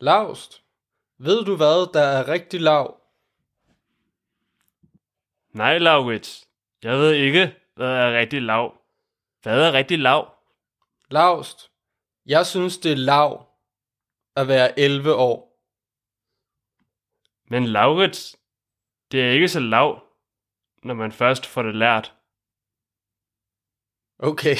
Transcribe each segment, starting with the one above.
Lavst. Ved du hvad, der er rigtig lav? Nej, Laurits. Jeg ved ikke, hvad er rigtig lav. Hvad er rigtig lav? Lavst. Jeg synes, det er lav at være 11 år. Men Laurits, det er ikke så lav, når man først får det lært. Okay.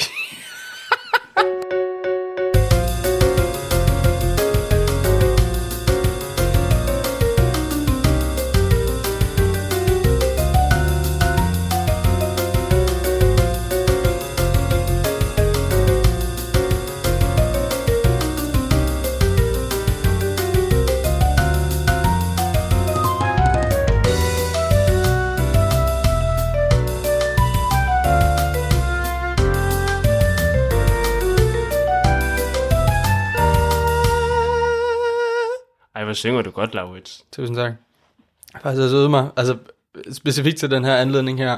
Synger du godt, Laurits. Tusind tak. Faktisk har øvet mig, altså specifikt til den her anledning her,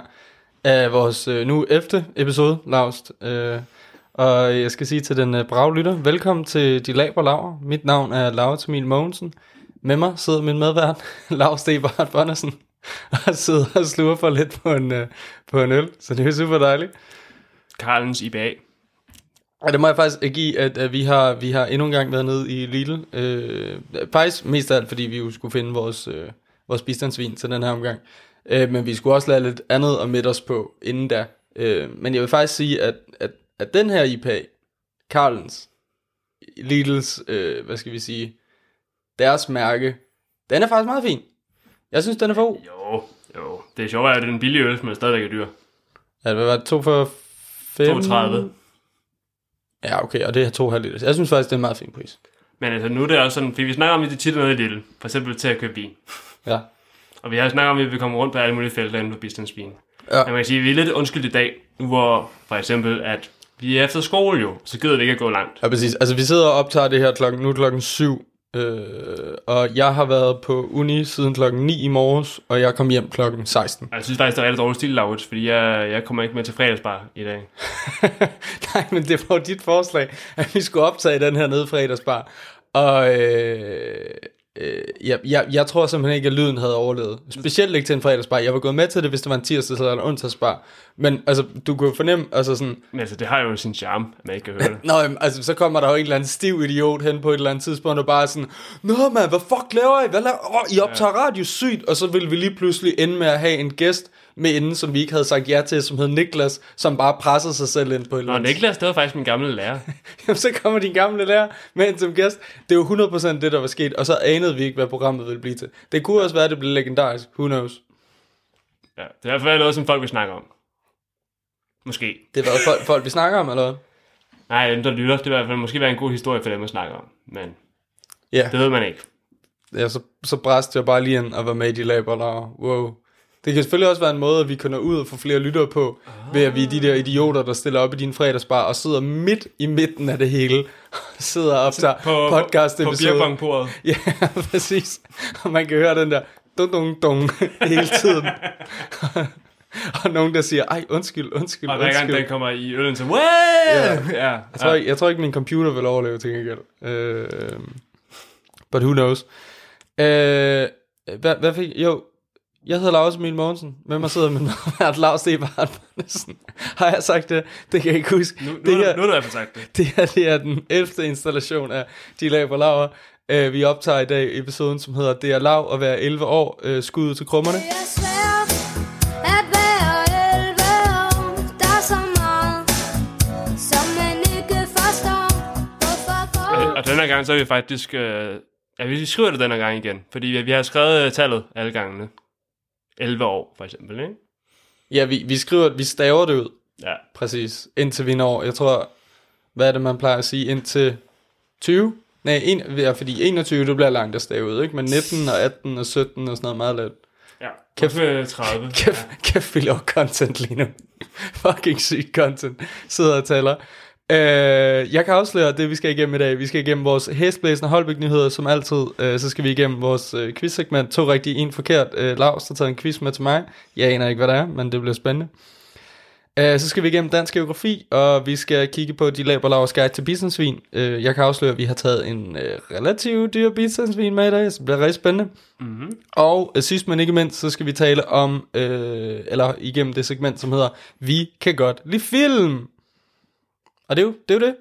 af vores øh, nu 11. episode, Lavst. Øh, og jeg skal sige til den øh, brave lytter, velkommen til De Laber Laver. Mit navn er Laura Emil Mogensen. Med mig sidder min medvært, Lars Stebart Bonnersen, og sidder og sluger for lidt på en, øh, på en øl, så det er super dejligt. Karlens IBA. Og det må jeg faktisk give, at, at vi, har, vi har endnu en gang været nede i Lidl. Øh, faktisk mest af alt, fordi vi jo skulle finde vores, øh, vores bistandsvin til den her omgang. Øh, men vi skulle også lade lidt andet at mætte os på inden da. Øh, men jeg vil faktisk sige, at, at, at den her IPA, Carlens, Lidls, øh, hvad skal vi sige, deres mærke, den er faktisk meget fin. Jeg synes, den er for god. Jo, jo. Det er sjovt, at det er en billig øl, men stadigvæk er dyr. Ja, hvad var det? 2 for 5? 32. Ja, okay, og det er 2,5 liter. Jeg synes faktisk, det er en meget fin pris. Men altså, nu er det også sådan, fordi vi snakker om, at det tit er noget Lidl. For eksempel til at købe vin. Ja. Og vi har snakket om, at vi kommer rundt på alle mulige felter inden for bistandsvin. Ja. Men man kan sige, at vi er lidt undskyldt i dag, nu hvor for eksempel, at vi er efter skole jo, så gider vi ikke at gå langt. Ja, præcis. Altså, vi sidder og optager det her klokken, nu er klokken 7, øh, og jeg har været på uni siden klokken 9 i morges, og jeg kom hjem klokken 16. Og jeg synes faktisk, det er rigtig dårlig stil, Laurits, fordi jeg, jeg kommer ikke med til fredagsbar i dag. Nej, men det var jo dit forslag, at vi skulle optage den her nede fredagsbar. Og øh, øh, jeg, jeg, jeg tror simpelthen ikke, at lyden havde overlevet. Specielt ikke til en fredagsbar. Jeg var gået med til det, hvis det var en tirsdags eller en onsdagsbar. Men altså, du kunne fornemme, altså sådan, Men altså, det har jo sin charme, at man ikke kan høre det. Nå, jamen, altså, så kommer der jo en eller anden stiv idiot hen på et eller andet tidspunkt, og bare sådan, Nå mand, hvad fuck laver I? Hvad laver? Oh, I optager ja. radio sygt, og så ville vi lige pludselig ende med at have en gæst med inden, som vi ikke havde sagt ja til, som hed Niklas, som bare pressede sig selv ind på et Nå. Niklas, det var faktisk min gamle lærer. Jamen, så kommer din gamle lærer med ind som gæst. Det er jo 100% det, der var sket, og så anede vi ikke, hvad programmet ville blive til. Det kunne også være, at det blev legendarisk. Who knows? Ja, det er i hvert fald noget, som folk vil snakke om. Måske. Det var folk, folk, vi snakker om, eller hvad? Nej, dem der lytter, det vil i hvert fald måske være en god historie for dem at snakke om. Men Ja, det ved man ikke. ja så, så bræste jeg bare lige ind og var med i de laber der. Wow. Det kan selvfølgelig også være en måde, at vi kan nå ud og få flere lyttere på, ah. ved at vi er de der idioter, der stiller op i din fredagsbar og sidder midt i midten af det hele. sidder og optager På, podcast på episoder. beerbongbordet. Ja, præcis. Og man kan høre den der dung dung dung hele tiden. og nogen, der siger, ej, undskyld, undskyld, Og hver gang den kommer i øllen, så! Ja. ja. Jeg tror, ikke, jeg tror ikke, min computer vil overleve til gengæld. Uh, but who knows. Uh, hvad, hvad fik Jo, jeg hedder Lars Emil Mogensen. Med mig sidder min medvært Lars Ebert Bonnesen. Har jeg sagt det? Det kan jeg ikke huske. Nu, nu, det, her, her, nu har du i hvert fald sagt det. det her det er den 11. installation af De Lav på Laver. Uh, vi optager i dag episoden, som hedder Det er lav at være 11 år. Uh, skud ud til krummerne. Det er svært at være 11 år. Der er så meget, som man ikke forstår. Hvorfor går Og denne gang, så er vi faktisk... Øh, ja, vi skriver det denne gang igen. Fordi vi, vi har skrevet øh, tallet alle gangene. 11 år, for eksempel, ikke? Ja, vi, vi skriver, vi staver det ud. Ja. Præcis. Indtil vi når, jeg tror, hvad er det, man plejer at sige, indtil 20? Nej, en, ja, fordi 21, det bliver langt at stave ud, ikke? Men 19 og 18 og 17 og sådan noget meget let. Ja. Kæft. Kæft. 30. Kæft, kæft vi laver content lige nu. Fucking sygt content. Sidder og taler. Øh, jeg kan afsløre det, vi skal igennem i dag. Vi skal igennem vores hæsblæsende Holbæk-nyheder, som altid. Øh, så skal vi igennem vores øh, quiz-segment. To rigtige, en forkert. Øh, Lars har taget en quiz med til mig. Jeg aner ikke, hvad det er, men det bliver spændende. Uh, så skal vi igennem dansk geografi, og vi skal kigge på de laberlavers guide til bistandsvin. Uh, jeg kan afsløre, at vi har taget en uh, relativt dyr bistandsvin med i dag, så det bliver rigtig spændende. Mm-hmm. Og uh, sidst men ikke mindst, så skal vi tale om, uh, eller igennem det segment, som hedder Vi kan godt lide film. Og det er jo det. Er jo det.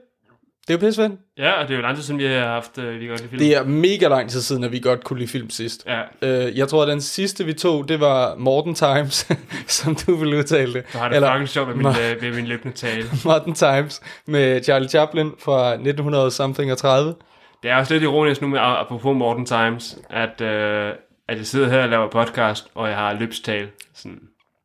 Det er jo pissefedt. Ja, og det er jo lang tid siden, vi har haft øh, vi kan godt lide film. Det er mega lang tid siden, at vi godt kunne lide film sidst. Ja, Uh, jeg tror, at den sidste vi tog, det var Morten Times, som du vil udtale det. så har det Eller- fucking sjovt med min, øh, med min løbende tale. Modern Times med Charlie Chaplin fra 1900 something og 30. Det er også lidt ironisk nu med, apropos Morten Times, at, øh, at jeg sidder her og laver podcast, og jeg har løbstal. Sådan.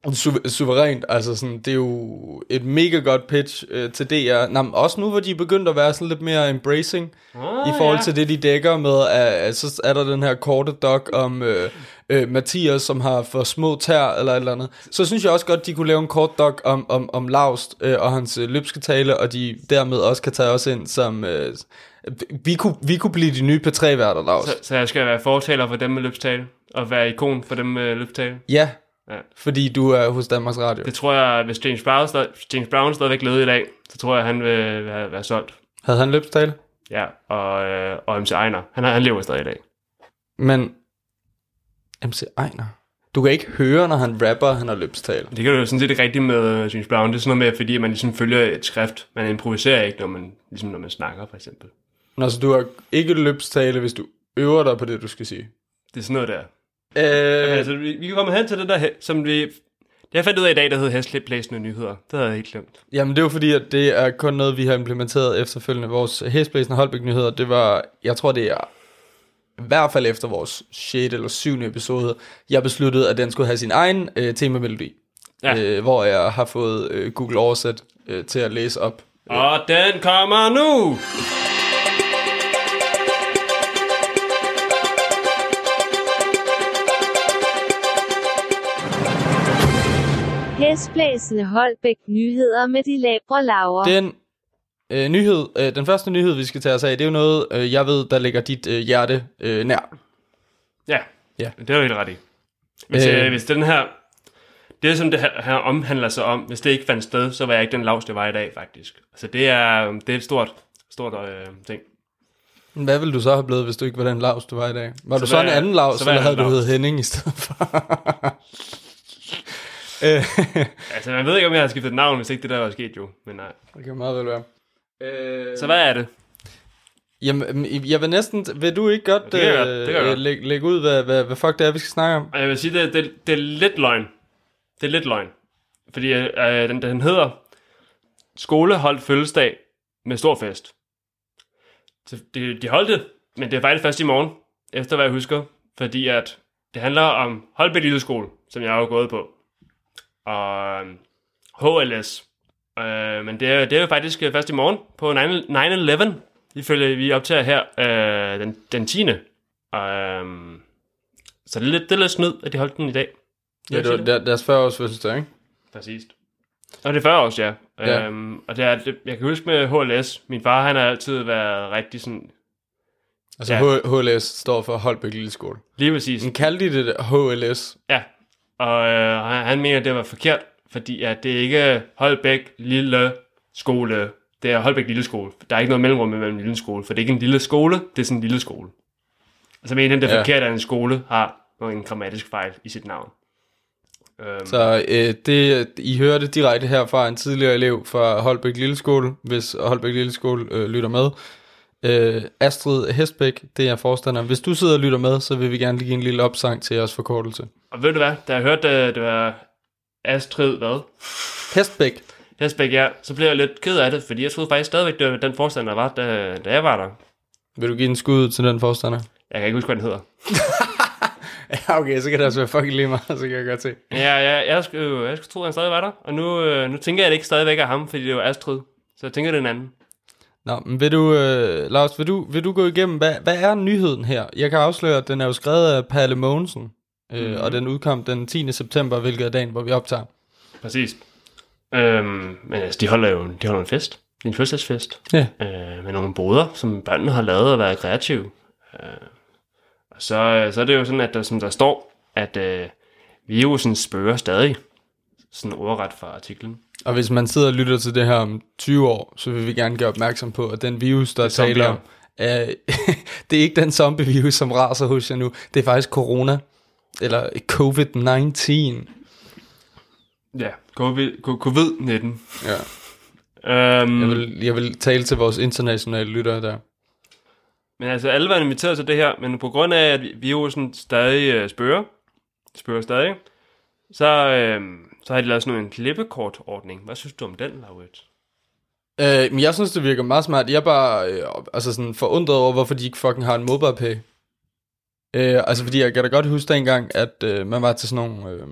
Su- suverænt, altså sådan, det er jo et mega godt pitch øh, til DR. Nå, men også nu, hvor de er begyndt at være sådan lidt mere embracing Oh, i forhold til det, de dækker med, at, at så er der den her korte dok om øh, øh, Mathias, som har for små tær eller et eller andet. Så synes jeg også godt, de kunne lave en kort dok om, om, om Laust øh, og hans øh, løbske tale, og de dermed også kan tage os ind som... Øh, vi, kunne, vi kunne blive de nye P3-værter, Laust. Så, så jeg skal være fortaler for dem med løbstale, og være ikon for dem med løbstale. Ja, Ja. fordi du er hos Danmarks Radio. Det tror jeg, hvis James Brown, stadig, James Brown stadigvæk levede i dag, så tror jeg, han vil være, være solgt. Havde han løbstale? Ja, og, øh, og MC Ejner. Han, han lever stadig i dag. Men MC Ejner. Du kan ikke høre, når han rapper, han har løbstale. Det kan du jo sådan set ikke rigtigt med øh, James Brown. Det er sådan noget med, fordi man ligesom følger et skrift. Man improviserer ikke, når man, ligesom når man snakker, for eksempel. Nå, så du har ikke løbstale, hvis du øver dig på det, du skal sige. Det er sådan noget der. Øh, Altså, vi, vi kan komme hen til det der, som vi... Det jeg fandt ud af i dag, der hedder Hæslæblæsende nyheder. Det havde jeg helt glemt. jamen, det er jo fordi, at det er kun noget, vi har implementeret efterfølgende. Vores hæsblæsende Holbæk-nyheder, det var, jeg tror, det er i hvert fald efter vores 6. eller 7. episode, jeg besluttede, at den skulle have sin egen øh, temamelodi. Ja. Øh, hvor jeg har fået øh, Google Oversæt øh, til at læse op. Og den kommer nu! Hæsblæsende Holbæk nyheder med de labre laver. Den øh, nyhed, øh, den første nyhed, vi skal tage os af, det er jo noget, øh, jeg ved, der ligger dit øh, hjerte øh, nær. Ja, Ja. det er du helt ret i. Hvis, Øh. øh, hvis den her... Det, som det her, her omhandler sig om, hvis det ikke fandt sted, så var jeg ikke den lavs, det var i dag, faktisk. Altså, det er, det er et stort, stort øh, ting. Hvad ville du så have blevet, hvis du ikke var den Lars, du var i dag? Var Så du så en jeg- anden Lars, så eller jeg havde du heddet Henning i stedet for? øh, Altså, man ved ikke, om jeg har skiftet navn, hvis ikke det der var sket jo. Men nej. det kan meget vel være. Øh, Så hvad er det? Jamen, jeg vil næsten... Vil du ikke godt Det kan jeg godt, det kan jeg øh, godt. lægge, lægge ud, hvad, hvad, hvad fuck det er, vi skal snakke om? Jeg vil sige, det, det, det er lidt løgn. Det er lidt løgn. Fordi øh, den, den hedder Skole holdt fødselsdag med stor fest. Så de, de holdt det, men det er faktisk først i morgen, efter hvad jeg husker. Fordi at det handler om Holbæk Lille Skole, som jeg har gået på. Og øhm, HLS. Øh, men det er, det er jo faktisk øh, først i morgen på 9-11, ifølge vi optager her øh, den, den 10. Um, så det er, lidt, det er lidt snyd, at de holdt den i dag. Ja, det var der, deres 40 års fødselsdag, ikke? Præcis. Og det er 40 år, ja. Ja. Øhm, og det er, det, jeg kan huske med HLS, min far han har altid været rigtig sådan, Altså Ja. HLS står for Holbæk Lille Skole. lige præcis, Men kaldte de det HLS? ja. Og øh, han, mener, det var forkert, fordi at det ikke er Holbæk Lille Skole, det er Holbæk Lille Skole. Der er ikke noget mellemrum mellem lille skole, for det er ikke en lille skole, det er sådan en lille skole. Og så mener han, det er Ja. forkert, at en skole har en grammatisk fejl i sit navn. Øhm, Så øh, det, I hørte direkte her fra en tidligere elev fra Holbæk Lille Skole, hvis Holbæk Lille Skole øh, lytter med. Øh, Astrid Hestbæk, det er forstanderen. Hvis du sidder og lytter med, så vil vi gerne lige give en lille opsang til jeres forkortelse. Og ved du hvad, da jeg hørte, at det var Astrid, hvad? Hestbæk. Hesbæk, ja, så blev jeg lidt ked af det, fordi jeg troede faktisk stadigvæk, det var den forstander, der var, da, da jeg var der. Vil du give en skud til den forstander? Jeg kan ikke huske, hvad den hedder. Ja, okay, så kan det også være fucking lige meget, så kan jeg godt se. Ja, ja jeg, skulle, jeg skulle tro, at han stadig var der, og nu, øh, nu tænker jeg, det ikke stadigvæk er ham, fordi det var Astrid. Så jeg tænker, det er en anden. Nå, men vil du, øh, Lars, vil du, vil du gå igennem, hvad, hvad er nyheden her? Jeg kan afsløre, at den er jo skrevet af Palle Mogensen, øh, Mhm. og den udkom den 10. september, hvilket er dagen, hvor vi optager. Præcis. Øhm, men altså, de holder jo de holder en fest. Det er en fødselsdagsfest. Ja. Øh, med nogle boder, som børnene har lavet og været kreative. Øh, og så, øh, så er det jo sådan, at der, som der står, at øh, virusen spørger stadig. Sådan ordret fra artiklen. Og hvis man sidder og lytter til det her om 20 år, så vil vi gerne gøre opmærksom på, at den virus, der er zombier. taler om, er, det er ikke den zombie-virus, som raser hos jer nu. Det er faktisk corona, eller covid-19. Ja, covid- co- covid-19. Ja. Um, Jeg, vil, jeg vil tale til vores internationale lyttere der. Men altså, alle var inviteret til det her, men på grund af, at virusen stadig øh, spørger, spørger stadig, så, øh, så har de lavet sådan en klippekortordning. Hvad synes du om den, Laurits? Øh, men jeg synes, det virker meget smart. Jeg er bare øh, altså sådan forundret over, hvorfor de ikke fucking har en mobile pay. Øh, altså, fordi jeg kan da godt huske dengang, at øh, man var til sådan nogle... Øh,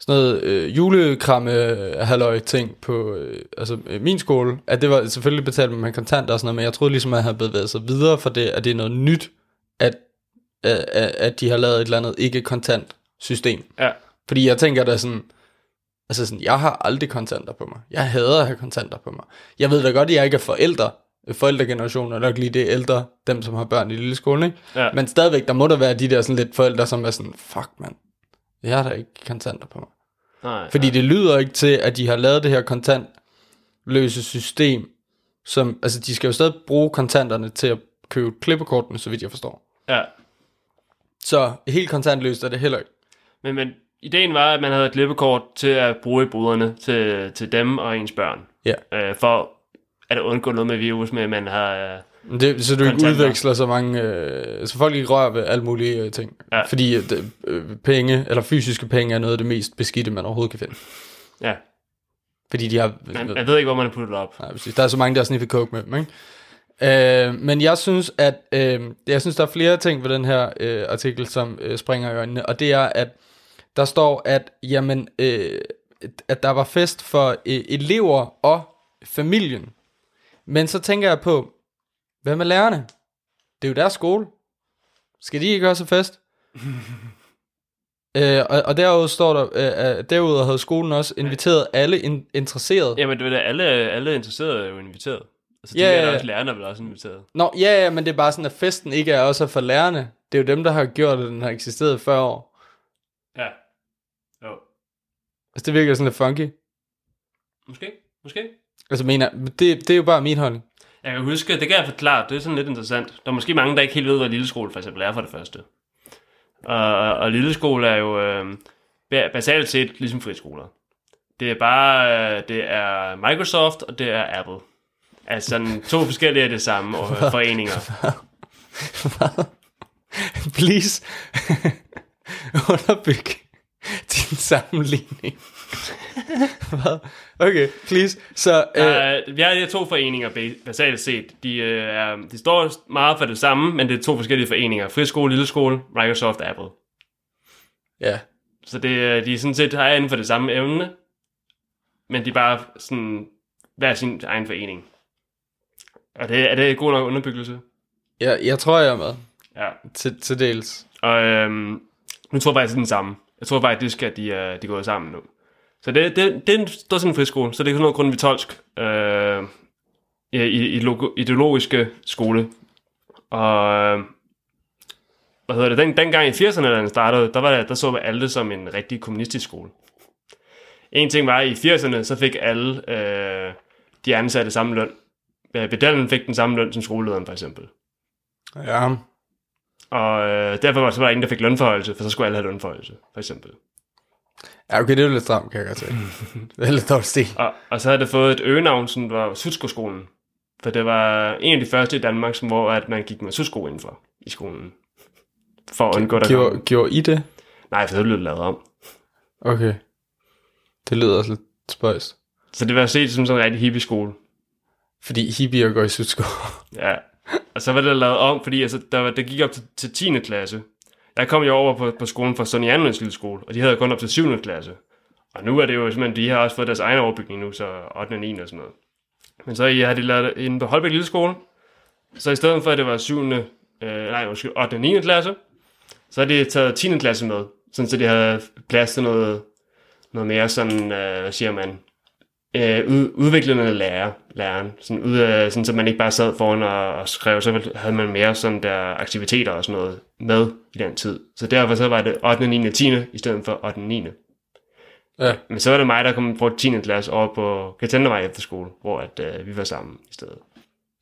sådan noget øh, julekramme øh, halløj ting på øh, altså, øh, min skole, at det var selvfølgelig betalt med kontanter og sådan noget, men jeg troede ligesom, at jeg havde bevæget sig videre for det, at det er noget nyt, at, at, at de har lavet et eller andet ikke-kontant system. Ja, Fordi jeg tænker da sådan, altså sådan, jeg har aldrig kontanter på mig. Jeg hader at have kontanter på mig. Jeg ved da godt, at jeg ikke er forældre. Forældregenerationen er nok lige det ældre, dem som har børn i lille skole, ikke? Ja. Men stadigvæk, der må der være de der sådan lidt forældre, som er sådan, fuck mand, jeg har da ikke kontanter på mig. nej. Fordi det lyder ikke til, at de har lavet det her kontantløse system, som, altså de skal jo stadig bruge kontanterne til at købe klippekortene, så vidt jeg forstår. Ja. Så helt kontantløst er det heller ikke. Men, men ideen var, at man havde et klippekort til at bruge i boderne til, til dem og ens børn. Ja. Øh, for at undgå noget med virus, med at man har... Øh, Det, så du ikke Kontanter. udveksler så mange, øh, så folk ikke rører ved alle mulige øh, ting. Ja. Fordi øh, det, øh, penge, eller fysiske penge, er noget af det mest beskidte, man overhovedet kan finde. ja, Fordi de har, man, man ved ikke, hvor man har puttet op. nej, præcis. der er så mange, der har sniffet coke med dem, ikke? Øh, men jeg synes, at øh, jeg synes, der er flere ting ved den her øh, artikel, som øh, springer i øjnene, og det er, at der står, at jamen, øh, at der var fest for øh, elever og familien. Men så tænker jeg på, hvad med lærerne? Det er jo deres skole. Skal de ikke også fest? øh, og, og derudover står der, øh, øh, derudover havde skolen også inviteret alle in- interesserede. Jamen, det er alle, alle interesserede er jo inviteret. Altså, Ja, det ja, er også lærerne er vel også inviteret. Nå, ja, ja, men det er bare sådan, at festen ikke er også for lærerne. Det er jo dem, der har gjort, at den har eksisteret i 40 år. Ja. Altså, det virker sådan lidt funky. Måske. Måske. Altså, mener, det, det er jo bare min holdning. Jeg kan huske, det kan jeg forklare, det er sådan lidt interessant. Der er måske mange, der ikke helt ved, hvad lilleskole for eksempel er for det første. Og, og lilleskole er jo øh, ba- basalt set ligesom friskoler. Det er bare, øh, det er Microsoft, og det er Apple. Altså sådan to forskellige af det samme og, øh, foreninger. Please, underbyg din sammenligning. Hvad? okay, please. Så, øh, Øh, vi har de to foreninger ba- basalt set. De, øh, de står meget for det samme, men det er to forskellige foreninger. Friskole, lilleskole, Microsoft, Apple. ja. Så det, øh, de er sådan set her inden for det samme emne, men de er bare sådan hver sin egen forening. Og det, er det god nok underbyggelse? Jeg, jeg tror, jeg er med. Ja. Til, til dels. Og øhm, nu tror jeg faktisk, det er den samme. Jeg tror faktisk, at de er, de er gået sammen nu. Så det, det, det er en, der er sådan en friskole, så det er sådan noget grundvitolsk øh, ja, i, i logo, ideologiske skole. Og øh, hvad hedder det, den, dengang i 80'erne, da den startede, der, var det, der så vi alle som en rigtig kommunistisk skole. En ting var, at i 80'erne, så fik alle øh, de ansatte samme løn. Øh, Pedellen fik den samme løn som skolelederen, for eksempel. Ja. Og øh, derfor var så var der ingen, der fik lønforhøjelse, for så skulle alle have lønforhøjelse, for eksempel. Ja, okay, det er jo lidt stramt, kan jeg godt se. det er lidt dårligt stil. Og, og så havde det fået et øgenavn, som var Sudsko-skolen. For det var en af de første i Danmark, som, hvor at man gik med sudsko indenfor i skolen. For at undgå, der Gjorde, kom. gjorde I det? Nej, for det blev lavet om. Okay. Det lyder også lidt spøjst. Så det var set som sådan en rigtig hippie skole. Fordi hippier går i sudsko. Ja. Og så var det lavet om, fordi altså, der, var, det gik op til, til 10. klasse. Jeg kom jo over på, på skolen fra Sonny Anlunds lille skole, og de havde kun op til 7. klasse. Og nu er det jo simpelthen, de har også fået deres egen overbygning nu, så 8. og 9. og sådan noget. Men så har de lavet inde på Holbæk Lille Skole. Så i stedet for, at det var 7. Øh, nej, måske 8. og 9. klasse, så har de taget 10. klasse med, sådan så de havde plads til noget, noget mere sådan, øh, hvad siger man, øh, ud, udviklende lærer, læreren, sådan, ud af, sådan, så man ikke bare sad foran og, og skrev, så havde man mere sådan der aktiviteter og sådan noget med i den tid. Så derfor så var det 8. 9. og 10. i stedet for 8. og 9. Ja. Men så var det mig, der kom på 10. klasse over på Katendervej efterskole, hvor at, øh, vi var sammen i stedet.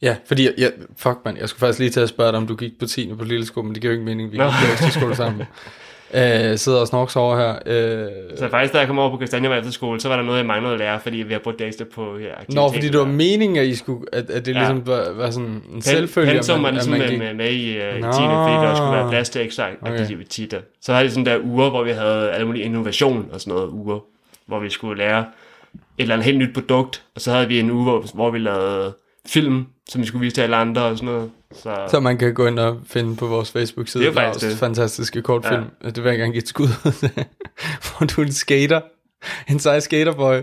Ja, fordi, jeg, jeg, fuck man, jeg skulle faktisk lige til at spørge dig, om du gik på 10. på lille skole, men det giver jo ikke mening, vi gik på efterskole sammen. Øh, sidder og snorks over her. Øh, Så faktisk, da jeg kom over på Kastanjevej efterskole, så var der noget, jeg manglede at lære, fordi vi har brugt det ekstra på aktiviteter. Nå, fordi det var meningen, at, I skulle, at, at det Ja. ligesom var, var sådan en Pen, selvfølge, pensum var ligesom man med, med, med i, uh, i 10. Nå. fordi der skulle være plads til ekstra Okay. aktiviteter. Så havde de sådan der uger, hvor vi havde alle mulige innovation og sådan noget uger, hvor vi skulle lære et eller andet helt nyt produkt, og så havde vi en uge, hvor, hvor vi lavede film, som vi skulle vise til alle andre og sådan noget. Så, Så man kan gå ind og finde på vores Facebook-side. Det er faktisk det. fantastiske kortfilm. Ja. Det vil jeg gerne give et skud. Hvor du er en skater. En sej skaterboy,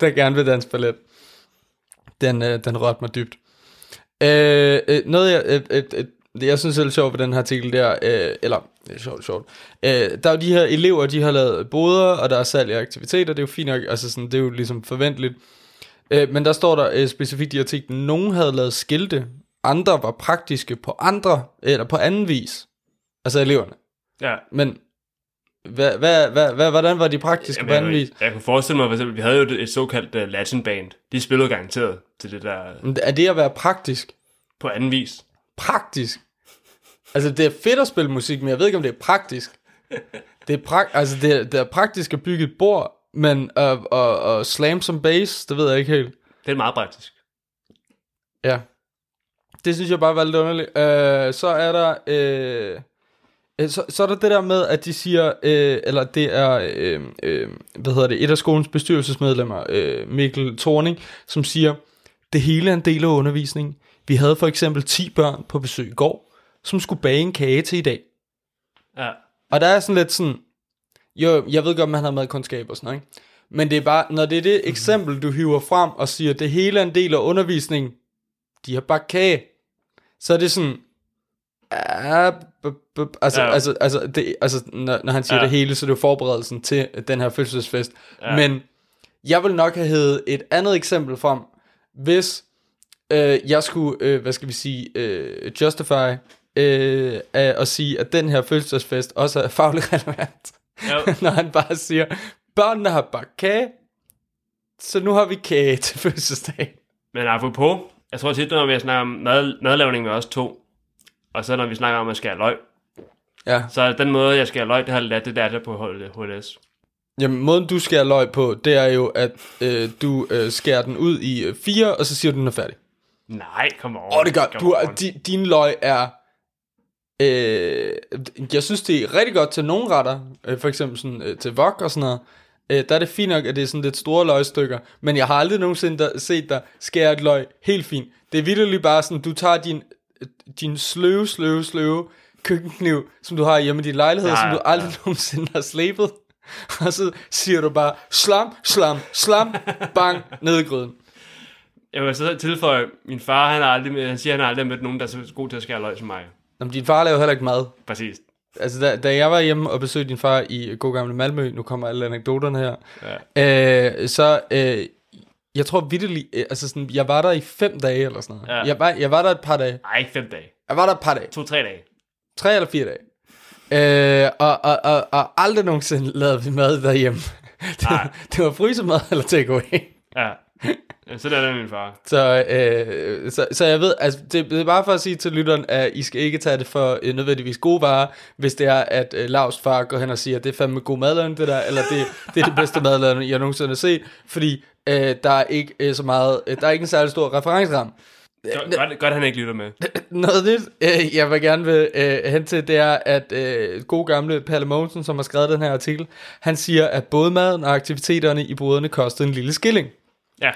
der gerne vil danse ballet. Den, øh, den rørte mig dybt. Øh, øh, noget, jeg, øh, øh, øh, det jeg synes er lidt sjovt ved den her artikel der, øh, eller, det er sjovt, sjovt. Øh, der er jo de her elever, de har lavet boder, og der er salg af aktiviteter, det er jo fint nok, altså sådan, det er jo ligesom forventeligt. Øh, men der står der øh, specifikt i artiklen, nogen havde lavet skilte, andre var praktiske på andre, eller på anden vis. Altså eleverne. ja. Men hvad, hvad, hvad, hvad, hvordan var de praktiske på anden jeg, vis? jeg kunne forestille mig, for eksempel, vi havde jo et, såkaldt uh, Latin band. De spillede garanteret til det der Men Er det at være praktisk? på anden vis. Praktisk? Altså det er fedt at spille musik, men jeg ved ikke om det er praktisk. Det er, prak- altså, det er, det er praktisk at bygge et bord, men at, at, at slam som bass, det ved jeg ikke helt. Det er meget praktisk. Ja. Det synes jeg bare var lidt underligt. Øh, så er der... Øh, øh, så, så er der det der med, at de siger, øh, eller det er, øh, øh, hvad hedder det, et af skolens bestyrelsesmedlemmer, øh, Mikkel Thorning, som siger, det hele er en del af undervisningen. Vi havde for eksempel 10 børn på besøg i går, som skulle bage en kage til i dag. Ja. Og der er sådan lidt sådan, jo, jeg ved godt, man har madkundskab og sådan noget, ikke? Men det er bare, når det er det eksempel, du hiver frem og siger, det hele er en del af undervisningen, de har bare kage, så er det sådan, altså, Ja. altså, altså, det, altså når, når han siger Ja. det hele, så er det jo forberedelsen til den her fødselsfest. Ja. Men jeg vil nok have hævet et andet eksempel frem, hvis øh, jeg skulle, øh, hvad skal vi sige, øh, justify øh, at, at sige, at den her fødselsfest også er fagligt relevant. Ja. når han bare siger, børnene har bare kage, så nu har vi kage til fødselsdag. Men apropos, jeg tror tit, når vi snakker om mad, madlavning med os to, og så når vi snakker om at skære løg, Ja. så er den måde, jeg skærer løg, det har lært, det der, der på HLS. Jamen, måden du skærer løg på, det er jo, at øh, du øh, skærer den ud i øh, fire, og så siger du, den er færdig. Nej, kom over. Åh, oh, det gør, du, er, di, din løg er... Øh, jeg synes, det er rigtig godt til nogle retter, øh, for eksempel sådan, øh, til wok og sådan noget. Øh, der er det fint nok, at det er sådan lidt store løgstykker, men jeg har aldrig nogensinde der, set dig skære et løg helt fint. Det er vildt bare sådan, du tager din, øh, din sløve, sløve, sløve køkkenkniv, som du har hjemme i din lejlighed, Ja, som du ja. aldrig nogensinde har slebet, og så siger du bare, slam, slam, slam, bang, ned i gryden. Jeg vil så tilføje, min far, han, har aldrig, han siger, han har aldrig mødt nogen, der er så god til at skære løg som mig. Nå, men din far laver heller ikke mad. Præcis. Altså, da, da jeg var hjemme og besøgte din far i god gamle Malmø, nu kommer alle anekdoterne her, Ja. øh, så øh, jeg tror vitterligt, øh, altså sådan, jeg var der i fem dage eller sådan noget. Ja. Jeg, var, jeg var der et par dage. Nej, fem dage. Jeg var der et par dage. To-tre dage. Tre eller fire dage. Øh, og, og, og, og aldrig nogensinde lavede vi mad derhjemme. det, Nej. det var frysemad eller takeaway. Ja. Ja, Så er det min far. Så, øh, så, så jeg ved, altså det, det er bare for at sige til lytteren, at I skal ikke tage det for øh, nødvendigvis gode varer, hvis det er, at øh, Lavs far går hen og siger, at det er fandme god madlavning det der, eller det, det er det bedste madlavning, jeg nogensinde har set, fordi øh, der er ikke øh, så meget, øh, der er ikke en særlig stor referenceramme. Godt, godt, han ikke lytter med. Noget nyt, øh, jeg vil gerne vil øh, hen til, det er, at øh, god gamle Palle Mogensen, som har skrevet den her artikel, han siger, at både maden og aktiviteterne i boderne koster en lille skilling. Ja,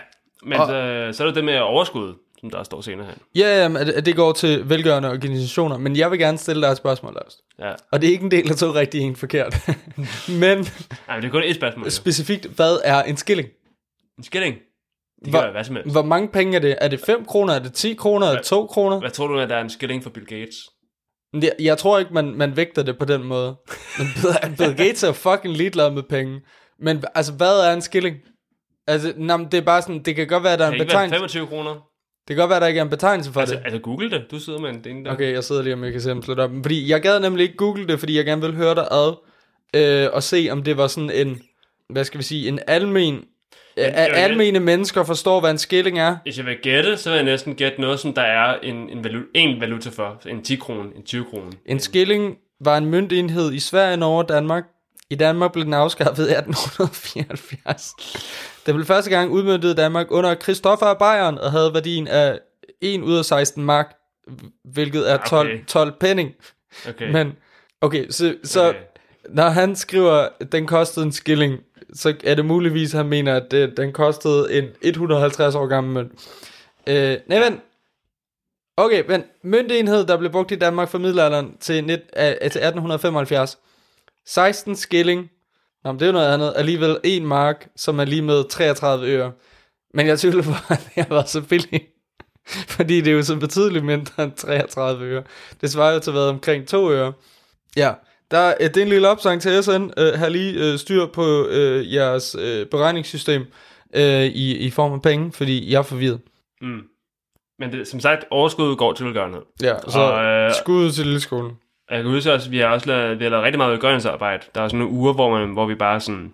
men Og- øh, så er det det med overskud, som der står senere her. Ja, jamen, at, at det går til velgørende organisationer, men jeg vil gerne stille dig et spørgsmål, Lars. Ja. Og det er ikke en del af to rigtig en forkert. men Nej, men det er kun et spørgsmål. jo. specifikt, hvad er en skilling? En skilling. Det Hvor- hvad som helst. Hvor mange penge er det? Er det 5 kroner? Er det 10 kroner? Er det 2 kroner? Hvad tror du, at der er en skilling for Bill Gates? Jeg, jeg tror ikke, man, man vægter det på den måde. Men Bill- Bill Gates er fucking ligeglad med penge. Men altså, hvad er en skilling? Altså, nå, men det er bare sådan, det kan godt være, der er en ikke betegnelse. 25 kroner? Det kan godt være, der ikke er en betegnelse for Altså, det. altså google det. Du sidder med en ding der. Okay, jeg sidder lige, om jeg kan se, om jeg slår det op. Fordi jeg gad nemlig ikke google det, fordi jeg gerne ville høre dig ad, øh, og se, om det var sådan en hvad skal vi sige, en almen, jeg at vil- almene mennesker forstår, hvad en skilling er. Hvis jeg vil gætte, så vil jeg næsten gætte noget, som der er en, en, valu, en valuta for. En 10 kroner, en 20 kroner. En skilling var en møntenhed i Sverige, Norge og Danmark. I Danmark blev den afskaffet i 1874. Den blev første gang udmøntet i Danmark under Christoffer af Bayern og havde værdien af 1 ud af 16 mark, hvilket er 12, Okay. 12 penning. Okay. Men, okay, så, så Okay. når han skriver, at den kostede en skilling, så er det muligvis, at han mener, at det, den kostede en 150 år gammel mønt. Øh, nej, vent. Okay, men møntenhed, der blev brugt i Danmark fra middelalderen til, net, øh, til 1875. 16 skilling. Nå, men det er jo noget andet. Alligevel 1 mark, som er lige med 33 øre. Men jeg tvivler på, at det har været så billigt. Fordi det er jo så betydeligt mindre end 33 øre. Det svarer jo til at være omkring 2 øre. Ja, der, øh, det er en lille opsang til SN. Øh, har lige øh, styr på øh, jeres øh, beregningssystem øh, i, i form af penge, fordi jeg er forvirret. Mm. Men det, som sagt, overskuddet går til velgørenhed. Ja, så Og, øh, skud til lille skolen. Jeg kan huske også, at vi har også lavet, vi har lavet rigtig meget velgørenhedsarbejde. Der var sådan nogle uger, hvor, man, hvor vi bare sådan...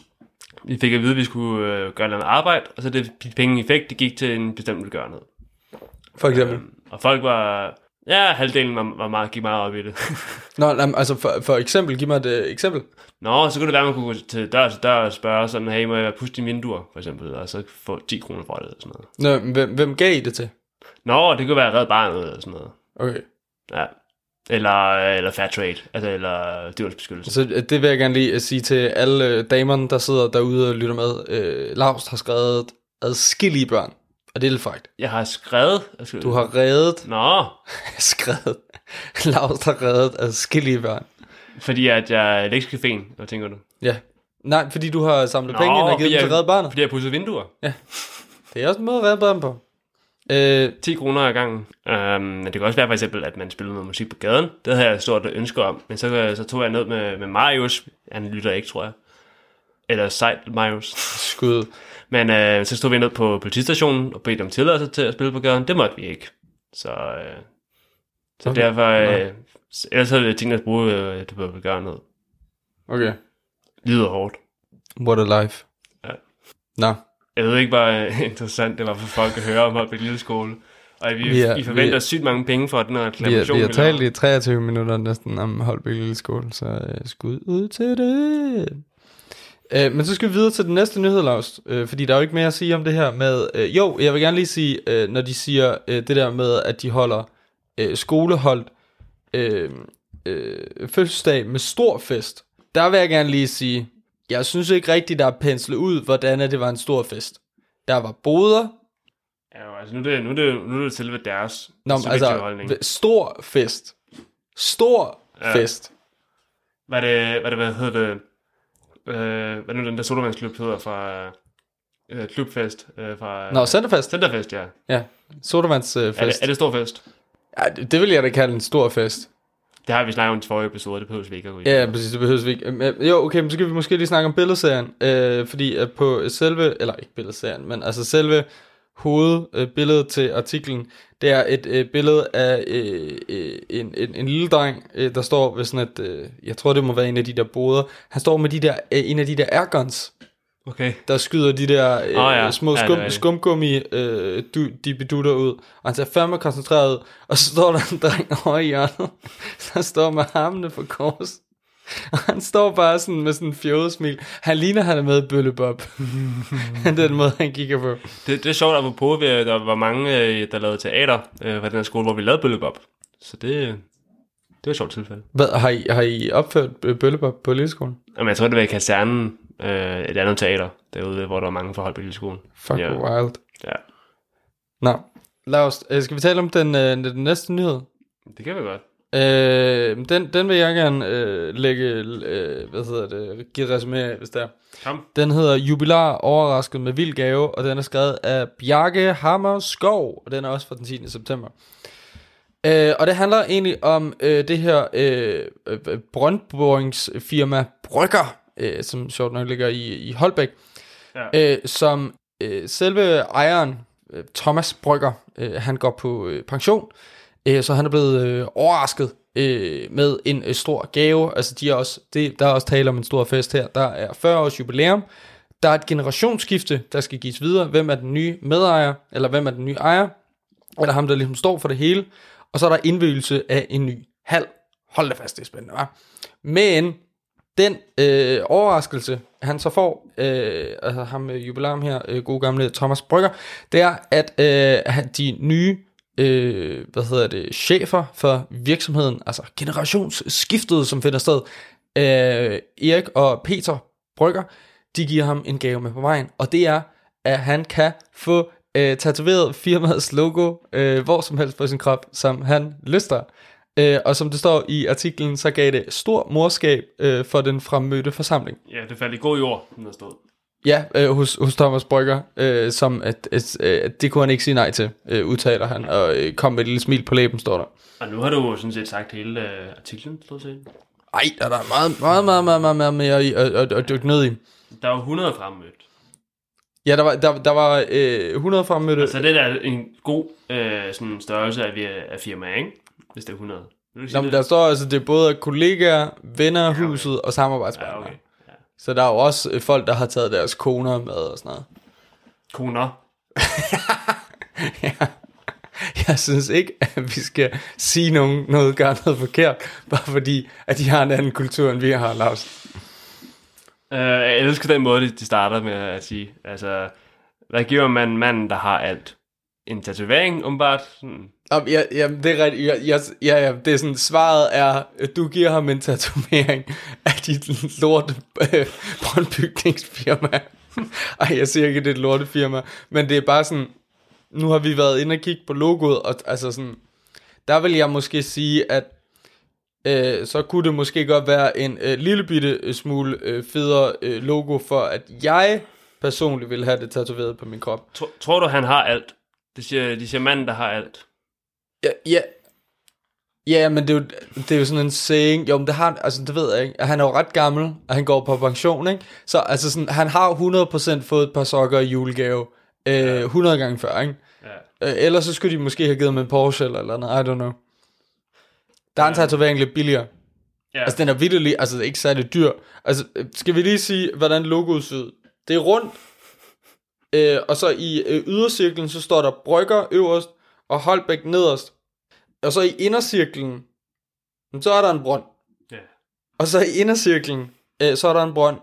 Vi fik at vide, at vi skulle øh, gøre noget arbejde, og så det de penge, vi fik, det gik til en bestemt velgørenhed. For eksempel. Øhm, og folk var... Ja, halvdelen var, var meget, gik meget op i det. Nå, nej, altså for, for eksempel, giv mig et øh, eksempel. Nå, så kunne det være, at man kunne gå til dør til dør og spørge sådan, hey, må jeg puste dine vinduer, for eksempel, og så få 10 kroner for det, eller sådan noget. Nå, hvem, hvem gav I det til? Nå, det kunne være Red Barnet, eller sådan noget. Okay, Ja. Eller, eller fair trade, altså, eller dyrenes beskyttelse. så øh, det vil jeg gerne lige øh, sige til alle øh, damerne, der sidder derude og lytter med. Øh, Lars har skrevet adskillige børn, og det er lidt frækt. Jeg har skrevet... Du har reddet, Nå, skrevet, Lars har reddet adskillige børn. fordi at jeg er lektiecaféen, hvad tænker du? Ja. Nej, fordi du har samlet penge ind og givet dem til Red Barnet. Fordi jeg pudset vinduer. Det er også en måde at redde børn på. Øh, 10 kroner ad gangen. Um, det kan også være for eksempel, at man spiller noget musik på gaden. Det havde jeg stort ønske om. Men så, så tog jeg ned med, med Marius. Han lytter ikke, tror jeg. Eller sejt Marius. skud. Men øh, så stod vi ned på politistationen og bedte om tilladelse til at spille på gaden. Det måtte vi ikke. Så, øh, så Okay. derfor... Øh, ellers havde jeg tænkt at bruge øh, det på at gøre noget. Okay. Lyder hårdt. What a life. Ja. Nå. Jeg ved ikke, hvor interessant det var for folk at høre om Holbæk Lille Skole. Og vi, Vi vi, er- vi forventer vi er- sygt mange penge for den her Vi har, reklamation. vi har talt i 23 minutter næsten om Holbæk Lille Skole, så øh, skud ud til det. Øh, men så skal vi videre til den næste nyhed, Lars, øh, fordi der er jo ikke mere at sige om det her med... Øh, jo, jeg vil gerne lige sige, øh, når de siger øh, det der med, at de holder øh, skoleholdt øh, øh, fødselsdag med stor fest. Der vil jeg gerne lige sige, jeg synes ikke rigtigt, der er penslet ud, hvordan det var en stor fest. Der var boder, Ja, jo, altså nu er det, nu er det, nu er det selve deres Nå, men altså, holdning. stor fest. Stor Ja. fest. Hvad er det, hvad, er det, hvad hedder det? Øh, hvad er nu den der sodavandsklub hedder fra øh, klubfest? Øh, fra, Nå, Centerfest. Centerfest, ja. Ja, sodavands øh, Er det, fest. er det stor fest? Ja, det, det vil jeg da kalde en stor fest. Det har vi snakket om i forrige episode, det behøver vi ikke at gå i. Ja, præcis, det behøves vi ikke. Jo, okay, men så kan vi måske lige snakke om billedserien. Øh, fordi at på selve, eller ikke billedserien, men altså selve hovedbilledet til artiklen, det er et øh, billede af øh, øh, en, en, en lille dreng, øh, der står ved sådan et, øh, jeg tror det må være en af de der boder. Han står med de der, øh, en af de der airguns, Okay. der skyder de der øh, oh, ja. små Ja, det skum, rigtigt. skumgummi øh, du, de bedutter ud. Og han ser fandme koncentreret ud. Og så står der en dreng over i hjørnet, der står med armene på kors. Og han står bare sådan med sådan en fjollet smil. Han ligner, han er med i Bøllebob. Den måde, han kigger på. Det, det er sjovt, at der var mange, øh, der lavede teater øh, fra den her skole, hvor vi lavede Bøllebop. Så det, det var et sjovt tilfælde. Hvad, har, I, har I opført Bøllebob på Lilleskolen? Jamen, jeg tror, det var i kasernen, øh, et andet teater, derude, hvor der var mange fra Holbæk Lille Skole. Fuck, Ja. wild. Ja, Nå, lad os, øh, skal vi tale om den, øh, den næste nyhed? det kan vi godt. Øh, den, den vil jeg gerne øh, lægge, øh, hvad hedder det, give resume af, hvis det er. Kom. Den hedder Jubilar overrasket med vild gave, og den er skrevet af Bjarke Hammer Skov, og den er også fra den 10. september. Øh, og det handler egentlig om øh, det her øh, øh, brøndboringsfirma Brygger, øh, som sjovt nok ligger i, i Holbæk, Ja. øh, som øh, selve ejeren, øh, Thomas Brygger, øh, han går på øh, pension, øh, så han er blevet øh, overrasket øh, med en øh, stor gave. Altså, de er også, det, der er også tale om en stor fest her. Der er 40 års jubilæum, der er et generationsskifte, der skal gives videre. Hvem er den nye medejer, eller hvem er den nye ejer? Eller ham, der ligesom står for det hele. Og så er der indvielse af en ny hal. Hold da fast, det er spændende, hva'? Men den øh, overraskelse, han så får, øh, altså ham med jubilæum her, øh, gode gamle Thomas Brygger, det er, at øh, de nye øh, hvad hedder det, chefer for virksomheden, altså generationsskiftet, som finder sted, øh, Erik og Peter Brygger, de giver ham en gave med på vejen, og det er, at han kan få øh, tatoveret firmaets logo øh, hvor som helst på sin krop, som han lyster. Øh, og som det står i artiklen, så gav det stor morskab øh, for den fremmødte forsamling. Ja, det faldt i god jord, den der stod. Ja, øh, hos, hos Thomas Brygger, øh, som at, at, at det kunne han ikke sige nej til, øh, udtaler han, og øh, kom med et lille smil på læben, står der. Og nu har du jo sådan set sagt hele øh, artiklen, stod til. Ej, der er meget, meget, meget, meget, meget, meget mere i, at, at, at dykke ned i. Der er jo 100 fremmødt. Ja, der var, der, der var øh, 100 fremmødte. Så det er en god øh, sådan størrelse af, af firma, ikke? Hvis det er 100. Vil Nå, men der står altså, det er både kollegaer, venner af huset og samarbejdspartnere. Ja, okay. Ja. Så der er jo også øh, folk, der har taget deres koner med og sådan noget. Koner. ja. Jeg synes ikke, at vi skal sige nogen, noget, gøre noget forkert, bare fordi, at de har en anden kultur, end vi har, Lars. Uh, jeg elsker den måde, de starter med at sige. Altså, hvad giver man manden, der har alt? En tatovering, umiddelbart? Hmm. Om, ja, ja, det er rigtigt. Ja, ja, ja, ja, det er sådan, svaret er, du giver ham en tatovering af dit lort øh, brøndbygningsfirma. Ej, jeg siger ikke, det er et lortefirma, men det er bare sådan, nu har vi været inde og kigge på logoet, og altså sådan, der vil jeg måske sige, at øh, så kunne det måske godt være en øh, lille bitte smule øh, federe øh, logo, for at jeg personligt vil have det tatoveret på min krop. Tror, tror du, han har alt? Det siger, de siger manden, der har alt. Ja, ja. Ja, men det er, jo, det er jo sådan en saying, jo, men det har, altså det ved jeg ikke, han er jo ret gammel, og han går på pension, ikke? Så altså sådan, han har 100% fået et par sokker i julegave, øh, 100 gange før, ikke? Ja. Øh, ellers så skulle de måske have givet ham en Porsche eller eller noget, I don't know. Der er en tatovering lidt billigere. Ja. Altså den er vitterlig, altså ikke særlig dyr. Altså skal vi lige sige, hvordan logoet ser ud? Det er rundt, øh, og så i øh, ydercirklen, så står der Brygger øverst, og Holbæk nederst. Og så i indercirklen, så er der en brønd. ja. Og så i indercirklen, øh, så er der en brønd,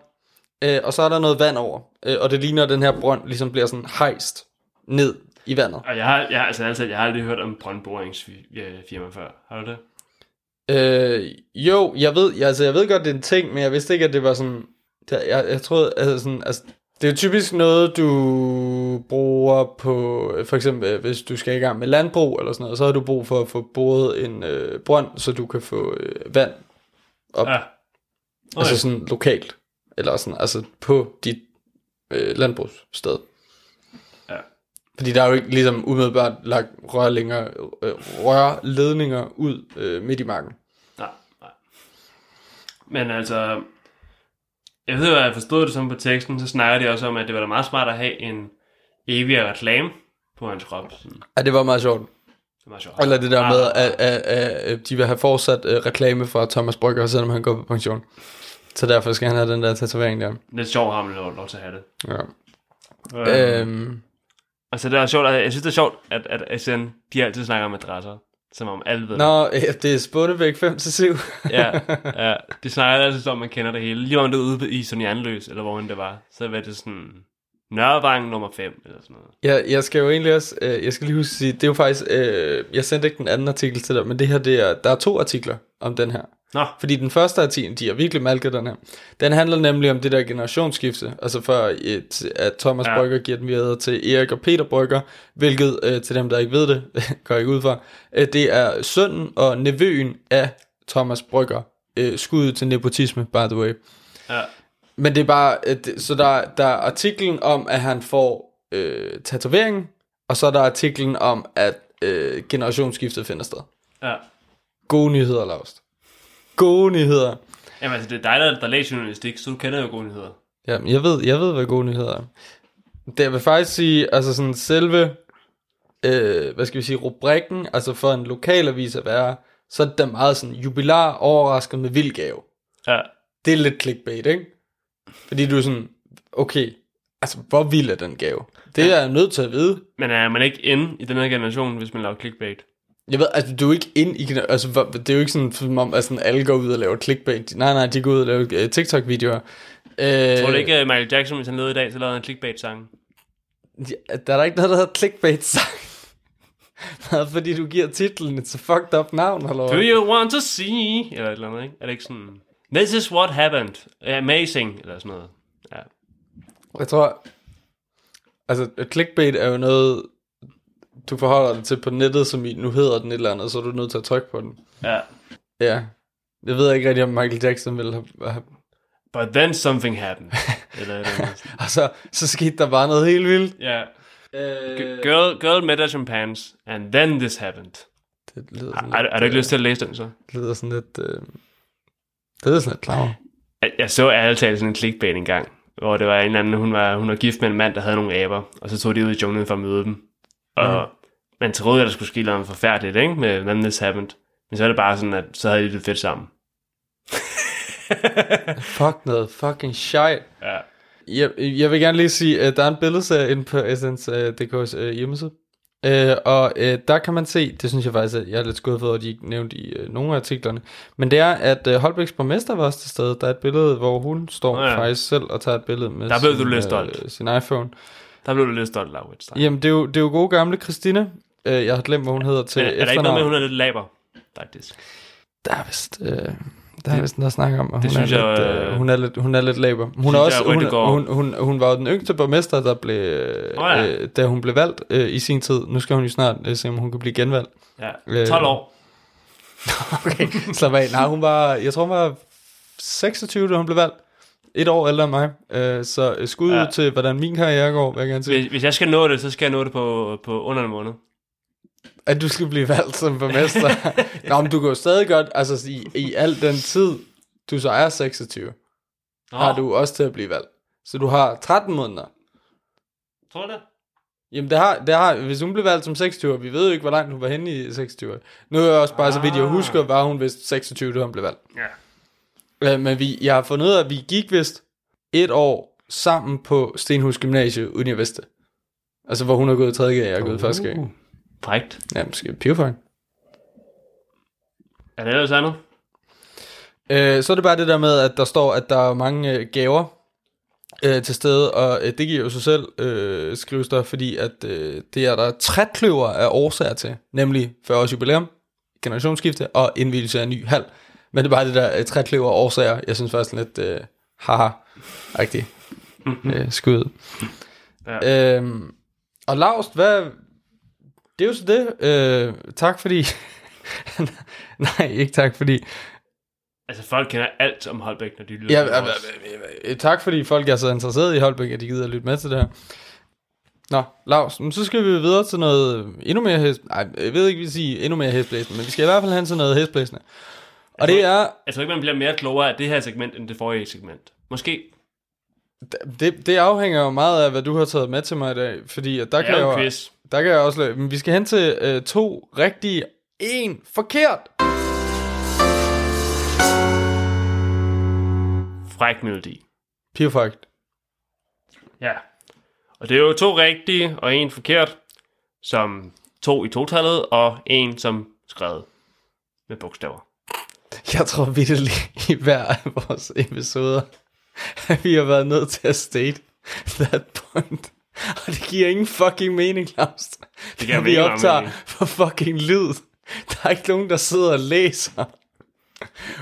øh, og så er der noget vand over. Øh, og det ligner, at den her brønd ligesom bliver sådan hejst ned i vandet. Og jeg har, jeg, altså, altså, jeg har aldrig hørt om brøndboringsfirma før. Har du det? Øh, jo, jeg ved, jeg, altså, jeg ved godt, det er en ting, men jeg vidste ikke, at det var sådan... Det, jeg, jeg troede, altså sådan... Altså, det er jo typisk noget, du bruger på... For eksempel, øh, hvis du skal i gang med landbrug eller sådan noget, så har du brug for at få boret en øh, brønd, så du kan få øh, vand op. Ja. Okay. Altså sådan lokalt. Eller sådan, altså på dit øh, landbrugssted. Fordi der er jo ikke ligesom umiddelbart lagt rørledninger, øh, rørledninger ud øh, midt i marken. Nej, nej. Men altså, jeg ved, hvad jeg forstod det som på teksten, så snakker de også om, at det var da meget smart at have en evig reklame på hans krop. Sådan. Ja, det var meget sjovt. Det er meget sjovt. Eller det der Ah, med, at, at, at, at de vil have fortsat øh, reklame for Thomas Brygger, selvom han går på pension. Så derfor skal han have den der tatovering der. Lidt sjovt, har man lov, lov til at have det. Ja. Øh. Øhm, Altså, det er sjovt, jeg synes, det er sjovt, at, at SN, de altid snakker om adresser. Som om alle ved det. nå, øh, det er Spånebæk 5-7. Ja, ja, de snakker altid som om, man kender det hele. Lige om det er ude i Sonny Anløs, eller hvor end det var. Så var det sådan, Nørrevang nummer 5, eller sådan noget. Jeg, jeg skal jo egentlig også, øh, jeg skal lige huske at sige, det er jo faktisk, øh, jeg sendte ikke den anden artikel til dig, men det her, det er, der er to artikler om den her. Nå, Fordi den første artikel, de har virkelig malket den her, den handler nemlig om det der generationsskifte, altså før et, at Thomas Ja. Brygger giver den videre til Erik og Peter Brygger, hvilket øh, til dem, der ikke ved det, går jeg ikke ud fra, øh, det er sønnen og nevøen af Thomas Brygger, øh, skud til nepotisme, by the way. ja, Men det er bare, øh, så der, der er artiklen om, at han får øh, tatoveringen, og så er der artiklen om, at øh, generationsskiftet finder sted. ja. Gode nyheder, Laust. Gode nyheder. Jamen altså, det er dig, der, der læser journalistik, så du kender jo gode nyheder. Ja, jeg ved, jeg ved, hvad gode nyheder er. Det jeg vil faktisk sige, altså sådan selve, øh, hvad skal vi sige, rubrikken, altså for en lokalavis at være, så er det da meget sådan jubilar overrasket med vild gave. Ja, Det er lidt clickbait, ikke? Fordi du er sådan, okay, Altså, hvor vild er den gave? Det er jeg nødt til at vide. Men er man ikke inde i den her generation, hvis man laver clickbait? Jeg ved, altså, du er ikke ind i... Altså, det er jo ikke sådan, som om, sådan, alle går ud og laver clickbait. Nej, nej, de går ud og laver øh, TikTok-videoer. Øh, Tror du ikke, at Michael Jackson, hvis han levede i dag, så lavede en clickbait-sang? Ja, der er der ikke noget, der hedder clickbait sang. Hvad, fordi du giver titlen et så fucked up navn, eller Do you want to see? Eller et eller andet, ikke? Er det ikke sådan... This is what happened. Amazing. Eller sådan noget. Ja. Jeg tror, altså clickbait er jo noget, du forholder dig til på nettet, som i, nu hedder den et eller andet, så er du nødt til at trykke på den. ja. Ja. Jeg ved ikke rigtig, om Michael Jackson ville have... have But then something happened. eller eller og så, så skete der bare noget helt vildt. Ja. Øh, Girl, girl met her chimpanse, and then this happened. det lyder sådan Har, lidt, har du ikke øh, lyst til at læse den så? Det lyder sådan lidt... Øh, det lyder sådan lidt klar. Jeg, jeg så ærligt talt sådan en clickbait en gang, hvor det var en eller anden, hun var, hun var gift med en mand, der havde nogle aber, og så tog de ud i junglen for at møde dem. Og man troede, at der skulle ske noget forfærdeligt, ikke? Med When This Happened. Men så er det bare sådan, at så havde de det fedt sammen. Fuck noget fucking shit. Ja. Jeg, jeg vil gerne lige sige, at der er en billedserie inde på Essence.dk's uh, hjemmeside. Uh, og uh, der kan man se, det synes jeg faktisk, at jeg er lidt skuffet over, at de ikke nævnte i uh, nogle af artiklerne. Men det er, at uh, Holbæks borgmester var også til stede. Der er et billede, hvor hun står ja. ja. faktisk selv og tager et billede med Der blev du sin, lidt stolt. sin iPhone. Der blev du lidt stolt, Laurits. Ja, Jamen, det er, jo, det er jo gode gamle Christine. Uh, jeg har glemt, hvad hun hedder til er, er der ikke noget med, at hun er lidt laber? Faktisk. Der er vist... Øh, der er vist noget at snakke om, og hun, er synes jeg, lidt, øh, øh, hun, er lidt, hun er lidt laber. Hun, er også, hun, hun, hun, hun, var jo den yngste borgmester, der blev, Nå ja. øh, da hun blev valgt øh, i sin tid. Nu skal hun jo snart øh, se, om hun kan blive genvalgt. Ja. Øh, 12 år. Okay, slap af. Nej, hun var, jeg tror hun var 26, da hun blev valgt. Et år ældre end mig. Øh, så øh, skud Ja. ja. til, hvordan min karriere går, vil jeg gerne sige. Hvis, hvis jeg skal nå det, så skal jeg nå det på, på under en måned. At du skal blive valgt som borgmester. Nå, men du kan jo stadig godt, altså i, i al den tid, du så er 26, Nå, har du også til at blive valgt. Så du har 13 måneder. Tror du det? Jamen, det har, det har, hvis hun blev valgt som 26 vi ved jo ikke, hvor langt hun var henne i 26 Nu er jeg også bare, så vidt jeg Ah. husker, var hun vist 26, da hun blev valgt. Ja. Øh, Men vi, jeg har fundet ud af, at vi gik vist et år sammen på Stenhus Gymnasie uden jeg vidste. Altså, hvor hun har gået i 3. G, og jeg er gået i første G. Frækt. Ja, måske pivfang. Er det ellers andet? Øh, så er det bare det der med, at der står, at der er mange øh, gaver øh, til stede, og øh, det giver jo sig selv, øh, skrives der, fordi at øh, det er der trækløver af årsager til, nemlig 40 års jubilæum, generationsskifte og indvielse af en ny hal. Men det er bare det der øh, trækløver af årsager, jeg synes faktisk lidt, øh, haha, rigtig øh, skud. Ja. Øhm, og Laust, hvad, det er jo så det, øh, tak fordi, nej, ikke tak fordi, Altså, folk kender alt om Holbæk, når de lytter Ja, ja, ja, tak fordi folk er så interesserede i Holbæk, at de gider at lytte med til det her. Nå, Lars, men så skal vi videre til noget endnu mere hest... Nej, jeg ved ikke, vi sige endnu mere hestblæsende, men vi skal i hvert fald hen til noget hestblæsende. Og det er... Jeg tror ikke, man bliver mere klogere af det her segment, end det forrige segment. Måske. Det, det afhænger jo meget af, hvad du har taget med til mig i dag, fordi at der, kan er jeg jo quiz. Der kan jeg også... lave- Men vi skal hen til øh, to rigtige, en forkert. Fræk melodi. Perfekt. Ja. Og det er jo to rigtige og en forkert, som to i totallet, og en som skrevet med bogstaver. Jeg tror virkelig i hver af vores episoder, at vi har været nødt til at state that point. Og det giver ingen fucking mening, Claus. Det giver vi optager mening. for fucking lyd. Der er ikke nogen, der sidder og læser.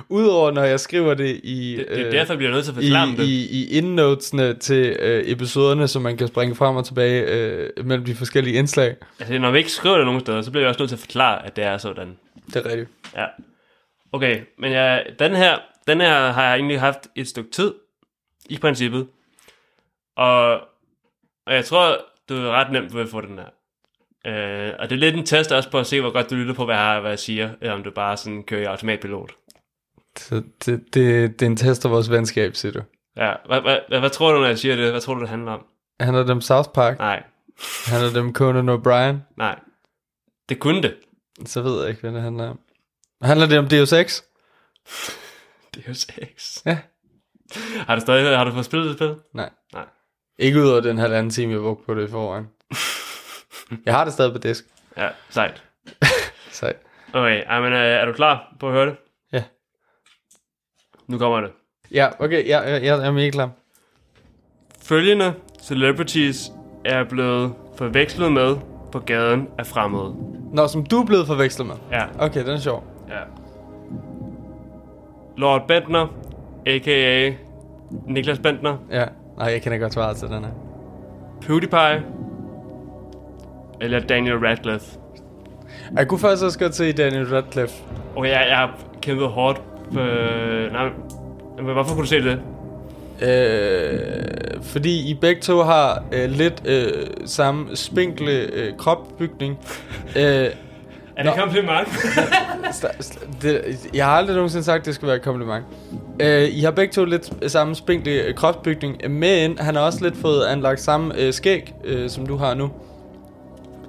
Udover når jeg skriver det i... Det, det er øh, derfor, jeg bliver nødt til at i, forklare det. i, i indnotesne til øh, episoderne, så man kan springe frem og tilbage øh, mellem de forskellige indslag. Altså, når vi ikke skriver det nogen steder, så bliver jeg også nødt til at forklare, at det er sådan. Det er rigtigt. Ja. Okay, men jeg, den, her, den her har jeg egentlig haft et stykke tid, i princippet. Og, og jeg tror, du er ret nemt ved at få den her. Øh, og det er lidt en test også på at se, hvor godt du lytter på, hvad jeg, hvad jeg siger, eller om du bare sådan kører i automatpilot. Så det, det, det er en test af vores venskab, siger du. Ja, hvad, hvad, hvad, hvad tror du, når jeg siger det? Hvad tror du, det handler om? Han er dem South Park. Nej, Han er dem Conan O'Brien. nej. Det kunne det. Så ved jeg ikke, hvad det handler om. Handler det om Deus Ex? Det jo sex. Ja. Har du stadig har du fået spillet det spil? Nej. Nej. Ikke ud over den halvanden time, jeg brugte på det i forvejen. Jeg har det stadig på disk. Ja, sejt. Så Okay, men, øh, er du klar på at høre det? Ja. Nu kommer det. ja, okay, ja, ja, jeg er mega klar. Følgende celebrities er blevet forvekslet med på gaden af fremmede. Nå, som du er blevet forvekslet med. Ja, Okay, den er sjov. ja. Lord Bentner, a.k.a. Niklas Bentner, Ja. Nej, jeg kender godt svaret til den her. PewDiePie, eller Daniel Radcliffe. Jeg kunne faktisk også godt se Daniel Radcliffe. Okay, jeg, jeg har kæmpet hårdt. Øh, nej, men hvorfor kunne du se det? Øh, fordi I begge to har øh, lidt øh, samme spinkle øh, kropbygning. øh, Er det en kompliment? det, jeg har aldrig nogensinde sagt, at det skulle være et kompliment. Øh, I har begge to lidt samme spinkle øh, kropsbygning, men han har også lidt fået anlagt samme øh, skæg, øh, som du har nu,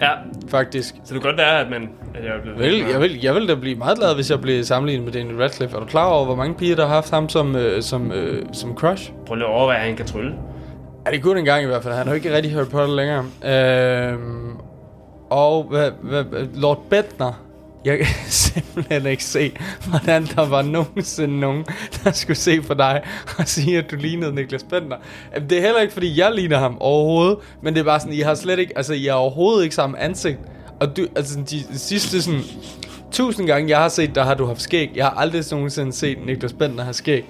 ja, faktisk. så det kan godt være, at, man, at jeg er. Vel, jeg, vil, jeg vil da blive meget glad, hvis jeg blev sammenlignet med Daniel Radcliffe. Er du klar over, hvor mange piger, der har haft ham som, øh, som, øh, som crush? Prøv lige at overveje, at han kan trylle. Ja, det kunne den gang i hvert fald. Han har jo ikke rigtig Harry Potter længere. Øhm, og hvad, hvad, Lord Bettner, Jeg kan simpelthen ikke se, hvordan der var nogensinde nogen, der skulle se på dig og sige, at du lignede Niklas Bentner. Det er heller ikke, fordi jeg ligner ham overhovedet, men det er bare sådan, I har slet ikke, altså I har overhovedet ikke samme ansigt. Og du, altså de sidste sådan, tusind gange, jeg har set, der har du haft skæg. Jeg har aldrig nogensinde set Niklas Bentner have skæg.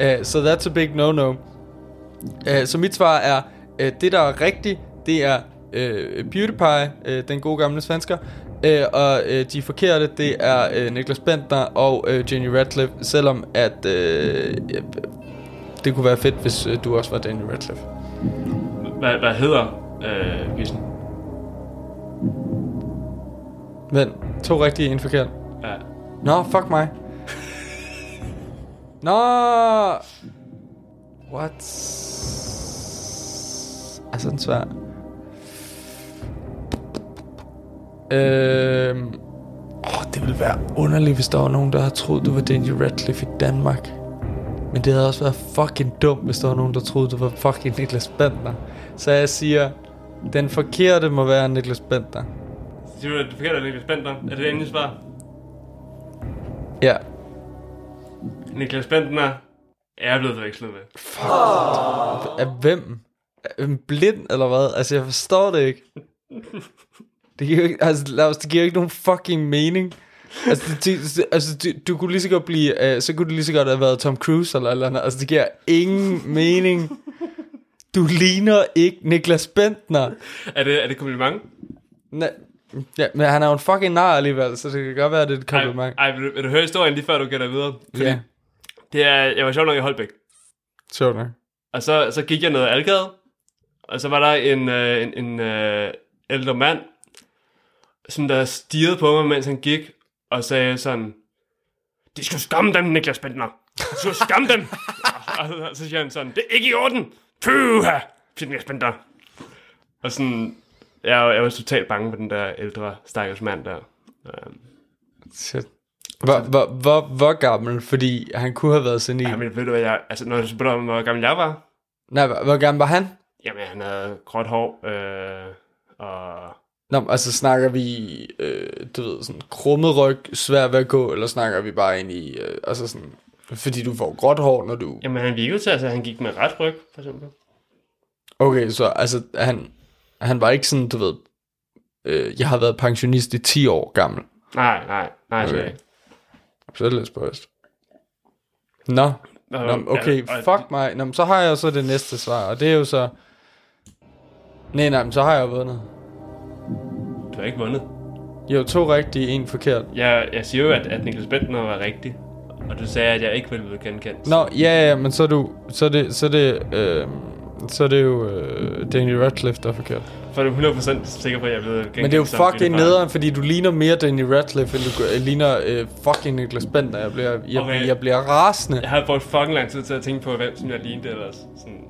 Uh, so that's a big no-no. Uh, så mit svar er, uh, det der er rigtigt, det er uh, PewDiePie, uh, den gode gamle svensker, uh, og uh, de forkerte, det er uh, Niklas Bentner og uh, Jenny Radcliffe, selvom at uh, det kunne være fedt, hvis uh, du også var Daniel Radcliffe. Hvad, hvad hedder øh, quizzen? Men to rigtige, en forkert. Ja. Nå, fuck mig. Nå. What? Altså, den svær. Øhm. Åh, det ville være underligt, hvis der var nogen, der havde troet, du var Daniel Radcliffe i Danmark. Men det havde også været fucking dumt, hvis der var nogen, der troede, du var fucking Niklas Bentner. Så jeg siger, den forkerte må være Niklas Bentner. Siger du, at det forkerte er Niklas Bentner? Er det det endelige svar? Ja. Niklas Bentner er blevet forvekslet med. Af hvem? Er en blind, eller hvad? Altså, jeg forstår det ikke. Det giver ikke, altså, Lars, det giver ikke nogen fucking mening. Altså, det, det, altså du, du kunne lige så godt blive, uh, så kunne du lige så godt have været Tom Cruise eller eller andet. Altså, det giver ingen mening. Du ligner ikke Niklas Bentner. Er det, er det kompliment? Nej, ja, men han er jo en fucking nar alligevel, så det kan godt være, at det er et kompliment. Ej, ej vil, du, vil du høre historien lige før du gætter videre? Fordi Ja, Det er, jeg var sjov nok i Holbæk. sjovt nok. Og så, så gik jeg ned ad Algade, og så var der en, øh, en, en øh, ældre mand, som der stirrede på mig, mens han gik, og sagde sådan, de skulle skamme dem, Niklas Bentner. De skulle skamme dem. og, og, så siger han sådan, det er ikke i orden. Puha, Niklas Bentner. Og sådan, jeg, var- jeg var totalt bange for den der ældre, stakkels mand der. Øhm, Shit. Hvor, hvor, hvor, hvor gammel? Fordi han kunne have været senil. Ja, men ved du hvad, jeg, altså når du spørger om, hvor gammel jeg var, Nej, hvor, hvor gammel var han? jamen han havde gråt hår, øh, og Nå, altså snakker vi, øh, du ved, sådan krummet ryg, svær ved at gå, eller snakker vi bare ind i, øh, altså sådan, fordi du får gråt hår, når du... Jamen, han virkede til, altså han gik med ret ryg, for eksempel. Okay, så altså, han, han var ikke sådan, du ved, øh, jeg har været pensionist i 10 år gammel. Nej, nej, nej, Okay. okay. Så er det lidt spøjst. Nå, Nå, okay, fuck mig. Nå, så har jeg jo så det næste svar, og det er jo så... Nej, nej, men så har jeg jo vundet. Du har ikke vundet. Jo, to rigtige, en forkert. Jeg, jeg siger jo, at, at Niklas Bentner var rigtig. Og du sagde, at jeg ikke ville blive genkendt. Nå, ja, ja, men så er du, så er det, så er det, øh, så er det jo øh, Daniel Radcliffe, der er forkert. Er du 100% sikker på, at jeg er blevet genkendt. Men det er jo fucking nederen, fordi du ligner mere Daniel Radcliffe, end du gør- ligner øh, fucking Niklas Bentner. Jeg bliver, jeg, okay. Okay. jeg bliver rasende. Jeg har brugt fucking lang tid til at tænke på, hvem som jeg lignede ellers. Sådan.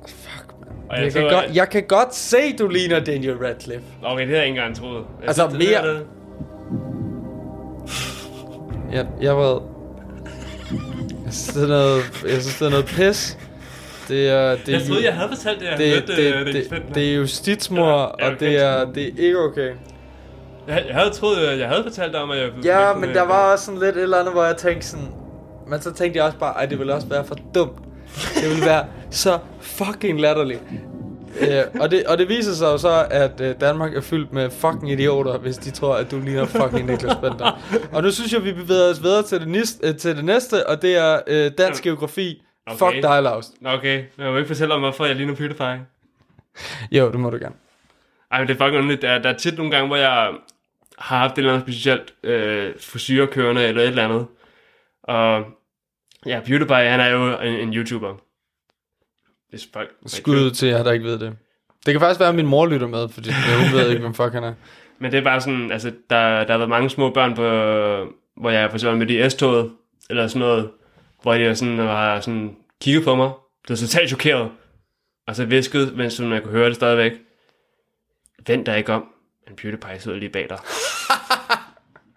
Og Jeg, jeg, kan så, godt, jeg kan godt se, du ligner Daniel Radcliffe. Okay, det havde jeg ikke engang troet. Jeg Altså, synes, mere- det- Jeg, jeg var... Jeg synes, det er noget, jeg synes, det er noget pis. Det er, det, Jeg troede, jeg havde fortalt det, jeg det, hørte det, det, det, det, det, er justitsmor, Ja, ja, og det er, det er ikke okay. jeg, jeg havde troet, jeg, jeg havde fortalt dig om, at jeg... Ja, men der var også sådan lidt et eller andet, hvor jeg tænkte sådan... Men så tænkte jeg også bare, at det ville også være for dumt. Det ville være så fucking latterligt. Øh, og, det, og det viser sig jo så, at øh, Danmark er fyldt med fucking idioter, hvis de tror, at du ligner fucking Niklas Bender. Og nu synes jeg, vi bevæger os videre til det, næste, øh, til det næste, og det er øh, dansk geografi. Okay. Fuck dig, Lars. Nå, Okay, jeg må ikke fortælle om, hvorfor jeg ligner PewDiePie. Jo, det må du gerne. Ej, men det er fucking underligt. Der, der er tit nogle gange, hvor jeg har haft et eller andet specielt øh, kørende eller et eller andet. Og ja, PewDiePie, han er jo en, en YouTuber. Hvis folk... Skud til jer, der ikke ved det. Det kan faktisk være, at min mor lytter med, fordi jeg ved ikke, hvem fuck han er. Men det er bare sådan, altså, der, der har været mange små børn, på, hvor jeg for eksempel med i S-toget, eller sådan noget, hvor de sådan, har sådan kigget på mig, blev totalt chokeret, og så visket, mens man kunne høre det stadigvæk. Vend dig ikke om, en PewDiePie sidder lige bag dig.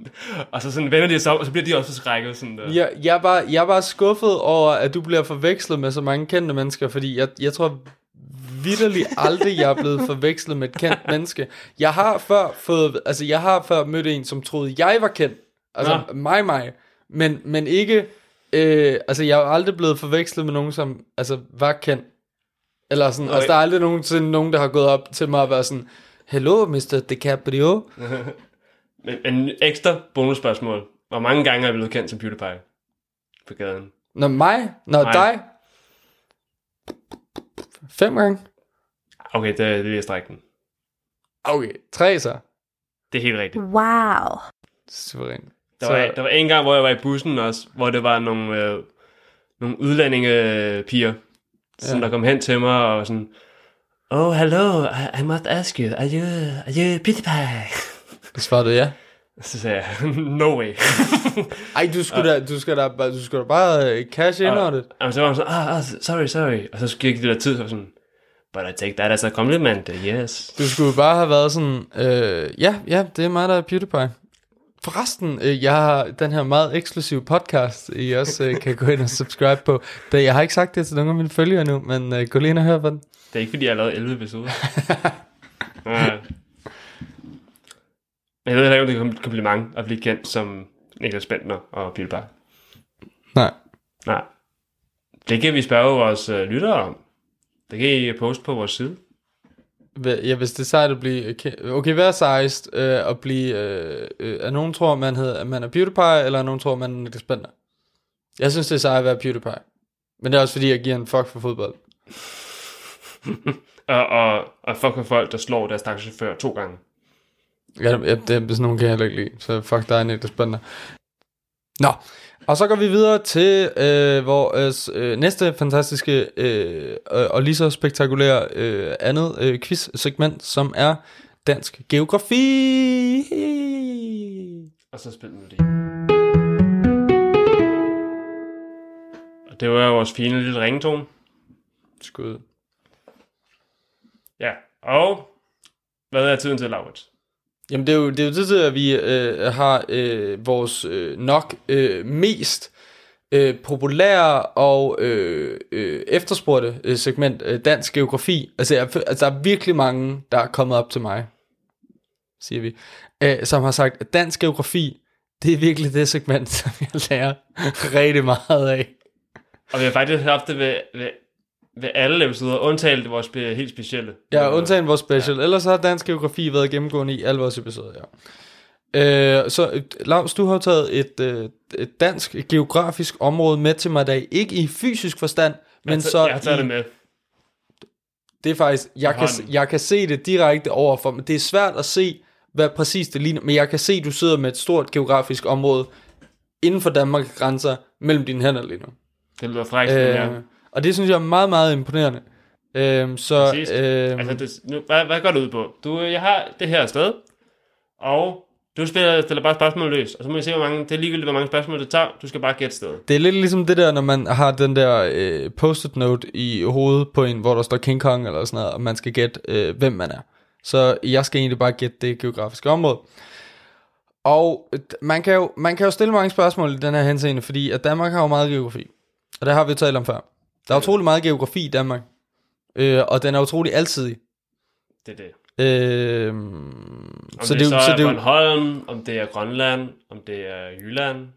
og så sådan vender de sig om, og så bliver de også forskrækket. Sådan der. Jeg, jeg, var, jeg var skuffet over, at du bliver forvekslet med så mange kendte mennesker, fordi jeg, jeg tror vidderligt aldrig, jeg er blevet forvekslet med et kendt menneske. Jeg har før fået, altså jeg har før mødt en, som troede, jeg var kendt. Altså Nå. mig, mig. Men, men ikke, øh, altså jeg er aldrig blevet forvekslet med nogen, som altså var kendt. Eller sådan, Okay. altså der er aldrig nogensinde nogen, der har gået op til mig og været sådan, Hello, Mr. DiCaprio. Men, men ekstra bonusspørgsmål. Hvor mange gange er jeg blevet kendt som PewDiePie på gaden? Nå, mig? Nå, Nej. dig? Fem gange? Okay, det, det er lige at strække den. Okay, tre så. Det er helt rigtigt. Wow. Suverænt. Der Så- var, der var en gang, hvor jeg var i bussen også, hvor det var nogle, øh, nogle udlændingepiger, som Ja. der kom hen til mig og sådan, Oh, hello, I, I must ask you, are you, are you PewDiePie? Svarede du ja. Så sagde jeg, no way. Ej, du skulle, da, du skal da, bare- du skal da bare uh, cash ind over det. og så var han sådan, ah, ah, sorry, sorry. Og så gik det der tid, så jeg sådan, but I take that as a compliment, yes. Du skulle bare have været sådan, øh, ja, ja, det er mig, der er PewDiePie. Forresten, øh, jeg har den her meget eksklusive podcast, I også øh, kan gå ind og subscribe på. Da jeg har ikke sagt det til nogen af mine følgere nu, men øh, gå lige ind og hør på den. Det er ikke, fordi jeg har lavet 11 episoder. Nej. Jeg ved heller ikke, om det er et kompliment at blive kendt som Niklas Bentner og PewDiePie. Nej. Nej. Det kan vi spørge vores øh, lyttere om. Det kan I poste på vores side. Ja, hvis det er sejt at blive... Okay, hvad er sejst øh, at blive... Øh, øh, er nogen tror, man, hedder, at man er PewDiePie, eller er nogen tror, man er Niklas Bender? Jeg synes, det er sejt at være PewDiePie. Men det er også fordi, jeg giver en fuck for fodbold. Og, og, og fuck for folk, der slår deres taxichauffør to gange. Ja, ja det er sådan nogen kan jeg heller ikke lide. Så fuck dig, Niklas Bender. Nå, og så går vi videre til øh, vores øh, næste fantastiske øh, øh, og lige så spektakulære øh, andet øh, quiz-segment, som er dansk geografi. Og så spil melodi. Og det var vores fine lille ringetone. Skud. Ja, og hvad er tiden til, Laurits? Jamen det er jo, det er jo det at vi øh, har øh, vores øh, nok øh, mest øh, populære og øh, øh, efterspurgte øh, segment, øh, dansk geografi. Altså, jeg, altså der er virkelig mange, der er kommet op til mig, siger vi, øh, som har sagt, at dansk geografi, det er virkelig det segment, som jeg lærer rigtig meget af. Og vi har faktisk haft det ved, ved, ved alle episoder, undtaget vores spe, helt specielle. Ja, undtagen vores special. Ja. Ellers har dansk geografi været gennemgående i alle vores episoder, ja. Øh, så Lars, du har taget et, øh, et dansk geografisk område med til mig i dag. Ikke i fysisk forstand, men jeg, så jeg har taget i, det med. det er faktisk, jeg kan, jeg kan se det direkte overfor, men det er svært at se, hvad præcis det ligner, men jeg kan se, at du sidder med et stort geografisk område inden for Danmarks grænser mellem dine hænder lige nu. Det lyder frækt, Øh, ja. Og det synes jeg er meget, meget imponerende. Øh, så, Præcis. øh, Altså, det, nu, hvad, hvad går det ud på? Du, jeg har det her sted, og du spiller, stiller bare spørgsmål løs, og så må vi se, hvor mange, det er ligegyldigt, hvor mange spørgsmål det tager. Du skal bare gætte stedet. Det er lidt ligesom det der, når man har den der øh, post-it note i hovedet på en, hvor der står King Kong eller sådan noget, og man skal gætte, øh, hvem man er. Så jeg skal egentlig bare gætte det geografiske område. Og øh, man kan, jo, man kan jo stille mange spørgsmål i den her henseende, fordi at Danmark har jo meget geografi. Og det har vi talt om før. Der er utrolig meget geografi i Danmark. Øh, og den er utrolig alsidig. Det er det. Øh, Om så det, det, er så jo- så er det er Bornholm, om det er Grønland, om det er Jylland.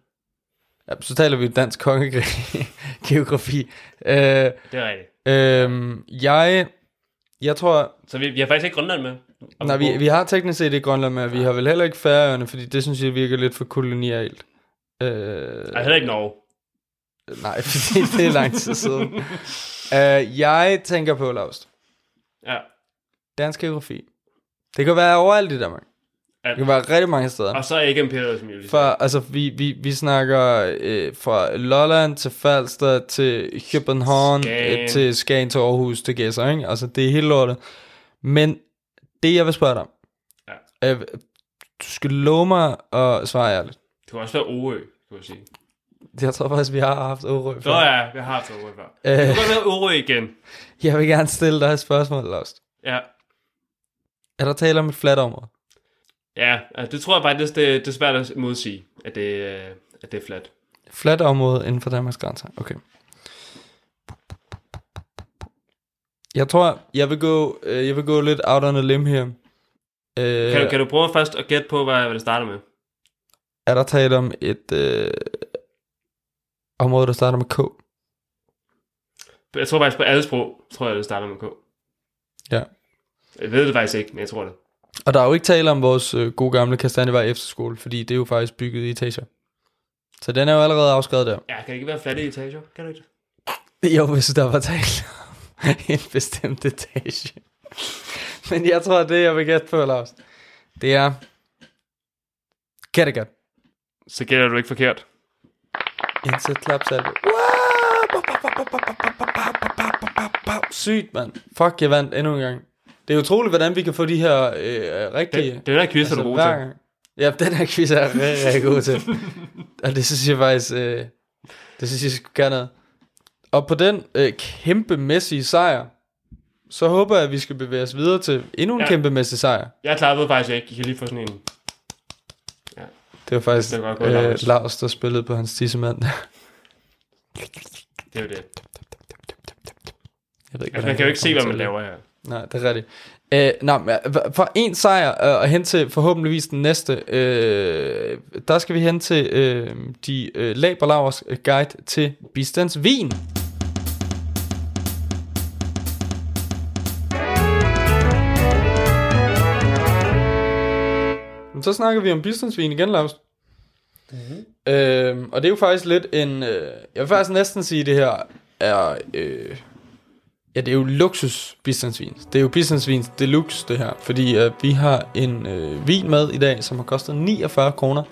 ja, så taler vi dansk kongegeografi. Øh, Det er rigtigt. øh, jeg, jeg tror, Så vi, vi har faktisk ikke Grønland med. nej, vi, vi har teknisk set ikke Grønland med, vi har vel heller ikke Færøerne, fordi det synes jeg virker lidt for kolonialt. Øh, Ej, heller ikke Norge. Nej, fordi det er lang tid siden. øh, jeg tænker på, Laust, Ja. dansk geografi. Det kan være overalt i Danmark. Ja. Det kan være rigtig mange steder. Og så er ikke Imperiet, som jeg vil sige. For, altså, vi, vi, vi snakker øh, fra Lolland til Falster til København, Skagen. øh, til Skagen til Aarhus til Gæsser, ikke? Altså, det er hele lortet. Men det, jeg vil spørge dig om, Ja. øh, du skal love mig at svare ærligt. Det kunne også være Orø, kan jeg sige. Jeg tror faktisk, vi har haft Orø Nå før. ja, jeg har haft Orø før. Øh. Kunne godt være Orø igen. Jeg vil gerne stille dig et spørgsmål, Lost. Ja. Er der tale om et fladt område? Ja, altså, det tror jeg faktisk, det, det er svært at modsige, at det, øh, at det er fladt. Fladt område inden for Danmarks grænser. Okay. Jeg tror, jeg vil gå, øh, jeg vil gå lidt out on a limb her. Øh, Kan, du, kan du prøve først at gætte på, hvad, hvad det starter med? Er der tale om et øh, område, der starter med K? Jeg tror faktisk på alle sprog, tror jeg, det starter med K. Ja. Jeg ved det faktisk ikke, men jeg tror det. Og der er jo ikke tale om vores øh, gode gamle Kastanjevej efterskole, fordi det er jo faktisk bygget i etager. Så den er jo allerede afskrevet der. Ja, kan det ikke være flatte etager? Kan det ikke? Jo, hvis der var tale om en bestemt etage. Men jeg tror, det jeg vil gætte på, Lars, det er Kattegat. Så gætter du ikke forkert. Indsæt klapsalve. Sygt, mand. Fuck, jeg vandt endnu en gang. Det er utroligt, hvordan vi kan få de her øh, rigtige... Den, den her quiz er du god til. gang. Ja, den her quiz er jeg rigtig, rigtig god til. Og det synes jeg faktisk, øh, det synes jeg skulle gøre noget. Og på den øh, kæmpemæssige sejr, så håber jeg, at vi skal bevæge os videre til endnu en Ja. ja. kæmpemæssig sejr. Jeg klappede faktisk ikke. I kan lige få sådan en... Det var faktisk Det var øh, Lars. Lars, der spillede på hans tissemand. Det er jo det. Jeg ved ikke, Altså, man kan jo ikke se, hvad man laver her. Nej, det er rigtigt. Øh, nej, men, øh, for en sejr øh, og hen til forhåbentligvis den næste, øh, der skal vi hen til øh, de øh, Laberlavers guide til bistandsvin. Men så snakker vi om bistandsvin igen, Lars. Mm-hmm. Øh, og det er jo faktisk lidt en... Øh, jeg vil faktisk næsten sige, det her er... Øh, Ja, det er jo luksus bistandsvin. Det er jo bistandsvin deluxe, det her. Fordi øh, vi har en øh, vin med i dag, som har kostet 49 kroner.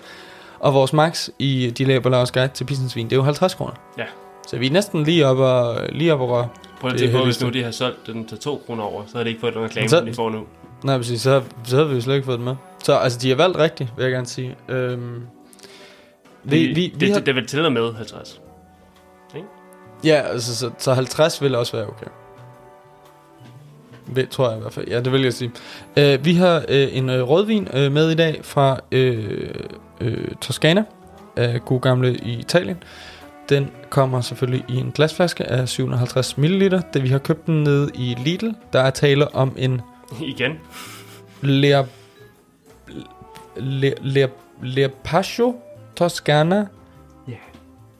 Og vores max i de Laberlavs guide til bistandsvin, det er jo 50 kroner. Ja. Så vi er næsten lige op og, lige op og røre. Prøv at Det tænke på, hvis nu de har solgt den til 2 kroner over, så havde de ikke fået den reklame, Så- de får nu. Nej, præcis. Så, så havde vi jo slet ikke fået det med. Så altså, de har valgt rigtigt, vil jeg gerne sige. Øhm, vi, vi, vi, det, har, det, det er vel til og med 50. Ja, altså, så, så 50 vil også være okay. Det tror jeg i hvert fald. Ja, det vil jeg sige. Uh, vi har uh, en uh, rødvin uh, med i dag fra uh, uh, Toscana, uh, god gamle i Italien. Den kommer selvfølgelig i en glasflaske af 750 ml. Da vi har købt den nede i Lidl, der er tale om en Igen. Ler... Ler... Ler... Lerpacho Toscana Ja.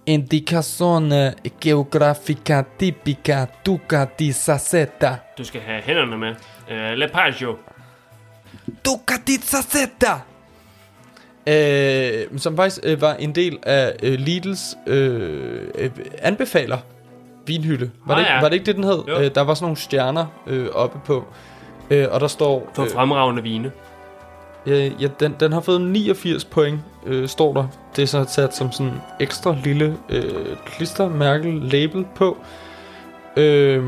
Indicazione geografica tipica Duca di Sassetta Du skal have hænderne med. Uh, Lepaggio. Duca di Sassetta øh, Som faktisk øh, var en del af øh, Lidls øh, øh, anbefaler vinhylde. Var, Ah, det, ja. var det ikke det, den hed? Jo. Øh, der var sådan nogle stjerner øh, oppe på. Øh, og der står... For fremragende vine. Øh, ja, den, den har fået 89 point, øh, står der. Det er så sat som sådan ekstra lille øh, klistermærke label på. Øh,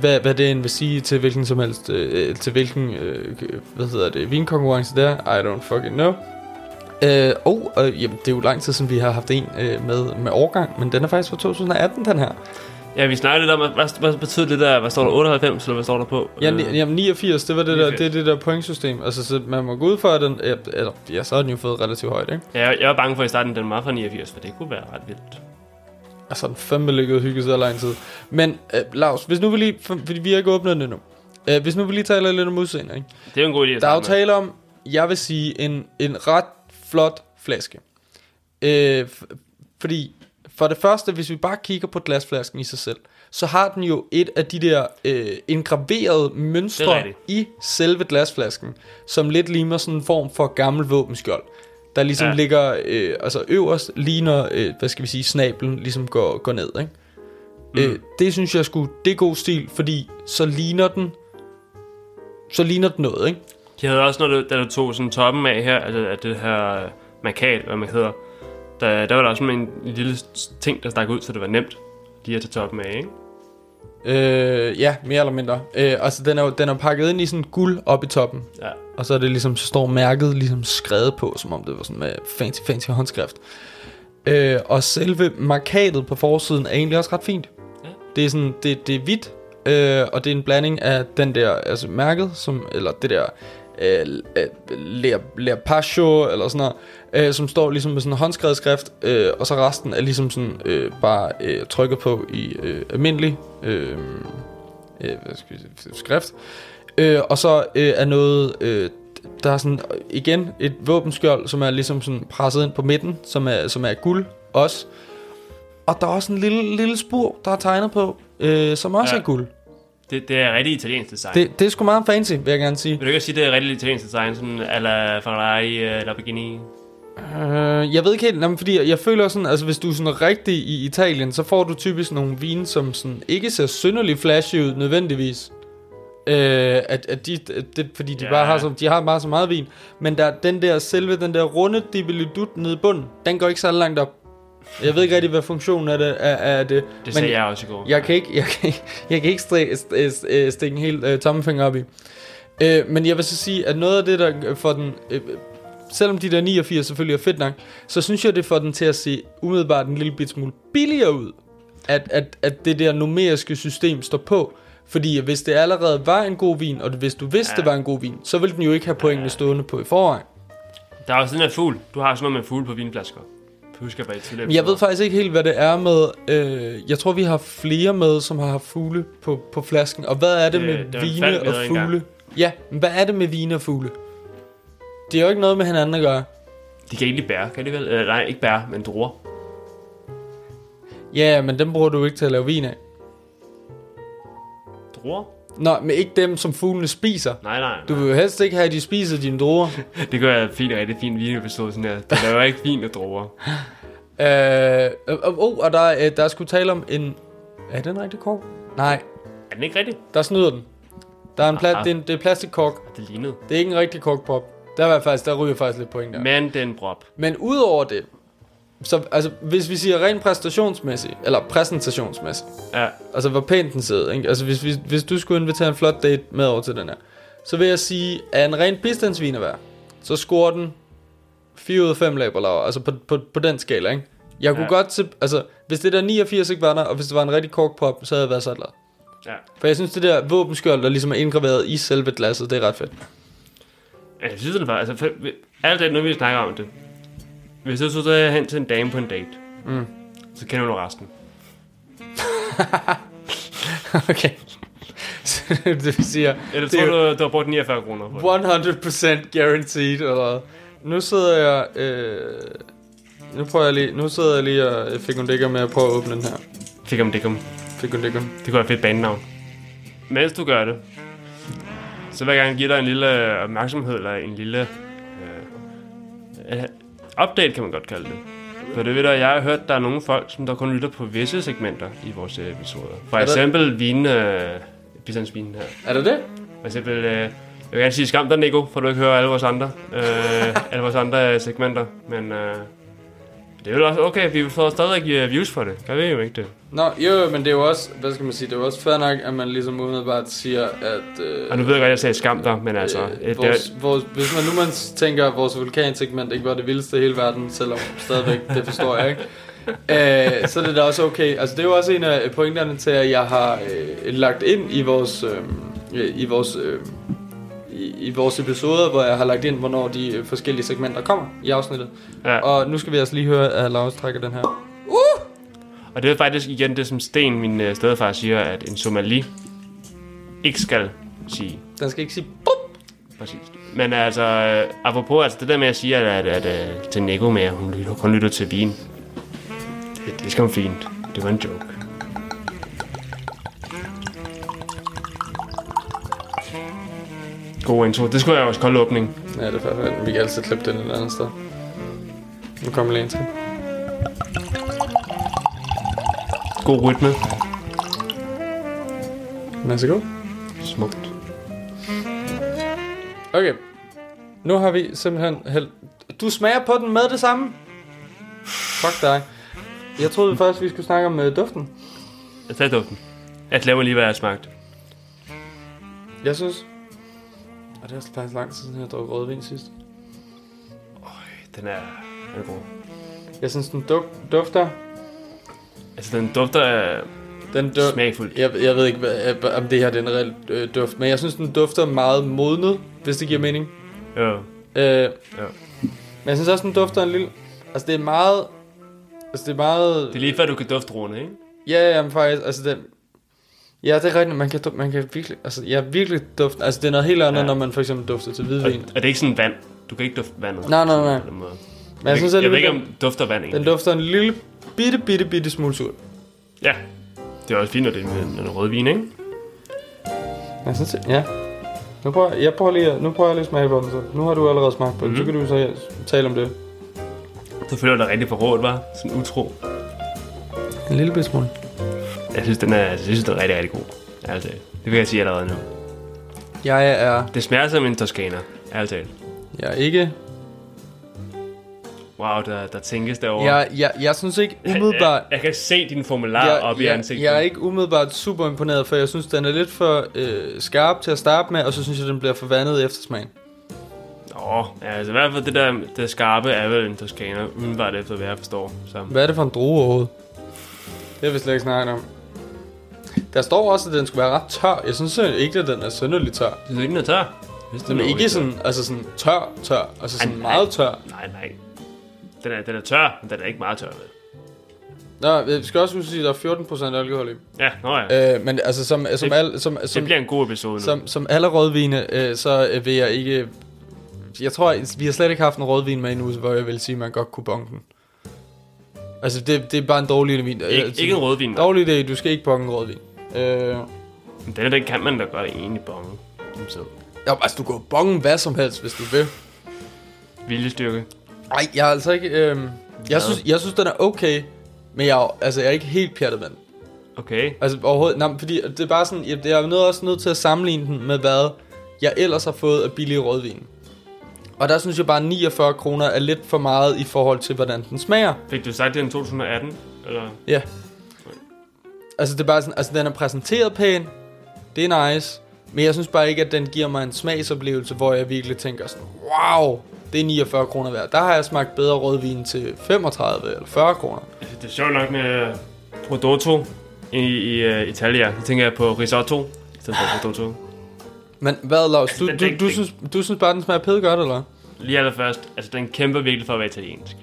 hvad, hvad det end vil sige til hvilken som helst, øh, til hvilken, øh, hvad hedder det, vinkonkurrence der, I don't fucking know. Øh, og øh, jamen, det er jo lang tid siden vi har haft en øh, med, med årgang, men den er faktisk fra 2018, den her. Ja, vi snakkede lidt om, hvad, hvad betyder det der, hvad står der, 98, eller hvad står der på? Ja, Øh, ni, jamen 89, det var det 89. der, det det der pointsystem. Altså, så man må gå ud for, at den, ja, eller, ja, så har den jo fået relativt højt, ikke? Ja, jeg, jeg var bange for i starten, den var fra 89, for det kunne være ret vildt. Altså, den fandme ligget og hygget i lang tid. Men, øh, Lars, hvis nu vi lige... for- Fordi vi har ikke åbnet den endnu. Øh, hvis nu vi lige taler lidt om udseende, ikke? Det er jo en god idé Der er jo tale om, jeg vil sige, en, en ret flot flaske. Øh, fordi, for det første, hvis vi bare kigger på glasflasken i sig selv, så har den jo et af de der øh, er mønstre i selve glasflasken, som lidt ligner sådan en form for gammel våbenskjold. Der ligesom Ja. ligger, øh, altså øverst ligner, øh, hvad skal vi sige, snablen ligesom går, går ned, ikke? Mm. Øh, det synes jeg skulle, det er god stil, fordi så ligner den, så ligner den noget, ikke? De havde også, når du, da du tog sådan toppen af her, altså af det her markat, hvad man hedder, der, der var der også sådan en lille ting, der stak ud, så det var nemt lige at tage toppen af, ikke? Øh, ja, mere eller mindre. Øh, altså, den er jo den er pakket ind i sådan guld op i toppen. Ja. Og så er det ligesom, så står mærket ligesom skrevet på, som om det var sådan med fancy, fancy håndskrift. Øh, og selve markatet på forsiden er egentlig også ret fint. Ja. Det er sådan, det, det er hvidt, øh, og det er en blanding af den der, altså mærket, som, eller det der, øh, øh, Ler, Lerpacho, eller sådan noget, øh, som står ligesom med sådan en håndskrevet skrift, øh, og så resten er ligesom sådan øh, bare øh, trykket på i øh, almindelig øh, øh, skrift. Øh, og så øh, er noget, øh, der er sådan øh, igen et våbenskjold, som er ligesom sådan presset ind på midten, som er, som er guld også. Og der er også en lille, lille spur, der er tegnet på, øh, som også ja. er guld. Det, det er rigtig italiensk design. Det. Det, er sgu meget fancy, vil jeg gerne sige. Vil du ikke sige, det er rigtig italiensk design, sådan a la Ferrari, uh, Lamborghini? Øh, jeg ved ikke helt, jamen, fordi jeg føler sådan, altså hvis du er sådan rigtig i Italien, så får du typisk nogle vine, som sådan ikke ser synderligt flashy ud nødvendigvis. Øh, at, at de, at det, fordi de, ja. bare har så, de har bare så meget vin. Men der, den der selve, den der runde dibelidut nede i bunden, den går ikke så langt op. Jeg ved ikke rigtig, hvad funktionen af det er. er det. Det sagde jeg også i går. Jeg kan ikke, jeg kan jeg kan ikke stik, st, stikke en helt øh, tommefinger op i. Øh, men jeg vil så sige, at noget af det, der får den... Øh, selvom de der 89 selvfølgelig er fedt nok, så synes jeg, det får den til at se umiddelbart en lille bit smule billigere ud. At, at, at det der numeriske system står på. Fordi hvis det allerede var en god vin, og hvis du vidste, ja. det var en god vin, så ville den jo ikke have pointene stående på i forvejen. Der er også den her fugl. Du har sådan noget med fugl på vinflasker. Husker jeg bare tidligere jeg ved faktisk ikke helt, hvad det er med... Øh, jeg tror, vi har flere med, som har haft fugle på, på flasken. Og hvad er det Det- med det vine og havde engang. fugle? Ja, men hvad er det med vine og fugle? Det er jo ikke noget med hinanden at gøre. De kan egentlig bære, kan de vel? Øh, nej, ikke bære, men druer. Ja, men dem bruger du ikke til at lave vin af. Druer? Nå, men ikke dem, som fuglene spiser. Nej, nej. Du vil jo helst ikke have, at de spiser dine druer. Det gør jeg fint, rigtig fin vinepisode sådan her. Det laver ikke fint af druer. Øh, oh, oh, og der, er, øh, der er sgu tale om en... Er den rigtig kork? Nej, Er den ikke rigtig? der snyder den. Der er en pla- Ah. det, er en, det er plastikkork. Det lignede. Det er ikke en rigtig korkpop. Der, var faktisk, der ryger faktisk lidt point der. Men den prop. Men udover det, så altså, hvis vi siger rent præstationsmæssigt, eller præsentationsmæssigt, Ja, altså hvor pænt den sidder, ikke? Altså hvis, hvis, hvis du skulle invitere en flot date med over til den her, så vil jeg sige, at en ren bistandsvinervær, så scorer den 4 ud af 5 laberlaver, altså på, på, på den skala, ikke? Jeg kunne Ja. godt se, altså hvis det der 89 ikke var der, og hvis det var en rigtig korkpop, så havde jeg været så glad. ja. For jeg synes, det der våbenskjold, der ligesom er indgraveret i selve glasset, det er ret fedt. Jeg synes, den var... Altså, alt det, nu vi snakker om det. Hvis du så tager hen til en dame på en date, Mm. så kender du resten. okay. Så det siger, Eller Det tror du, du har brugt 49 kroner på det? 100% guaranteed, eller Nu sidder jeg... Øh, nu prøver jeg lige... Nu sidder jeg lige og fik en med at prøve at åbne den her. Fik om det kom. Fik en dækker. Det kunne være fedt banenavn. Mens du gør det, så vil jeg gerne give dig en lille opmærksomhed, eller en lille øh, øh, update, kan man godt kalde det. For det ved du, jeg har hørt, der er nogle folk, som der kun lytter på visse segmenter i vores øh, episoder. For der- eksempel vin, øh, bistandsvinen her. Er det det? For eksempel, øh, jeg vil gerne sige skam dig, Nico, for du ikke hører alle vores andre, øh, alle vores andre øh, segmenter. Men øh, det er jo også okay, vi får stadig øh, views for det. Kan vi jo ikke det? Nå, jo, men det er jo også, hvad skal man sige, det er jo også fair nok, at man ligesom umiddelbart siger, at... Øh, Og nu ved jeg godt, at jeg sagde skam dig, men altså... øh, Øh, det, vores, vores, hvis man nu man tænker, at vores vulkansegment ikke var det vildeste i hele verden, selvom stadigvæk, det forstår jeg ikke, øh, så er det da også okay. Altså, det er jo også en af pointerne til, at jeg har øh, lagt ind i vores, øh, i vores, øh, i, i vores episoder, hvor jeg har lagt ind, hvornår de øh, forskellige segmenter kommer i afsnittet. ja. Og nu skal vi altså lige høre, at Lars trækker den her. Og det er faktisk igen det, som Sten, min øh, stedfar, siger, at en somali ikke skal sige. Den skal ikke sige bup. Præcis. Men altså, øh, apropos altså det der med at sige, at, at, at, at til Nico med, at hun lytter, kun lytter til vin. Det, det skal hun fint. Det var en joke. God intro. Det skulle jeg også kold åbning. Ja, det er faktisk Vi kan altid klippe den et andet sted. Nu kommer lige en til. God rytme. Værsgo. Smukt. Okay. Nu har vi simpelthen held... Du smager på den med det samme? Fuck dig. Jeg troede først, vi skulle snakke om uh, duften. Jeg tager duften. Jeg glemmer lige, hvad jeg har smagt. Jeg synes... Og det er faktisk lang tid siden, jeg drak rødvin sidst. Den er, den er god. Jeg synes, den duf- dufter... Altså, den dufter af Den duf- smagfuld. jeg, jeg ved ikke, hvad, om det her det er en reel øh, duft, men jeg synes, den dufter meget modnet, hvis det giver mening. Ja. Øh, Men jeg synes også, den dufter en lille... Altså, det er meget... Altså, det er meget... Det er lige før, du kan dufte druerne, ikke? Ja, ja, men faktisk, altså det... Ja, det er rigtigt, man kan, man kan virkelig, altså, ja, virkelig dufte, altså det er noget helt andet, Ja. når man for eksempel dufter til hvidvin. og det er ikke sådan vand. Du kan ikke dufte vandet. Nej, nej, nej. På den måde. Men jeg synes jeg, jeg ved ikke, om dufter vand egentlig. den dufter en lille, bitte, bitte, bitte smule surt. Ja. Det er også fint, når det er med en rødvin, ikke? Jeg synes, ja. Nu prøver, jeg prøver lige, nu prøver jeg lige at smage på den, så nu har du allerede smagt på den, Mhm. så kan du så tale om det. Du føler dig rigtig forrådt, var? Sådan utro. En lille smule. Jeg synes, den er, jeg synes, den er rigtig, rigtig god. Altså, det vil jeg sige allerede nu. Jeg er, Det smager som en Toscana, ærligt talt. jeg er ikke, Wow, der, der tænkes derovre. jeg, jeg, jeg synes ikke umiddelbart, Jeg, jeg kan se din formular jeg, op i jeg, ansigtet. jeg er ikke umiddelbart super imponeret, for jeg synes, den er lidt for øh, skarp til at starte med, og så synes jeg, den bliver forvandet i eftersmagen. Nå, ja, altså i hvert fald det der det skarpe er vel en Toscana, umiddelbart efter hvad jeg forstår. Så. Hvad er det for en drue overhovedet? Det har vi slet ikke snakket om. Der står også, at den skulle være ret tør. Jeg synes ikke, at den er synderligt tør. Det er ikke noget tør. Hvis det Den er ikke det sådan, altså sådan tør, tør. Altså sådan Ej, nej. meget tør. Nej, nej. Den er, den er tør, men den er ikke meget tør, vel? Nå, vi skal også huske, at der er 14% alkohol i. Ja, nå ja. Øh, men altså, som, som, Det- al, som, det som, bliver en god episode nu. som, som alle rødvine, øh, så øh, vil jeg ikke... Jeg tror, vi har slet ikke haft en rødvin med endnu, hvor jeg vil sige, at man godt kunne bonge den. Altså, det, det er bare en dårlig vin. ikke, ikke en rødvin. Dårlig idé, du skal ikke bonge en rødvin. Øh, Men Den, den kan man da godt egentlig bonge. Som så. jo, altså, du kan bonge hvad som helst, hvis du vil. Viljestyrke. Nej, jeg er altså ikke... Øh, jeg, synes, jeg synes, den er okay, men jeg, er- altså, jeg er ikke helt pjattet med den. Okay. Altså overhovedet, nej, fordi det er bare sådan, jeg, jeg er nødt også nødt til at sammenligne den med hvad jeg ellers har fået af billig rødvin. Og der synes jeg bare, at 49 kroner er lidt for meget i forhold til, hvordan den smager. Fik du sagt det i 2018? Eller? Ja. Altså det er bare sådan, altså den er præsenteret pæn, det er nice, men jeg synes bare ikke, at den giver mig en smagsoplevelse, hvor jeg virkelig tænker sådan, wow, det er 49 kroner værd. Der har jeg smagt bedre rødvin til 35 eller 40 kroner. Altså, det er sjovt nok med Prodotto i, i uh, Italia. Jeg tænker jeg på risotto i stedet for Prodotto. Men hvad, Lars, du, Den- du, den- du, den- synes, du synes bare, den smager pæde godt, eller? Lige allerførst, altså den kæmper virkelig for at være italiensk.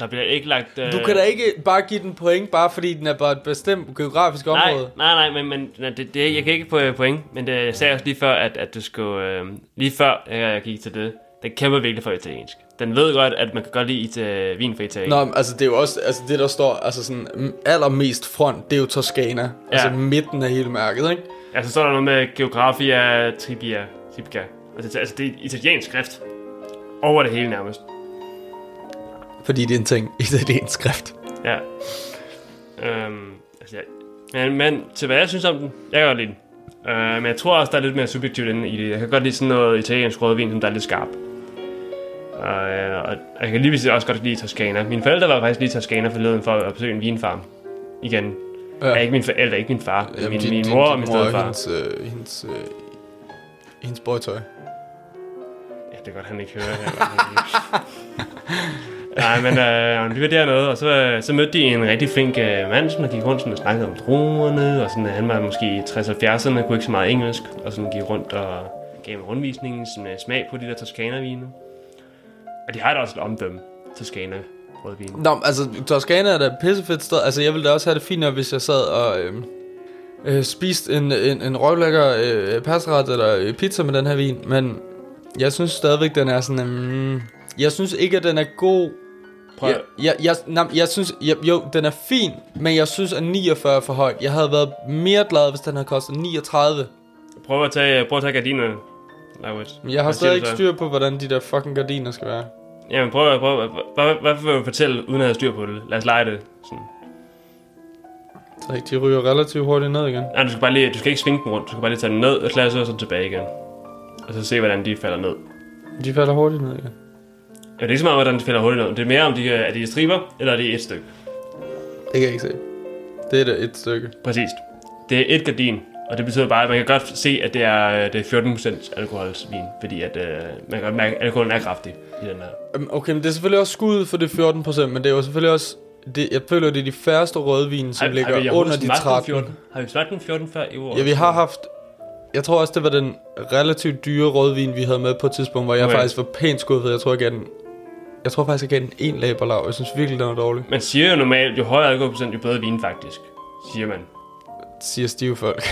Der bliver ikke lagt... Uh, Du kan da ikke bare give den point, bare fordi den er bare et bestemt geografisk Nej, område. nej, nej, men, men nej, det, det, jeg kan ikke få øh, point, men det, jeg sagde også lige før, at, at du skulle, øh, lige før jeg, jeg gik til det, den kæmper virkelig for italiensk. Den ved godt, at man kan godt lide it, øh, vin fra Italien. Nå, men altså det er jo også, altså det der står, altså sådan allermest front, det er jo Toscana. Ja. Altså midten af hele mærket, ikke? Altså, så står der noget med Geografia Tribia. Tribia. Altså, altså, det er italiensk skrift. Over det hele nærmest. Fordi det er en ting, italiensk skrift. Ja. Øhm, altså, jeg, men, men til hvad jeg synes om den, jeg kan godt lide den. Øh, men jeg tror også, der er lidt mere subjektivt inde i det. Jeg kan godt lide sådan noget italiensk rødvin, som der er lidt skarp. Og, øh, og jeg kan lige også godt lide Toscana. Mine forældre var faktisk lige i Toscana forleden for at besøge en vinfarm. Igen. Ja. Ja. Ikke mine forældre, ikke min far. Jamen, min, din- min mor din og min stedfar. hendes, øh, hendes, øh, hendes boytøj. Ja, det er godt, han ikke hører her. Nej, men øh, vi var dernede, og så, øh, så mødte de en rigtig flink øh, mand, som gik rundt sådan, og snakkede om druerne, og sådan, øh, han var måske i 60-70'erne, kunne ikke så meget engelsk, og sådan gik rundt og gav mig rundvisningen, sådan, øh, smag på de der Toscana-vine. Og de har da også et omdømme, Toscana. rødvin. Nå, altså, Toskana er da et pissefedt sted. Altså, jeg ville da også have det fint, nok, hvis jeg sad og øh, øh, spiste en, en, en røvlækker øh, pastaret eller øh, pizza med den her vin. Men jeg synes stadigvæk, den er sådan... Øh, jeg synes ikke, at den er god. Prøv, Jeg, jeg, jeg, nej, jeg synes, jeg, jo, den er fin, men jeg synes, at 49 er for højt. Jeg havde været mere glad, hvis den havde kostet 39. prøv at tage, prøv at tage gardinerne. Men jeg har stadig ikke styr på, hvordan de der fucking gardiner skal være. Jamen prøv, prøv, hvad, hvad vil du fortælle, uden at have styr på det? Lad os lege det. Sådan. Så ikke, de ryger relativt hurtigt ned igen. Nej, du skal, bare lige, du skal ikke svinge dem rundt. Du skal bare lige tage dem ned og klasse og så tilbage igen. Og så se, hvordan de falder ned. De falder hurtigt ned igen. Ja, det er ikke så meget, hvordan de falder hurtigt ned. Det er mere, om de er, er de i striber, eller er de i et stykke. Det kan jeg ikke se. Det er da et stykke. Præcis. Det er et gardin, og det betyder bare, at man kan godt se, at det er, det er 14% alkoholsvin, fordi at, øh, man kan mærke, at alkoholen er kraftig i den her. Øhm, Okay, men det er selvfølgelig også skud for det 14%, men det er jo selvfølgelig også... Det, jeg føler, det er de færreste rødvin, som Har- ligger har under de smagt den 13. 14? Har vi smagt den 14 før i år? Ja, vi har haft... Jeg tror også, det var den relativt dyre rødvin, vi havde med på et tidspunkt, hvor jeg Okay. faktisk var pænt skuffet. Jeg tror, jeg gav den... Jeg tror faktisk, jeg gav den en laberlav. Jeg synes virkelig, den var dårlig. Man siger jo normalt, jo højere alkoholprocent, jo bedre vin faktisk. Siger man. Siger stive folk.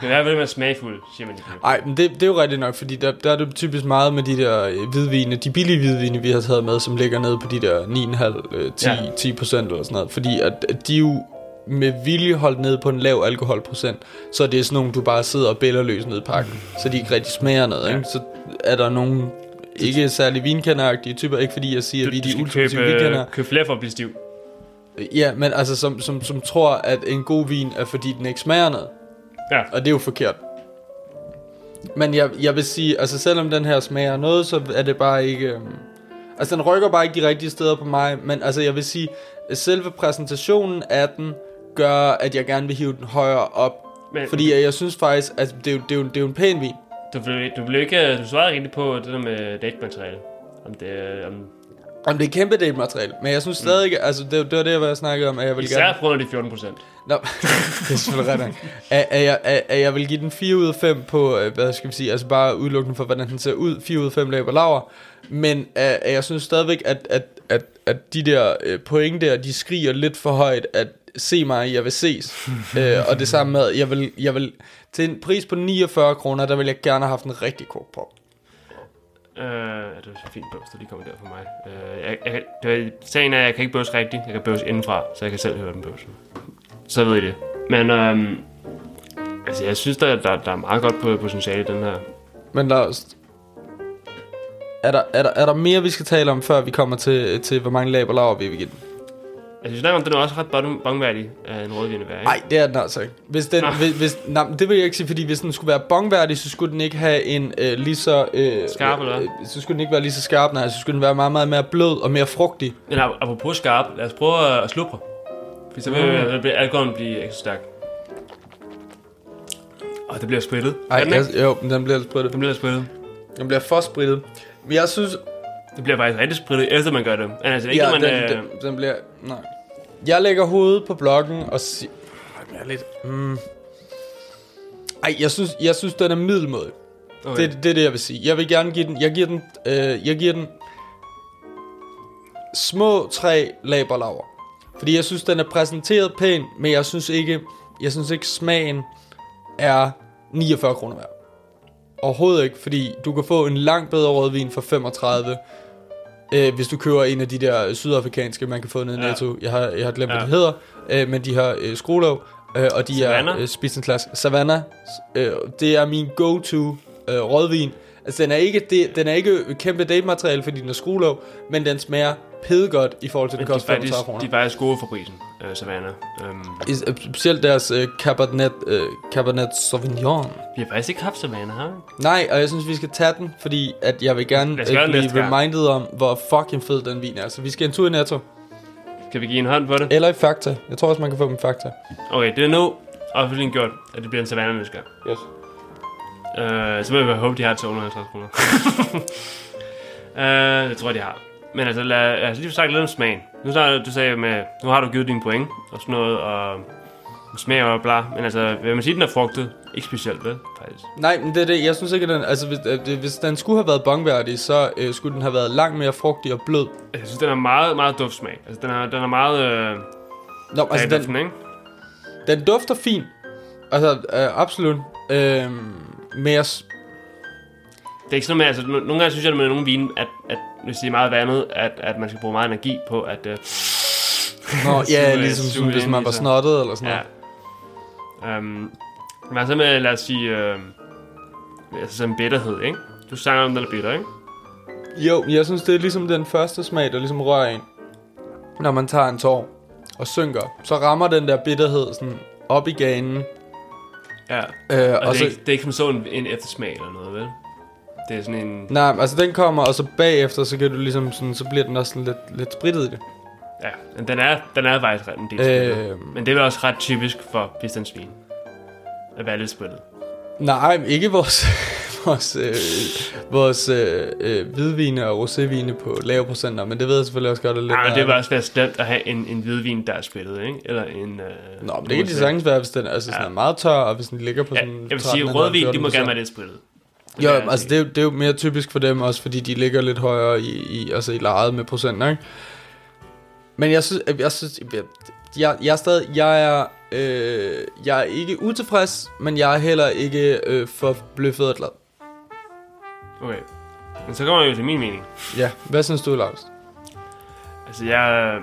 Men hvad vil man smagfuld, siger man i det. Ej, men det, det er jo rigtigt nok, fordi der, der er det typisk meget med de der øh, hvidvine, de billige hvidvine, vi har taget med, som ligger nede på de der 9,5, øh, 10, Ja. 10 procent eller sådan noget. Fordi at, at de jo med vilje holdt ned på en lav alkoholprocent, så det er sådan nogle, du bare sidder og bæller løs ned i pakken, så de ikke rigtig smager noget. Ja. Ikke? Så er der nogle ikke særlig vinkenderagtige typer, ikke fordi jeg siger, Du, at vi er de ultimative købe, vinkender. købe flere for at blive stiv. Ja, men altså som, som, som tror, at en god vin er fordi den ikke smager noget. Ja. Og det er jo forkert. Men jeg, jeg vil sige, altså selvom den her smager noget, så er det bare ikke... øhm, Altså den rykker bare ikke de rigtige steder på mig, men altså jeg vil sige, at selve præsentationen af den gør, at jeg gerne vil hive den højere op. Men, Fordi jeg, jeg synes faktisk, at det er, jo, det, er jo, det er jo en pæn vin. Du, blev, du, blev ikke, du svarede ikke rigtig på det der med datemateriale. Om det, er- om, Om det er kæmpe materiale, men jeg synes stadig, ikke, altså det, det var det, jeg snakkede om, at jeg vil gerne... især på grund af de 14 procent. Nå, det er selvfølgelig rigtigt. nok. At, at, jeg, at, at jeg vil give den 4 ud af 5 på, øh, hvad skal vi sige, altså bare udelukkende for, hvordan den ser ud, 4 ud af 5 laber laver. Men at, at jeg synes stadigvæk, at, at, at, at de der øh, point der, de skriger lidt for højt, at se mig, jeg vil ses. øh, og det samme med, jeg vil, jeg vil, til en pris på 49 kroner, der vil jeg gerne have haft en rigtig kok på. Øh, det var så fint bøvs, der lige kommer der for mig. Øh, jeg, jeg, det var, sagen er, at jeg kan ikke bøvse rigtigt. Jeg kan bøvse indenfra, så jeg kan selv høre den bøvse. Så ved I det. Men øhm, altså, jeg synes, der, der, der er meget godt på potentiale i den her. Men lad os... Er der, er, der, er der mere, vi skal tale om, før vi kommer til, til hvor mange laber laver vi vil give den? Altså, vi snakker om, den er også ret bong- bongværdig af en rødvin at være, ikke? Nej, det er den altså ikke. Hvis den, Nå. hvis, hvis, nej, det vil jeg ikke sige, fordi hvis den skulle være bongværdig, så skulle den ikke have en øh, lige så... Øh, Skarp, eller hvad? øh, Så skulle den ikke være lige så skarp, nej. Så skulle den være meget, meget mere blød og mere frugtig. Men ap- apropos skarp, lad os prøve at slubre. For så vil Mm. alkoholen blive ekstra stærk. Og det bliver sprittet. Ej, Gør den jeg, ikke? jo, men den bliver sprittet. Den bliver sprittet. Den bliver for sprittet. Men jeg synes... Det bliver faktisk rigtig sprittet, efter man gør det. Altså, ikke Ja, man... den, øh, den, den bliver... Nej. Jeg lægger hovedet på blokken og siger... Jeg er lidt... Mm. Ej, jeg synes, jeg synes, den er middelmådig. okay. Det, det er det, jeg vil sige. Jeg vil gerne give den... Jeg giver den... Øh, jeg giver den... Små tre laberlaver. Fordi jeg synes, den er præsenteret pænt, men jeg synes ikke... Jeg synes ikke, smagen er 49 kroner værd. Overhovedet ikke, fordi du kan få en langt bedre rødvin for 35, øh, hvis du køber en af de der sydafrikanske, man kan få ned i Ja. Netto. Jeg har, jeg har glemt, Ja. hvad de hedder, øh, men de har øh, skruelåg, øh, og de Savannah? er øh, spidsenklasse. Savannah, øh, det er min go-to øh, rødvin. Altså, den er ikke, det, den er ikke kæmpe date-materiale, fordi den er skruelåg, men den smager pidegodt i forhold til, Men den de er, koster faktisk, 35 kroner. de er faktisk gode for prisen, øh, Savannah. Um, Is- øh, Specielt deres øh, Cabernet, øh, Cabernet Sauvignon. vi har faktisk ikke haft Savannah, har vi? Nej, og jeg synes, vi skal tage den, fordi at jeg vil gerne øh, blive reminded om, hvor fucking fed den vin er. Så vi skal en tur i Netto. Kan vi give en hånd på det? Eller i Fakta. Jeg tror også, man kan få dem i Fakta. Okay, det er nu officielt gjort, at det bliver en Savannah næste gang. Yes. Uh, så må jeg håbe, de har 250 kroner. uh, det tror jeg, de har. Men altså, lad, os lige få sagt lidt om smagen. Nu, så, du sagde med, nu har du givet dine point og sådan noget, og smager jo bla, men altså, vil man sige, den er frugtet? Ikke specielt, vel? Faktisk. Nej, men det er det. Jeg synes ikke, at den... Altså, hvis, øh, hvis den skulle have været bongværdig, så øh, skulle den have været langt mere frugtig og blød. Jeg synes, den har meget, meget duftsmag. Altså, den er, den er meget øh, Nå, altså, den, duften, ikke? den dufter fint. Altså, øh, absolut. Øh, men jeg, Det er ikke sådan noget med, altså, no- nogle gange synes jeg med nogle vine, at, at hvis det er meget vandet, at, at man skal bruge meget energi på, at... Øh, Nå, ja, ligesom suge sådan, hvis ind man var snottet eller sådan ja. noget. Um, men så med, lad os sige, øh, altså sådan bitterhed, ikke? Du sanger om, den er bitter, ikke? Jo, jeg synes, det er ligesom den første smag, der ligesom rører en. Når man tager en tår og synker, så rammer den der bitterhed sådan op i ganen. Ja. Øh, Og, og det, så, er ikke, det er ikke som sådan en eftersmag eller noget, vel? Det er sådan en... nej, altså den kommer, og så bagefter, så kan du ligesom sådan, så bliver den også sådan lidt, lidt sprittet i det. Ja, men den er, den er faktisk ret en del. Øh, Men det er også ret typisk for pistansvin. At være lidt sprittet. nej, ikke vores, vores, øh, vores øh, øh, hvidvine og rosévine på lave procenter, men det ved jeg selvfølgelig også godt er lidt. Nej, men det vil også være slemt at have en, en hvidvin, der er sprittet, ikke? Eller en... Øh, Nå, men det kan de sagtens være, hvis den altså, sådan Ja. er meget tør, og hvis den ligger på Ja, sådan jeg vil sige, 13,5, rødvin, de må 14%. gerne være lidt sprittet. Jo, vil jeg altså det er, jo, det er jo mere typisk for dem også, fordi de ligger lidt højere i, i, altså i lejet med procenter, ikke? Men jeg synes, jeg, synes jeg, jeg, jeg er stadig, jeg er, øh, jeg er ikke utilfreds, men jeg er heller ikke øh, forbløffet og glad. Okay. Men så kommer jeg jo til min mening. Ja, hvad synes du, Lars? Altså, jeg,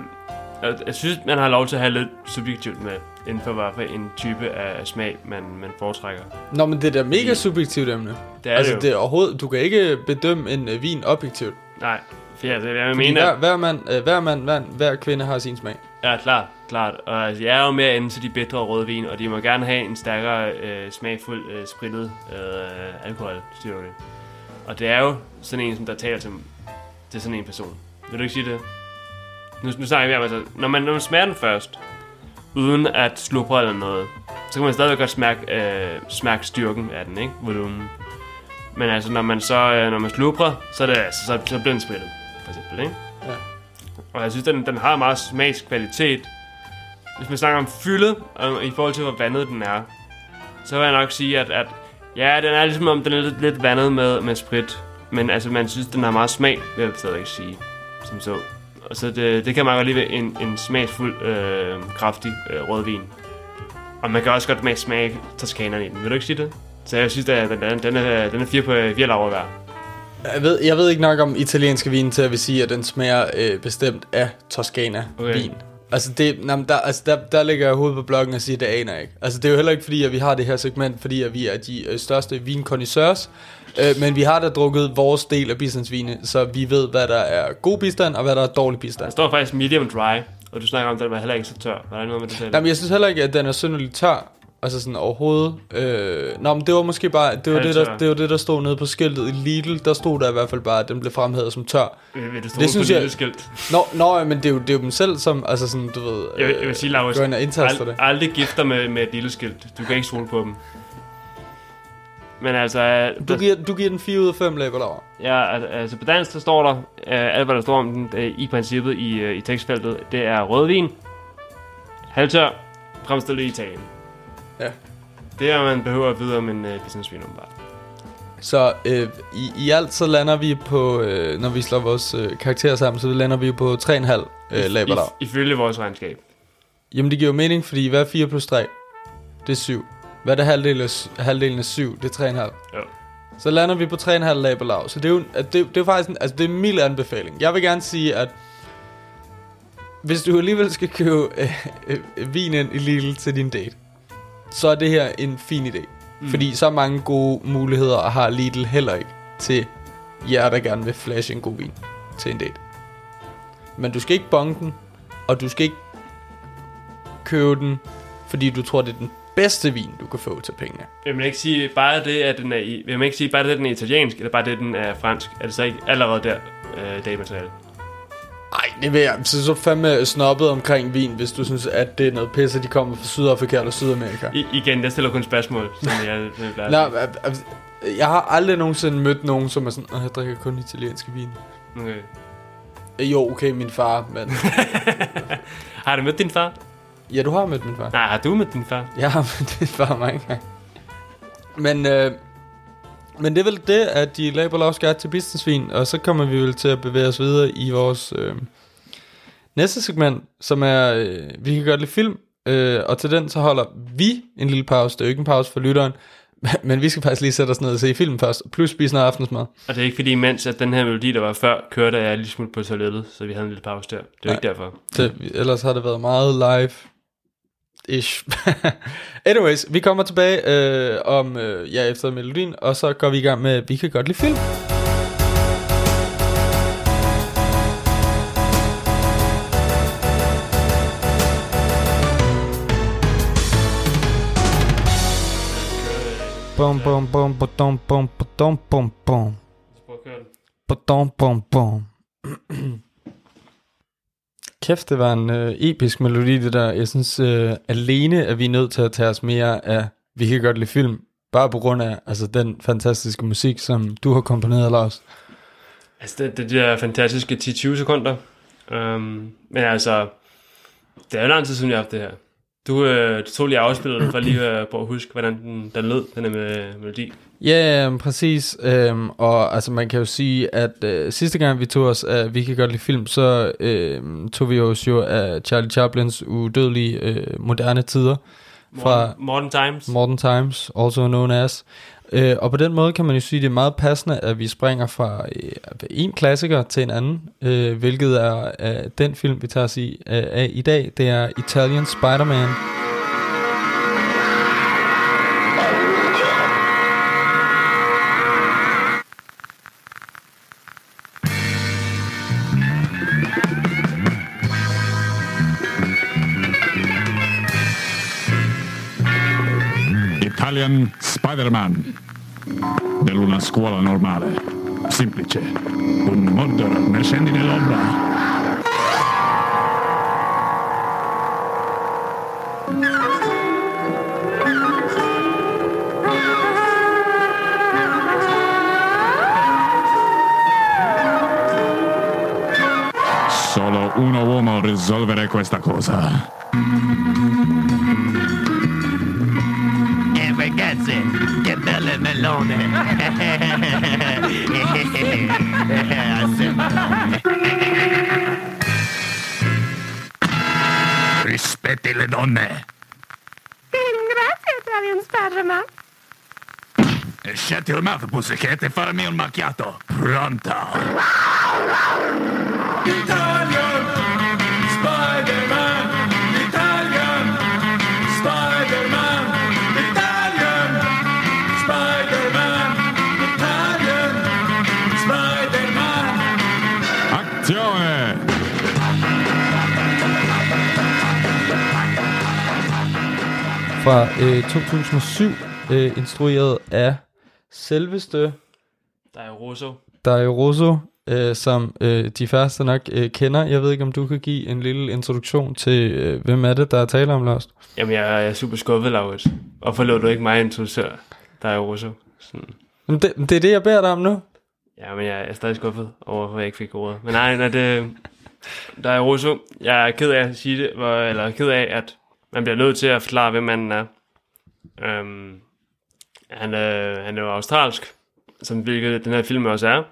jeg, jeg synes, man har lov til at have lidt subjektivt med, inden for hvad for en type af smag, man, man foretrækker. Nå, men det er da mega subjektivt emne. Det er altså, det jo. det er overhovedet, du kan ikke bedømme en øh, vin objektivt. Nej, for jeg, jeg, jeg Fordi mener... hver, hver, mand, øh, hver mand, hver, hver kvinde har sin smag. Ja, klart, klart. Og altså, jeg er jo mere inde til de bedre rødvin, og de må gerne have en stærkere, øh, smagfuld, øh, sprittet øh, alkoholstyrke. Og det er jo sådan en, som der taler til, til sådan en person. Vil du ikke sige det? Nu, nu snakker vi om, altså, når man, når man smager den først, uden at slubre eller noget, så kan man stadigvæk godt smage, øh, smage styrken af den, ikke? Volumen. Men altså, når man så øh, når man slubrer, så, er det, altså, så, så bliver den sprittet, for eksempel, ikke? Ja. Og jeg synes, den, den har meget smags kvalitet. Hvis man snakker om fylde, og i forhold til, hvor vandet den er, så vil jeg nok sige, at, at ja, den er ligesom om, den er lidt, lidt vandet med, med sprit. Men altså, man synes, den har meget smag, vil jeg stadigvæk sige, som så. Og så det, det kan man godt lide ved en, en smagsfuld, øh, kraftig øh, rødvin. Og man kan også godt med smage toskanerne i den. Vil du ikke sige det? Så jeg synes, at den, den, den, er, den er fire på fire laver værd. Jeg ved, jeg ved ikke nok om italienske vin til at vil sige, at den smager øh, bestemt af Toscana-vin. Okay. Altså, det, nej, men der, altså der, der ligger jeg hovedet på blokken og siger, at det aner jeg ikke. Altså, det er jo heller ikke fordi, at vi har det her segment, fordi at vi er de øh, største vinkondisseurs. Øh, men vi har da drukket vores del af bistandsvine, så vi ved, hvad der er god bistand, og hvad der er dårlig bistand. Der står faktisk medium dry, og du snakker om, at den var heller ikke så tør. Var der noget med det selv? Nej, men jeg synes heller ikke, at den er synderligt tør. Altså sådan overhovedet. Øh, nå, men det var måske bare, det var det, der, det var det, der stod nede på skiltet i Lidl. Der stod der i hvert fald bare, at den blev fremhævet som tør. Vil du stå Det synes det jeg- skilt? Nå, nå, men det er, jo, det er jo dem selv, som, altså sådan, du ved... Jeg, vil- jeg vil sige, Laurits, Gå ind og indtaster ald- det. aldrig gifter med, med et lille skilt. Du kan ikke stole på dem. Men altså, Du giver, du giver den 4 ud af 5 læber derovre. ja, al- altså på dansk, der står der, øh, alt hvad der står om den øh, i princippet i, øh, i tekstfeltet, det er rødvin, halvtør, fremstillet i Italien. Ja. Det er, man behøver at vide om en øh, businessvin, åbenbart. Så øh, i, i alt så lander vi på, øh, når vi slår vores øh, karakterer sammen, så lander vi på 3,5 øh. I, ifølge vores regnskab. Jamen det giver jo mening, fordi hvad er 4 plus 3? Det er 7. Hvad er halvdelen af, halvdelen af 7? Det er 3,5. Jo. Så lander vi på 3,5 læber lav. Så det er jo at det, det er faktisk en, altså det er en mild anbefaling. Jeg vil gerne sige, at hvis du alligevel skal købe øh, øh, vin ind i Lidl til din date, så er det her en fin idé. Mm. Fordi så mange gode muligheder har Lidl heller ikke til jer, der gerne vil flashe en god vin til en date. Men du skal ikke bonge den, og du skal ikke købe den, fordi du tror, det er den bedste vin, du kan få til pengene. Vil man ikke sige bare det, at den er, i, vil man ikke sige bare det, at den er italiensk, eller bare det, at den er fransk? Er det så ikke allerede der, øh, dagmateriale? Nej, det vil jeg. Så så fandme snobbet omkring vin, hvis du synes, at det er noget pisse, de kommer fra Sydafrika eller Sydamerika. I, igen, jeg stiller kun spørgsmål, som jeg, jeg plejer at øh, jeg har aldrig nogensinde mødt nogen, som er sådan, "Åh, jeg drikker kun italienske vin. Okay. Jo, okay, min far, men Har du mødt din far? Ja, du har mødt min far. Nej, har du med din far? Jeg har mødt din far mange gange. Men, øh, men det er vel det, at de laber Guide til businessvin, og så kommer vi vel til at bevæge os videre i vores øh, næste segment, som er, øh, vi kan godt lide film, øh, og til den så holder vi en lille pause. Det er jo ikke en pause for lytteren, men vi skal faktisk lige sætte os ned og se film først, plus spise noget aftensmad. Og det er ikke fordi, mens at den her melodi, der var før, kørte jeg lige smut på toilettet, så vi havde en lille pause der. Det er Nej. ikke derfor. Det, ellers har det været meget live. Ish. Anyways, vi kommer tilbage øh, om, øh, ja, efter melodien, og så går vi i gang med, vi kan godt lide film. Bum bum bum bum bum bum bum bum Prøv at køre Kæft, det var en øh, episk melodi, det der. Jeg synes, øh, alene er vi nødt til at tage os mere af, vi kan godt lide film, bare på grund af altså, den fantastiske musik, som du har komponeret, Lars. Altså, det, det der fantastiske 10-20 sekunder. Um, men altså, det er jo lang tid siden, jeg har haft det her. Du, øh, du tog lige afspillet for lige øh, at prøve at huske, hvordan den, den lød, den her med melodi. Ja, yeah, præcis. Øhm, og altså, man kan jo sige, at øh, sidste gang vi tog os af Vi kan godt lide film, så øh, tog vi os jo af Charlie Chaplins udødelige øh, moderne tider. Fra Modern Times. Modern Times, also known as. Øh, og på den måde kan man jo sige, at det er meget passende, at vi springer fra øh, en klassiker til en anden, øh, hvilket er øh, den film, vi tager os i øh, af i dag. Det er Italian Spider-Man. Italian Spider-Man. Nell'una scuola normale. Semplice. Un Mordor ne scendi nell'ombra. Solo uno uomo risolvere questa cosa. Melone! Rispetti le donne. Grazie, Italian Spider-Man. E shut your mouth, pussycat, e farmi un macchiato. Pronto. Italian Fra øh, 2007, øh, instrueret af selveste er Russo. Dario Russo, øh, som øh, de færreste nok øh, kender. Jeg ved ikke, om du kan give en lille introduktion til, øh, hvem er det, der er tale om, Lars? Jamen, jeg, jeg er super skuffet, Laurits. Hvorfor lå du ikke mig introducere? Er Russo. Sådan. Jamen, det, det er det, jeg beder dig om nu. Ja, men jeg er stadig skuffet over, hvorfor jeg ikke fik ordet. Men nej, nej det, der er Russo. Jeg er ked af at sige det, eller ked af, at man bliver nødt til at forklare, hvem manden er. Øhm, han, er, han er jo australsk, som hvilket den her film også er.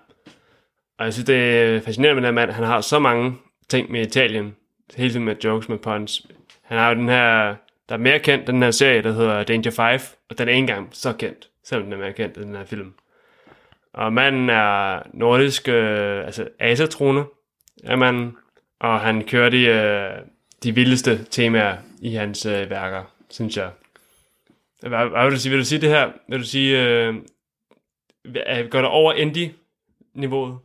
Og jeg synes, det er fascinerende med den her mand. Han har så mange ting med Italien. Hele tiden med jokes, med puns. Han har jo den her, der er mere kendt, den her serie, der hedder Danger 5. Og den er ikke engang så kendt, selvom den er mere kendt, den her film. Og manden er nordisk, øh, altså asatrone er manden, og han kører de, øh, de vildeste temaer i hans øh, værker, synes jeg. Hvad, hvad vil du sige? Vil du sige det her? Vil du sige, øh, er- går det over indie-niveauet?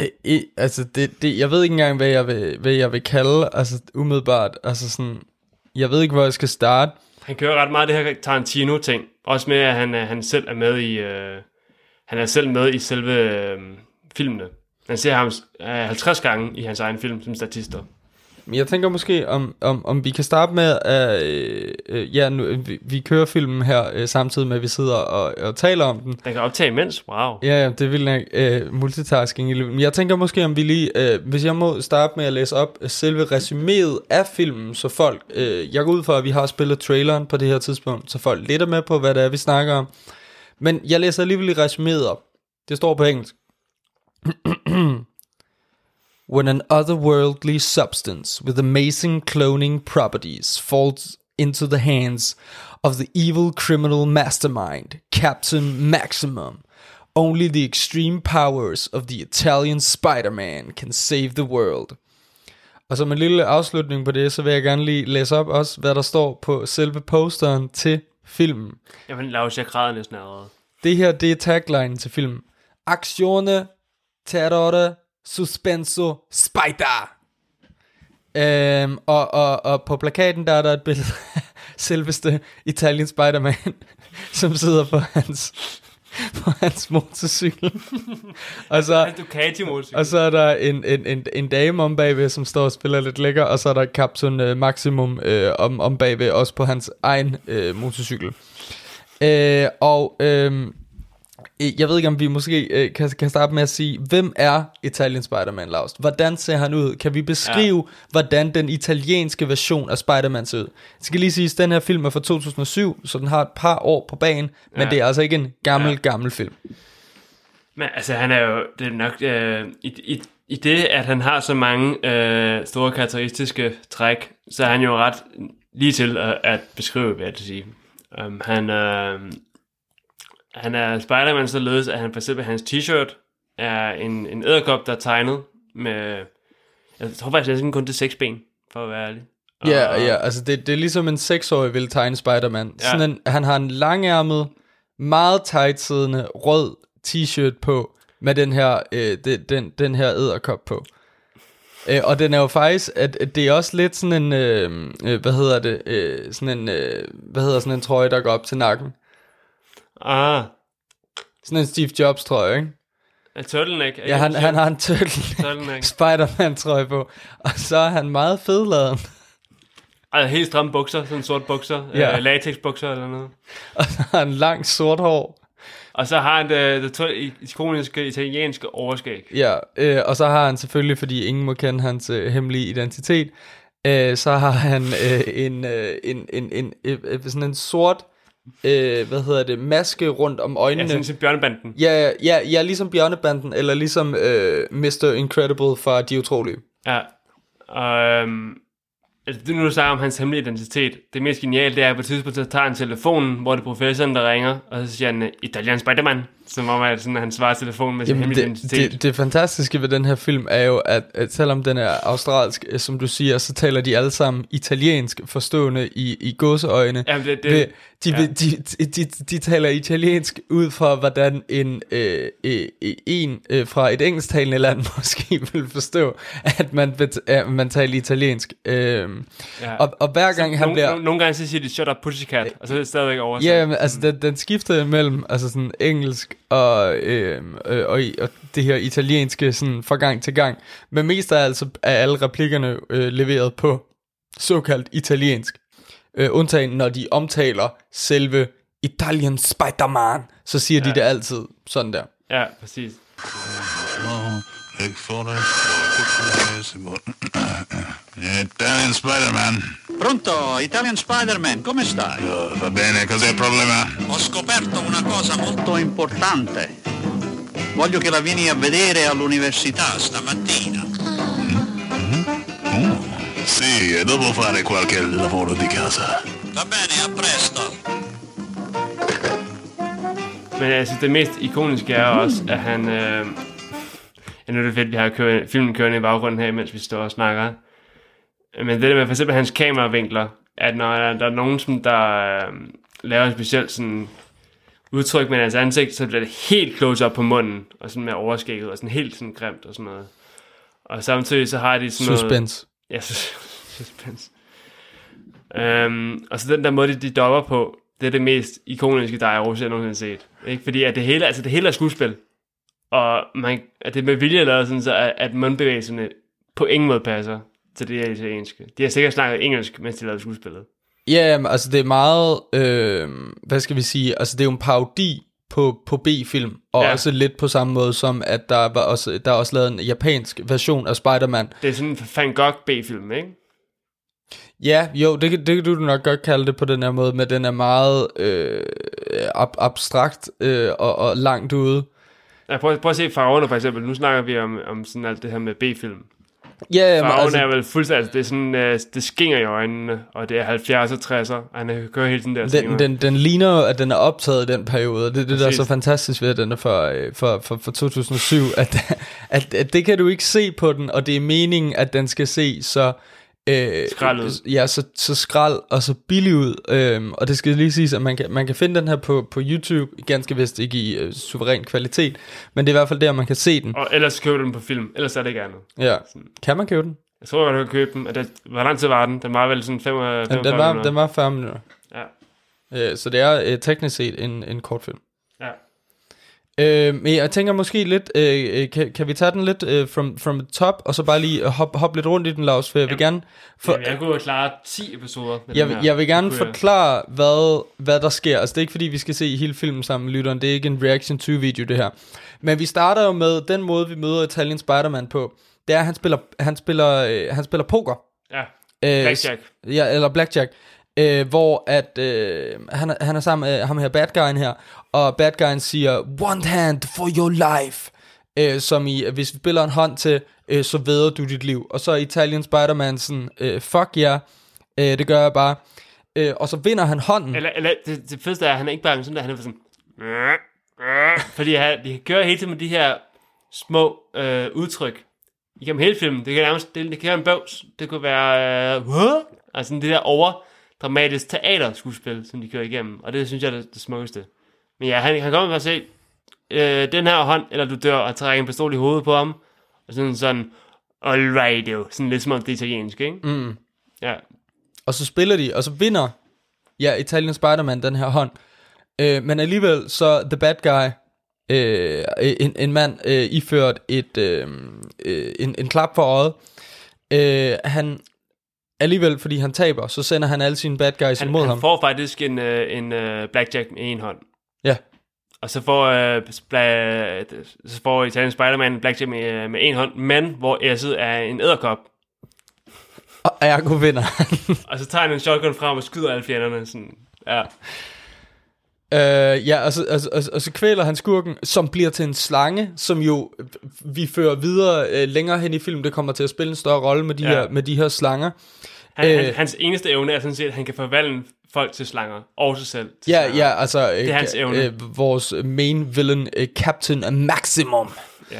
Øh, øh, altså, det, det, jeg ved ikke engang, hvad jeg vil, hvad jeg vil kalde, altså umiddelbart, altså sådan, jeg ved ikke, hvor jeg skal starte. Han kører ret meget det her Tarantino-ting. Også med, at han, er- han selv er med i... Øh, han er selv med i selve øh, filmene. Man ser ham øh, 50 gange i hans egen film som statister. Jeg tænker måske, om, om, om vi kan starte med, at øh, øh, ja, nu, vi, vi kører filmen her, øh, samtidig med, at vi sidder og, og taler om den. Den kan optage imens. Wow. Ja, ja, det vil nok øh, multitasking jeg tænker måske, om vi lige, øh, hvis jeg må starte med at læse op øh, selve resuméet af filmen, så folk, øh, jeg går ud fra, at vi har spillet traileren på det her tidspunkt, så folk lidt er med på, hvad det er, vi snakker om. Men jeg læser alligevel lige resuméet op. Det står på engelsk. When an otherworldly substance with amazing cloning properties falls into the hands of the evil criminal mastermind, Captain Maximum, only the extreme powers of the Italian Spider-Man can save the world. Og som en lille afslutning på det, så vil jeg gerne lige læse op også, hvad der står på selve posteren til filmen. Jamen, Lars, jeg græder næsten allerede. Det her, det er tagline til filmen. Actione, terrore, suspenso, spider. Øhm, og, og, og på plakaten, der er der et billede af selveste Italian Spider-Man, som sidder på hans, på hans motorcykel. og så, Ducati motorcykel. og så er der en, en, en, en dame om bagved, som står og spiller lidt lækker, og så er der Captain øh, Maximum øh, om, om bagved, også på hans egen øh, motorcykel. Øh, og øh, jeg ved ikke, om vi måske øh, kan, kan starte med at sige, hvem er Italian Spider-Man, Lars? Hvordan ser han ud? Kan vi beskrive, ja. hvordan den italienske version af Spider-Man ser ud? Jeg skal lige sige, at den her film er fra 2007, så den har et par år på banen, men Ja. det er altså ikke en gammel, Ja. gammel film. Men altså, han er jo, det er nok, øh, i, i, i det, at han har så mange øh, store karakteristiske træk, så er han jo ret lige til at, at beskrive, vil jeg sige. Um, han, øh, han er Spider-Man således, at han for eksempel hans t-shirt er en, en æderkop, der er tegnet med, jeg tror faktisk næsten kun til seks ben, for at være ærlig. Ja, ja, altså det, det er ligesom en seksårig vil tegne Spider-Man. Ja. Sådan en, han har en langærmet, meget tight siddende rød t-shirt på, med den her, øh, den, den, den her æderkop på. Øh, og den er jo faktisk, at, at det er også lidt sådan en, øh, øh, hvad hedder det, øh, sådan en, øh, hvad hedder sådan en trøje, der går op til nakken. Ah, Sådan en Steve Jobs trøje, ikke? en turtleneck. Ja, han, han har en turtle Turtleneck. Spider-Man trøje på, og så er han meget fedladen. Altså helt stramme bukser, sådan sort bukser, Ja. øh, latexbukser eller noget. Og så har han langt sort hår. Og så har han det, det to- ikoniske italienske overskæg. Ja, øh, og så har han selvfølgelig, fordi ingen må kende hans øh, hemmelige identitet, øh, så har han øh, en, øh, en, en, en, øh, øh, sådan en sort, øh, hvad hedder det, maske rundt om Ja, øjnene. sådan til bjørnebanden. Ja, ja, ja, ligesom Bjørnebanden, eller ligesom øh, Mr. Incredible fra De Utrolige. Ja. Og øhm, altså, det nu du snakker om hans hemmelige identitet. Det mest geniale, det er, at på et tidspunkt, så tager han telefonen, hvor det er professoren, der ringer, og så siger han, Italian Spider-Man. Som om, at sådan, han svarer telefonen med sin Jamen, hemmelige det, det, det fantastiske ved den her film er jo, at, at selvom den er australsk, øh, som du siger, så taler de alle sammen italiensk forstående i, i godseøjne. Jamen, det, det, Ved- de, ja. de, de, de, de taler italiensk ud fra, hvordan en, øh, øh, en øh, fra et engelsktalende land måske vil forstå, at man, at man taler italiensk. Øh, ja. og, og hver gang han nogle, bliver... nogle, nogle gange så siger de, shut up pussycat, og så er det stadigvæk oversat. Ja, men altså den, den skifter mellem altså sådan engelsk og, øh, øh, og, og det her italienske sådan fra gang til gang. Men mest af altså er alle replikkerne øh, leveret på såkaldt italiensk. Øh, undtagen når de omtaler selve Italian Spider-Man, så siger ja. de det altid sådan der. ja præcis. Italian Spider-Man. Pronto, Italian Spider-Man, come stai? Oh, va bene, cos'è il problema? Ho scoperto una cosa molto importante. Voglio che la vieni a vedere all'università stamattina. Sì, e dopo fare qualche lavoro di casa. Va bene, a presto. Men altså, det mest ikoniske er også, at han... Øh, ja, nu er det fedt, at vi har kører, filmen kørende i baggrunden her, mens vi står og snakker. Men det der med for eksempel hans kameravinkler, at når der, er nogen, som der øh, laver en speciel sådan udtryk med hans ansigt, så bliver det helt close op på munden, og sådan med overskægget, og sådan helt sådan grimt og sådan noget. Og samtidig så har de sådan noget... Suspense. Ja, sus- suspense. Um, og så den der måde, de, de dopper på, det er det mest ikoniske, der er Rose, jeg nogensinde set. Ikke? Fordi at det hele, altså det hele er skuespil. Og man, at det med vilje lavet sådan, så at, at mundbevægelserne på ingen måde passer til det her italienske. De har sikkert snakket engelsk, mens de lavede skuespillet. Ja, men altså det er meget, øh, hvad skal vi sige, altså det er jo en parodi på, på B-film, og Ja. også lidt på samme måde som, at der var også, der er også lavet en japansk version af Spider-Man. Det er sådan en Van Gogh B-film, ikke? Ja, jo, det, kan- det kan du nok godt kalde det på den her måde, men den er meget øh, ab- abstrakt øh, og, og langt ude. Ja, prøv, prøv at se farverne for eksempel. Nu snakker vi om, om sådan alt det her med B-film. Ja, men Farverne altså, er vel fuldstændig, altså, det er sådan, øh, det skinger i øjnene, og det er 70'er, 60'er, og han kører hele tiden der den, den, den ligner at den er optaget i den periode, og det er det, der er så fantastisk ved, at den er fra, fra, fra, fra 2007, at, at, at det kan du ikke se på den, og det er meningen, at den skal se så... Øh, Skrald ud. Ja, så, så skrald og så billig ud. Øhm, og det skal lige siges, at man kan, man kan finde den her på, på YouTube, ganske vist ikke i øh, suveræn kvalitet, men det er i hvert fald der, man kan se den. Og ellers køber du den på film, ellers er det ikke andet. Ja. Kan man købe den? Jeg tror du kan købe den. Og det, hvor lang tid var den? Den var vel sådan 45 Den, den, var, den var 40 minutter. Ja. Øh, så det er øh, teknisk set en, en kortfilm. Øh, men jeg tænker måske lidt, øh, øh, kan, kan vi tage den lidt øh, from, from the top, og så bare lige øh, hoppe hop lidt rundt i den, Lars, for jeg vil Jamen, gerne... For, Jamen, jeg kunne jo klare 10 episoder. med jeg, her. jeg vil gerne kunne jeg. forklare, hvad, hvad der sker. Altså, det er ikke fordi, vi skal se hele filmen sammen med lytteren. Det er ikke en reaction to video, det her. Men vi starter jo med den måde, vi møder Italian Spider-Man på. Det er, at han spiller, han spiller, øh, han spiller poker. Ja, Øh, Blackjack. s- Ja, eller Blackjack. Øh, hvor at øh, han, han er sammen med øh, ham her bad guyen her, og bad guyen siger, one hand for your life. Øh, som i, hvis vi spiller en hånd til, øh, så væder du dit liv. Og så er Italian Spider-Man sådan, øh, fuck ja, yeah. øh, det gør jeg bare. Øh, og så vinder han hånden. Eller, eller det, det fedeste er, at han er ikke bare sådan der, han er sådan... Fordi han, de kører hele tiden med de her små øh, udtryk igennem hele filmen. Det kan nærmest, det, det kan være en bøvs. Det kunne være, øh, altså sådan det der over dramatisk teaterskuespil, som de kører igennem. Og det synes jeg er det, det smukkeste. Men ja, han, han kommer og se, øh, den her hånd, eller du dør, og trækker en pistol i hovedet på ham. Og sådan sådan, alright, jo. Sådan lidt som om det er italiensk, ikke? Mm. Ja, Og så spiller de, og så vinder ja, Italian Spider-Man den her hånd. Øh, men alligevel så The Bad Guy, øh, en, en mand øh, iført et, øh, øh, en, en klap for øjet, øh, han alligevel, fordi han taber, så sender han alle sine bad guys han, imod han ham. får faktisk en, øh, en øh, blackjack med en hånd. Ja. Og så får, øh, bla, så får Italian Spider-Man en blackjack med, øh, med en hånd, men hvor S'et er en æderkop. Og ergo vinder Og så tager han en shotgun frem og skyder alle fjenderne. Sådan, ja. Øh, ja, og så, og, og, og så kvæler han skurken, som bliver til en slange, som jo øh, vi fører videre øh, længere hen i filmen. Det kommer til at spille en større rolle med de, Ja. her, med de her slanger. Han, Øh. han, hans eneste evne er sådan set, at han kan forvandle folk til slanger. Og sig selv til Ja, slanger. ja, altså øh, er hans ka- evne. øh, vores main villain, øh, Captain Maximum. ja.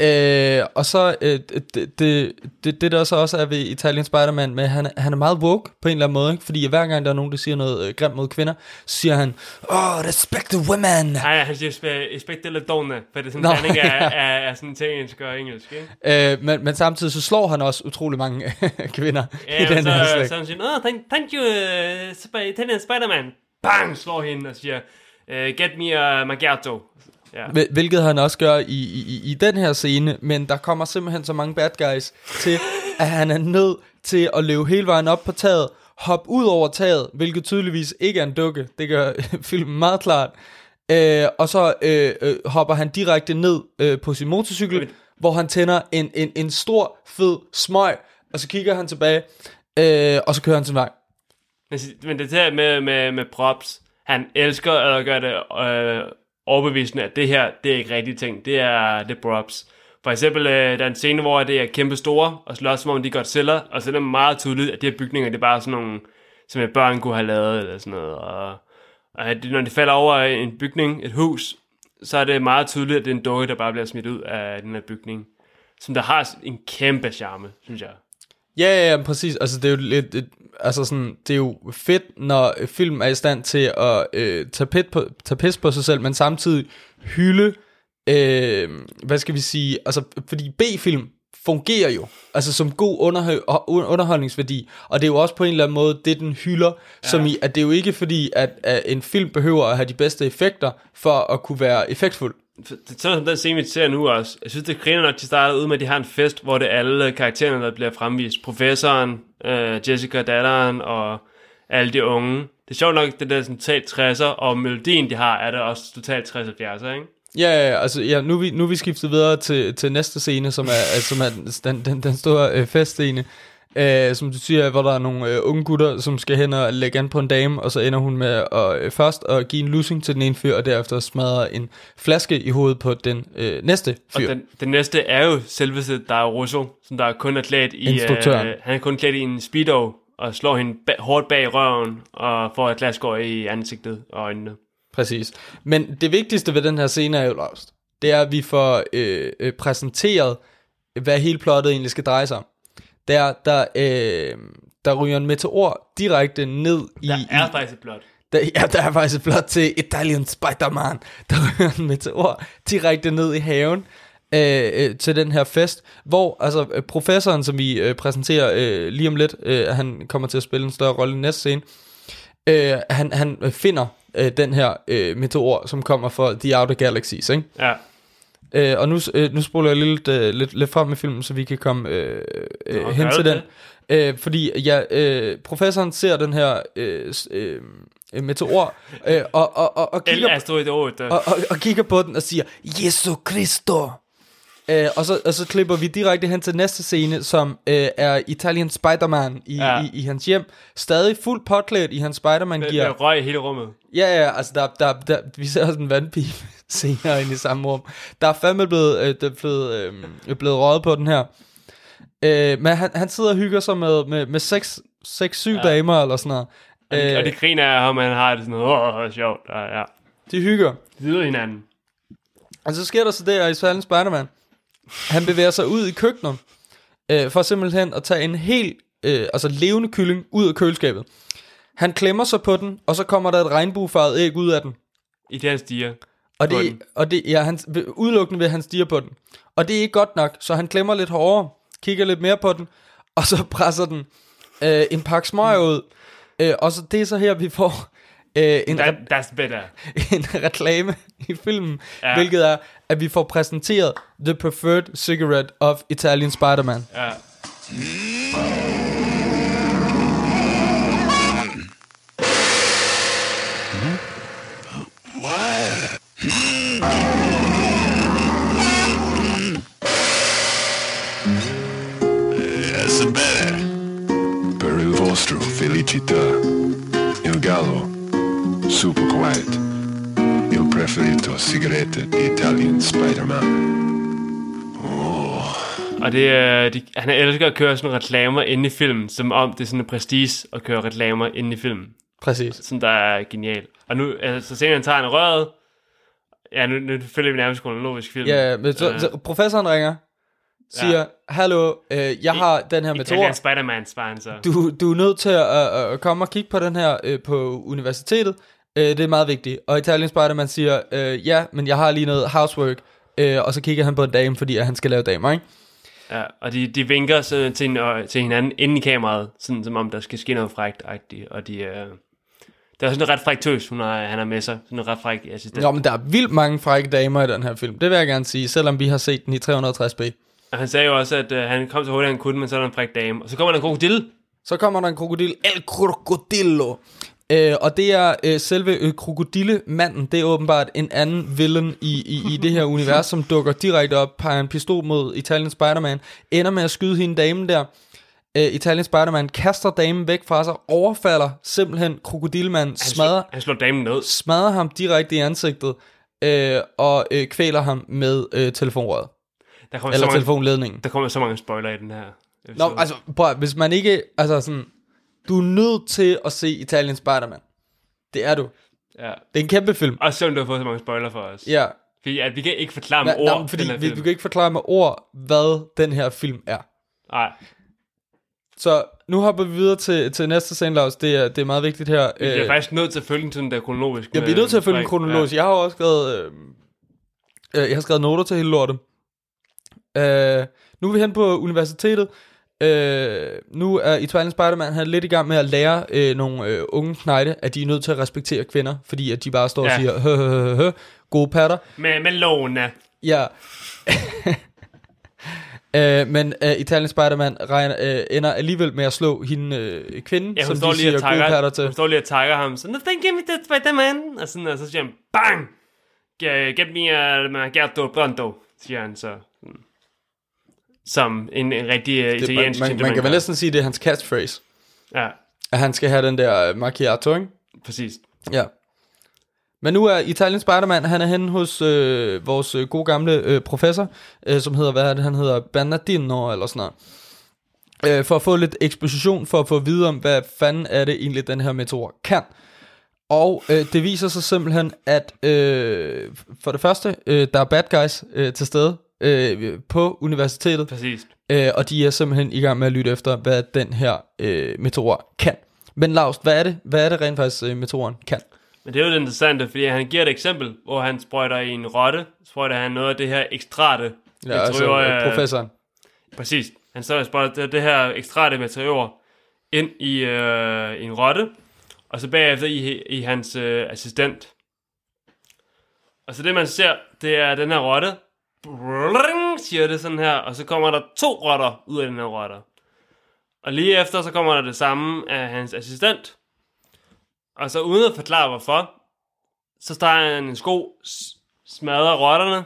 Øh, og så øh, det, det, det, det der så også er ved Italian Spider-Man, med, han, er- han er meget woke på en eller anden måde, ikke? fordi hver gang der er nogen, der siger noget øh, grimt mod kvinder, så siger han, oh, respect the women. Nej, han siger spe- expect delle donne, for det er sådan Nå, blanding af, ja. af, af, sådan italiensk og engelsk, ikke? Øh, men, men samtidig så slår han også utrolig mange kvinder Ja, i den så, her så, slægt. så han siger, oh, thank, thank you, uh, Sp- Italian Spider-Man. Bang, slår hende og siger, uh, get me a macchiato. Ja. Hvil- Hvilket han også gør i, i, i- den her scene, men der kommer simpelthen så mange bad guys til, at han er nødt til at løbe hele vejen op på taget, hoppe ud over taget, hvilket tydeligvis ikke er en dukke, det gør filmen meget klart, øh, og så øh, øh, hopper han direkte ned øh, på sin motorcykel, Men- hvor han tænder en, en, en stor, fed smøg, og så kigger han tilbage, øh, og så kører han sin vej. Men, men det der med, med, med props, han elsker at gøre det øh, overbevisende, at det her, det er ikke rigtige ting. Det er, det props. For eksempel, øh, der er en scene, hvor det er kæmpe store, og slås som om de godt sælger, og så er det meget tydeligt, at de her bygninger, det er bare sådan nogle, som et børn kunne have lavet, eller sådan noget. Og, og at når de falder over en bygning, et hus, så er det meget tydeligt, at det er en dukke, der bare bliver smidt ud af den her bygning. Som der har en kæmpe charme, synes jeg. Ja, ja, ja, præcis. Altså, det er jo lidt, et, altså sådan, det er jo fedt, når øh, film er i stand til at øh, tage, pit på, tage pis på sig selv, men samtidig hylde, øh, hvad skal vi sige, altså, fordi B-film fungerer jo, altså som god underholdningsværdi, og det er jo også på en eller anden måde det, den hylder, ja. som i, at det er jo ikke fordi, at, at en film behøver at have de bedste effekter, for at kunne være effektfuld sådan som den scene, vi ser nu også. Jeg synes, det griner nok, de starter ud med, at de har en fest, hvor det er alle karaktererne, der bliver fremvist. Professoren, øh, Jessica datteren og alle de unge. Det er sjovt nok, det der sådan totalt 60'er, og melodien, de har, er det også totalt 60'er, ikke? Ja, ja, ja, altså ja, nu, vi, nu vi skiftet videre til, til næste scene, som er, altså, som er den, den, den store øh, festscene. Øh, som du siger, hvor der er nogle øh, unge gutter, som skal hen og lægge an på en dame, og så ender hun med at øh, først at give en lussing til den ene fyr, og derefter smadre en flaske i hovedet på den øh, næste fyr. Og den, den næste er jo selveste Dario Russo, som der kun er klædt i... Instruktøren. Øh, han er kun klædt i en speedo, og slår hende ba- hårdt bag røven, og får et glasgård i ansigtet og øjnene. Præcis. Men det vigtigste ved den her scene er jo Lost. Det er, at vi får øh, øh, præsenteret, hvad hele plottet egentlig skal dreje sig om. Der, der, øh, der ryger en meteor direkte ned i... Der er faktisk et plot. der, ja, der er faktisk et plot til Italian Spider-Man. Der ryger en meteor direkte ned i haven øh, øh, til den her fest, hvor altså øh, professoren, som vi øh, præsenterer øh, lige om lidt, øh, han kommer til at spille en større rolle i næste scene, øh, han, han finder øh, den her øh, meteor, som kommer fra The Outer Galaxies, ikke? Ja. Øh, og nu, øh, nu spoler jeg lidt, øh, lidt, lidt frem med filmen, så vi kan komme øh, øh, Nå, hen til den. Øh, fordi ja, øh, professoren ser den her øh, øh, øh, meteor, øh, og, og, og, og, kigger, Asteroid 8. og, og, og kigger på den og siger, Jesu Cristo. Øh, og, så, og så klipper vi direkte hen til næste scene, som øh, er Italian Spider-Man i, ja. i, i hans hjem. Stadig fuldt påklædt i hans Spider-Man-gear. Der røg i hele rummet. Ja, ja, altså der, der, der, vi ser også en vandpipe senere ind i samme rum. Der er fandme blevet, øh, der er blevet, øh, blevet røget på den her. Øh, men han, han sidder og hygger sig med, med, med seks, seks, syv ja. damer eller sådan noget. Og, øh, Øh, og det griner af ham, han har det sådan noget, åh, sjovt. Ja, ja. de hygger. De lyder hinanden. Og så sker der så der i Italian Spider-Man. Han bevæger sig ud i køkkenet, øh, for simpelthen at tage en helt, øh, altså levende kylling ud af køleskabet. Han klemmer sig på den, og så kommer der et regnbuefarvet æg ud af den. I det, han stiger. Og det, den. og det, ja, han, udelukkende ved, at han stiger på den. Og det er ikke godt nok, så han klemmer lidt hårdere, kigger lidt mere på den, og så presser den øh, en pakke smøger ud. Øh, og så det er så her, vi får øh, en, That, that's better. en reklame i filmen, ja. hvilket er, at vi får præsenteret The Preferred Cigarette of Italian Spider-Man. Ja. Vostro felicità. Il gallo, super quiet. Il preferito sigarette di Italian Spider-Man. Og det er, de, han elsker at køre sådan reklamer inde i filmen, som om det er sådan en prestige at køre reklamer inde i filmen. Præcis. Sådan der er genial. Og nu, altså, så senere han tager en røret, ja, nu, nu følger vi nærmest kronologisk film. Ja, men så, Øh, så professoren ringer, siger, ja. hallo, øh, jeg har den her meteor. Italian Spider-Man, svarer så. du, du er nødt til at, at, komme og kigge på den her øh, på universitetet. Øh, det er meget vigtigt. Og Italian Spider-Man siger, øh, ja, men jeg har lige noget housework. Øh, og så kigger han på en dame, fordi at han skal lave damer, ikke? Ja, og de, de vinker så til, en, øh, til hinanden inde i kameraet, sådan som om der skal ske noget frægt og de øh, der er sådan en ret fræk tøs, hun har, han har med sig, sådan en ret fræk assistent. Nå, men der er vildt mange frække damer i den her film. Det vil jeg gerne sige, selvom vi har set den i 360p. Og han sagde jo også, at øh, han kom så hurtigt, han kunne, men så er der en fræk dame. Og så kommer der en krokodil. Så kommer der en krokodil. El Crocodillo. Øh, og det er øh, selve øh, krokodillemanden. Det er åbenbart en anden villain i, i, i det her univers, som dukker direkte op, peger en pistol mod Italian Spider-Man, ender med at skyde hende damen der. Øh, Italian Spider-Man kaster damen væk fra sig, overfalder simpelthen krokodillemanden, smadrer, han slår damen ned. smadrer ham direkte i ansigtet, øh, og øh, kvæler ham med øh, telefonrøret. Der kommer, så Eller mange, telefonledningen. der kommer så mange spoiler i den her. Nå, episode. altså, prøv, hvis man ikke, altså sådan, du er nødt til at se Italian Spider-Man. Det er du. Ja. Det er en kæmpe film. Og selvom du har fået så mange spoiler for os. Ja. Fordi at vi kan ikke forklare med Nej, ord, nej, fordi vi, film. vi kan ikke forklare med ord, hvad den her film er. Nej, Så nu hopper vi videre til, til næste scene, Lars. Det er, det er meget vigtigt her. vi er faktisk nødt til at følge den sådan der kronologisk. jeg bliver nødt til at følge den kronologisk. Jeg har også skrevet, øh, øh, jeg har skrevet noter til hele lortet. Øh, nu er vi hen på universitetet. Øh, nu er Italian Spider-Man han er lidt i gang med at lære øh, nogle øh, unge knejte, at de er nødt til at respektere kvinder, fordi at de bare står ja. og siger, hø, hø, hø, hø, gode patter. Med Melona. Ja. øh, men øh, Italian Spider-Man regner, øh, ender alligevel med at slå hende øh, kvinde, Ja, som de siger og gode patter takker, til. hun står lige og takker ham. Så, no, thank you, Mr. Spider-Man. Og, sådan, og så siger han, bang! Get, me a macchiato pronto, siger han så. Som en, en rigtig uh, man, italiensk man, man gentleman kan vel næsten sige, det er hans catchphrase. Ja, At han skal have den der øh, macchiato, ikke? præcis. Ja. Men nu er Italian Spider-Man, han er henne hos øh, vores øh, gode gamle øh, professor, øh, som hedder, hvad er det, han hedder, Bernardino eller sådan noget. Øh, for at få lidt eksposition, for at få at vide om, hvad fanden er det egentlig, den her meteor kan. Og øh, det viser sig simpelthen, at øh, for det første, øh, der er bad guys øh, til stede øh, på universitetet, Præcis. øh, og de er simpelthen i gang med at lytte efter, hvad den her øh, meteor kan. Men Lars, hvad er det, hvad er det rent faktisk, øh, meteoren kan? Men det er jo det interessante, fordi han giver et eksempel, hvor han sprøjter i en rotte, sprøjter han noget af det her ekstrate Ja, altså øh, øh, professoren. Præcis. Han så sprøjter det, det her ekstrate meteor ind i, øh, en rotte, og så bagefter i, i hans øh, assistent. Og så det man ser, det er den her rotte, brrrring, siger det sådan her, og så kommer der to rotter ud af den her rotter. Og lige efter, så kommer der det samme af hans assistent. Og så uden at forklare hvorfor, så starter han en sko, smadrer rotterne,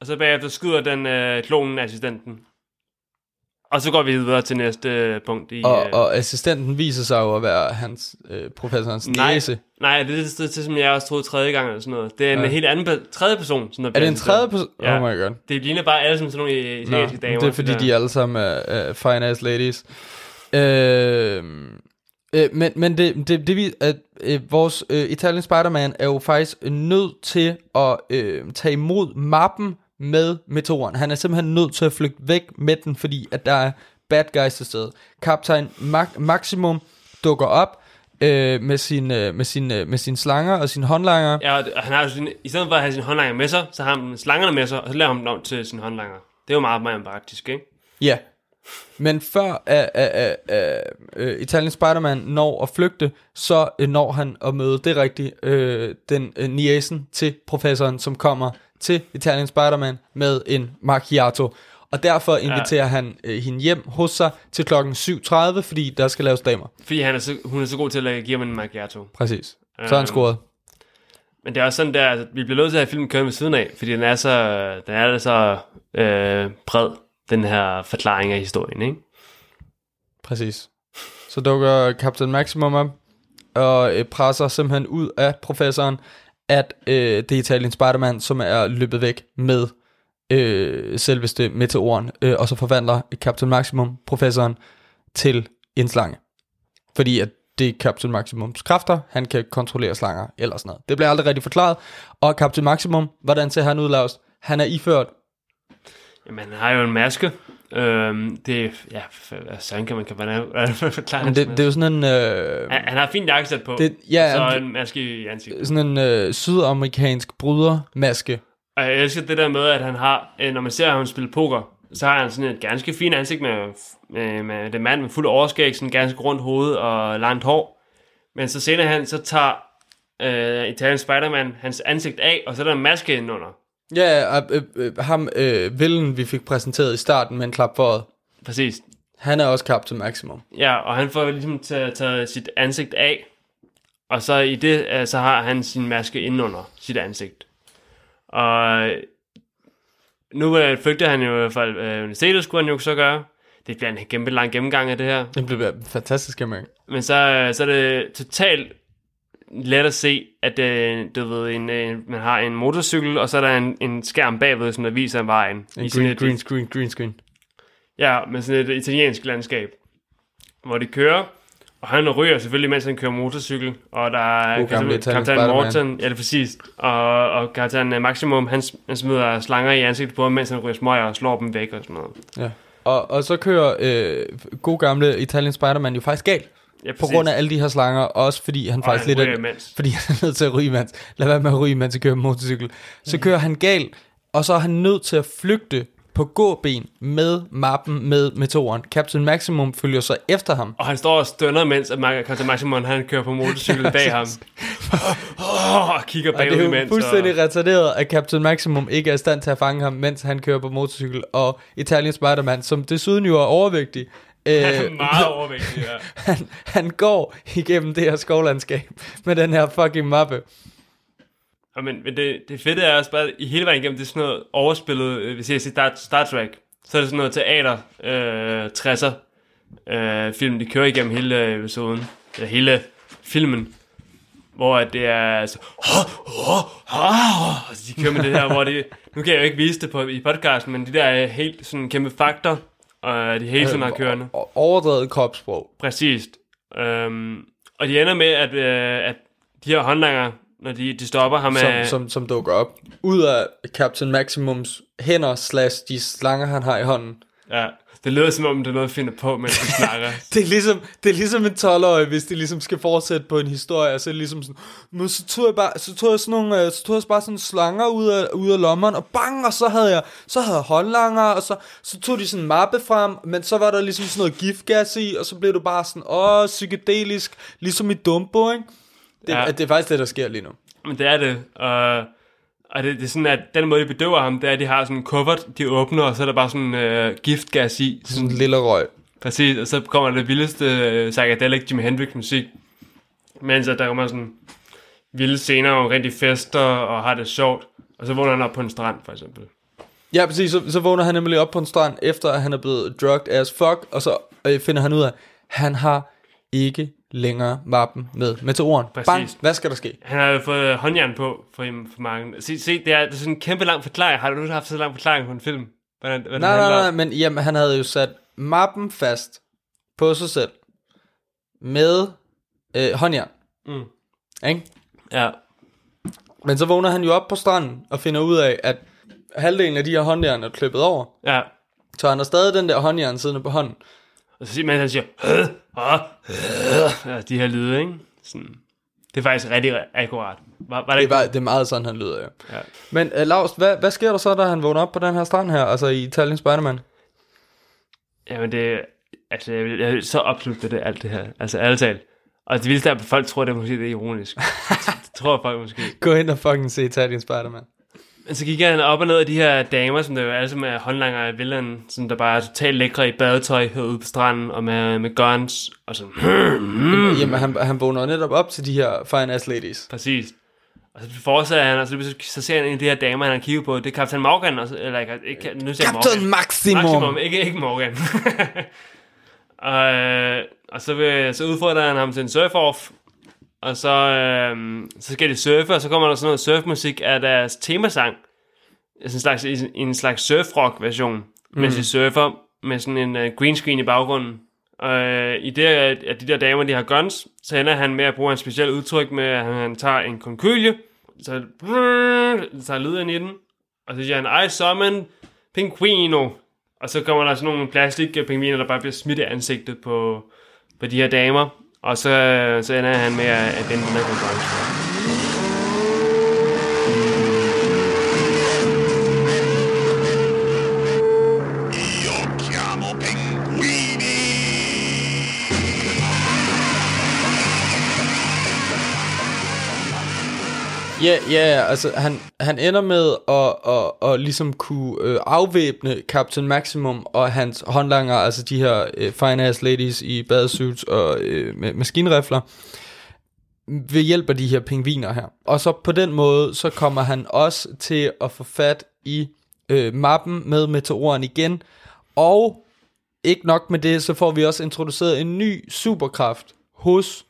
og så bagefter skyder den øh, klonen assistenten. Og så går vi videre til næste øh, punkt i... Og, øh, og assistenten viser sig jo at være hans, øh, professorens nej, næse. nej, det er det, det, som jeg også troede tredje gang eller sådan noget. Det er en Ja. helt anden, tredje person, som der Er det en tredje person? Ja. Oh my god. Det ligner bare alle som sådan nogle Nå, italienske damer. det er fordi, der. de alle sammen er, er fine ass ladies. Øh, øh, men men det, det, det vi, at øh, vores øh, Italian Spider-Man er jo faktisk nødt til at øh, tage imod mappen med meteoren. Han er simpelthen nødt til at flygte væk med den, fordi at der er bad guys til stede. Kaptajn Mac- Maximum dukker op øh, med, sin, øh, med, sin, øh, med sine slanger og sine håndlanger. Ja, og han har jo sin, i stedet for at have sin håndlanger med sig, så har han slangerne med sig, og så laver han dem om til sin håndlanger. Det er jo meget mere praktisk, ikke? Ja. Men før at, at, at, at, at Italian Spider-Man når at flygte, så øh, når han at møde det rigtige, øh, den øh, niæsen til professoren, som kommer til Italian Spider-Man med en macchiato. Og derfor inviterer ja. han øh, hende hjem hos sig til klokken 7.30, fordi der skal laves damer. Fordi han er så, hun er så god til at give ham en macchiato. Præcis. Så har han Øhm, scoret. Men det er også sådan der, at vi bliver nødt til at have filmen kørende ved siden af, fordi den er så, den er så øh, bred, den her forklaring af historien, ikke? Præcis. Så dukker Captain Maximum op og øh, presser simpelthen ud af professoren, at øh, det er Italien Spider-Man, som er løbet væk med øh, selveste meteoren, øh, og så forvandler Captain Maximum professoren til en slange. Fordi at det er Captain Maximums kræfter, han kan kontrollere slanger eller sådan noget. Det bliver aldrig rigtig forklaret. Og Captain Maximum, hvordan ser han ud, Lars? Han er iført Jamen, han har jo en maske. Øhm, det, ja, sådan kan man, kan man hvordan forklare det, det er jo sådan en, øh, han, han har fint jakkesæt på, det, ja, så det- en maske i ansigtet. sådan en øh, sydamerikansk brydermaske. Og jeg elsker det der med, at han har, øh, når man ser ham spille poker, så har han sådan et ganske fint ansigt med, med, med det mand med fuld overskæg, sådan ganske rundt hoved og langt hår. Men så senere han, så tager øh, Italian Spider-Man hans ansigt af, og så er der en maske indenunder. Ja, øh, øh, ham, øh, villen vi fik præsenteret i starten med en klap for øjet, Præcis. han er også Captain Maximum. Ja, og han får ligesom taget, taget sit ansigt af, og så i det, øh, så har han sin maske indenunder sit ansigt. Og nu øh, flygter han jo fald, øh, universitetet skulle han jo så gøre. Det bliver en kæmpe lang gennemgang af det her. Det bliver fantastisk, jeg mærke. Men så, øh, så er det totalt let at se, at øh, du ved, en, øh, man har en motorcykel, og så er der en, en skærm bagved, som der viser vejen. En i sådan green, et, green screen, green screen. Ja, med sådan et italiensk landskab, hvor de kører, og han ryger selvfølgelig, mens han kører motorcykel, og der er Italian kaptajn. Morton, ja det er præcis, og, og kaptajn øh, Maximum, han, han smider slanger i ansigtet på ham, mens han ryger smøger og slår dem væk og sådan noget. Ja. Og, og så kører øh, god gamle Italian Spider-Man jo faktisk galt. Ja, På grund af alle de her slanger, også fordi han og faktisk han lidt er, imens. fordi han er nødt til at ryge, mens, lad være med at ryge, mens han kører motorcykel. Så kører han galt, og så er han nødt til at flygte på gåben med mappen med meteoren. Captain Maximum følger så efter ham. Og han står og stønner, mens at Captain Maximum han kører på motorcykel bag ham. Oh, og kigger Og det bagud er jo imens. fuldstændig retarderet, at Captain Maximum ikke er i stand til at fange ham, mens han kører på motorcykel. Og Italian Spider-Man, som desuden jo er overvægtig, øh, Han er meget overvægtig, ja. han, han går igennem det her skovlandskab med den her fucking mappe. Og men, men det, det fede er også bare, i hele vejen igennem, det er sådan noget overspillet, øh, hvis jeg siger Star, Star Trek, så er det sådan noget teater, øh, 60'er øh, film, de kører igennem hele øh, episoden, eller hele filmen, hvor det er altså, altså, de kører med det her, hvor det, nu kan jeg jo ikke vise det på, i podcasten, men de der er helt sådan kæmpe fakter, og de hele tiden har kørende. O- Overdrevet kropssprog. Præcist. Øhm, og de ender med, at, øh, at de her håndlanger, når de, de stopper ham som, af... som, som dukker op. Ud af Captain Maximums hænder slash de slanger, han har i hånden. Ja, det lyder som om, det er noget, jeg finder på, mens de snakker. Det er ligesom, det er ligesom en 12-årig, hvis de ligesom skal fortsætte på en historie, så er det ligesom sådan, men så tog jeg bare, så tog jeg sådan nogle, øh, så tog jeg bare sådan slanger ud af, ud af lommeren, og bang, og så havde jeg, så havde jeg håndlanger, og så, så tog de sådan en mappe frem, men så var der ligesom sådan noget giftgas i, og så blev du bare sådan, åh, psykedelisk, ligesom i Dumbo, ikke? Det, Ja. det er faktisk det, der sker lige nu. Men det er det. Og, og det, det er sådan, at den måde, de bedøver ham, det er, at de har sådan en kuffert, de åbner, og så er der bare sådan øh, giftgas i. Sådan Sådan, en lille røg. præcis, og så kommer det vildeste øh, psychedelic Jimi Hendrix musik. Mens at der kommer sådan vilde scener omkring de fester og har det sjovt. Og så vågner han op på en strand, for eksempel. Ja, præcis. Så, så vågner han nemlig op på en strand, efter at han er blevet drugged as fuck, og så øh, finder han ud af, at han har ikke længere mappen med meteoren. Præcis. Bang, hvad skal der ske? Han har jo fået håndjern på for, for mange. Se, se det, er, det er sådan en kæmpe lang forklaring. Har du haft så lang forklaring på en film? Hvordan, hvad den Nej, nej, nej, om? men jamen, han havde jo sat mappen fast på sig selv med øh, håndjern. Mm. Ikke? Ja, Men så vågner han jo op på stranden og finder ud af, at halvdelen af de her håndjern er klippet over. ja. Så han har stadig den der håndjern siddende på hånden. Og så siger man, han siger, øh, øh, øh, ja, de her lyde, ikke? Sådan. Det er faktisk rigtig akkurat. Var, var det, Det er, ikke? bare, det er meget sådan, han lyder, ja. Ja. Men uh, Lars, hvad, hvad sker der så, da han vågner op på den her strand her, altså i Italian Spider-Man? Jamen det, altså jeg vil, jeg vil så absolut det, alt det her. Altså ærligt talt. Og det vildeste er, at folk tror, det er måske det er ironisk. det tror folk måske. Gå ind og fucking se Italian Spider-Man. Så gik han op og ned af de her damer, som der jo alle sammen er håndlanger af villain, som der bare er totalt lækre i badetøj herude på stranden, og med, med guns, og sådan, Mm. Jamen, han, han vågner netop op til de her fine ass ladies. præcis. Og så fortsætter han, og så, så ser han en af de her damer, han har kigget på, det er Captain Morgan, og så, eller ikke, ikke nu jeg Captain Morgan. Maximum! Maximum, ikke, ikke Morgan. og, øh, og så, vil, så udfordrer han ham til en surf-off, og så, øh, så skal de surfe, og så kommer der sådan noget surfmusik af deres temasang. Altså en slags, en slags surf-rock version, mm. mens de surfer med sådan en uh, green screen i baggrunden. Og øh, i det, at at de der damer, de har guns, så ender han med at bruge en speciel udtryk med, at han, han tager en konkylie, så brrr, tager lyden i den, og så siger han, I summon Pinguino. Og så kommer der sådan nogle plastikpingviner, der bare bliver smidt i ansigtet på, på de her damer. Og så, så ender han med at, vinde den her konkurrence. Ja, ja, altså han, han ender med at, at, at ligesom kunne øh, afvæbne Captain Maximum og hans håndlanger, altså de her øh, fine ass ladies i badesuits og øh, med maskinrifler, ved hjælp af de her pingviner her. Og så på den måde, så kommer han også til at få fat i øh, mappen med meteoren igen, og ikke nok med det, så får vi også introduceret en ny superkraft hos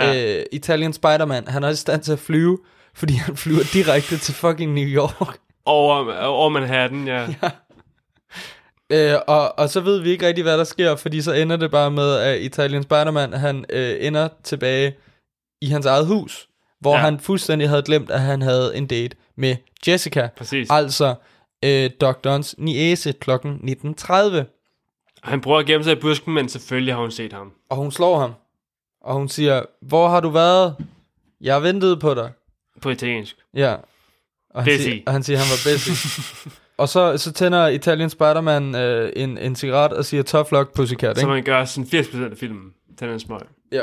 Ja. øh, Italian Spider-Man. Han er i stand til at flyve, fordi han flyver direkte til fucking New York. Over, over Manhattan, ja. Øh, og, og så ved vi ikke rigtig, hvad der sker, fordi så ender det bare med, at Italian Spider-Man, han øh, ender tilbage i hans eget hus, hvor Ja. ja. han fuldstændig havde glemt, at han havde en date med Jessica. Præcis. Altså øh, doktorens niese klokken 19.30. Han prøver at gemme sig i busken, men selvfølgelig har hun set ham. Og hun slår ham. Og hun siger, hvor har du været? Jeg har ventet på dig. På italiensk. Ja. Og han, Busy. siger, og han siger, han var busy. Og så, så tænder Italian Spider-Man øh, en, en cigaret og siger, tough luck, pussycat, Så ikke? man gør sådan 80% af filmen. Den er smøg. Ja.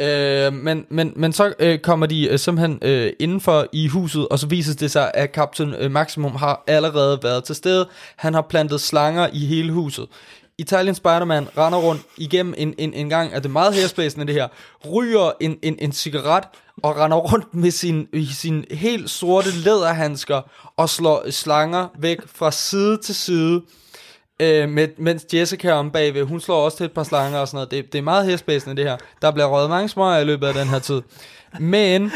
Øh, men, men, men så øh, kommer de øh, simpelthen øh, indenfor i huset, og så viser det sig, at Captain øh, Maximum har allerede været til stede. Han har plantet slanger i hele huset. Italian Spider-Man render rundt igennem en, en, en gang, at det meget hairsplacende det her, ryger en, en, en cigaret og render rundt med sin, sin helt sorte læderhandsker og slår slanger væk fra side til side øh, med, mens Jessica om bagved, hun slår også til et par slanger og sådan noget. Det, det er meget hestbæsende det her. Der bliver røget mange smøger i løbet af den her tid. Men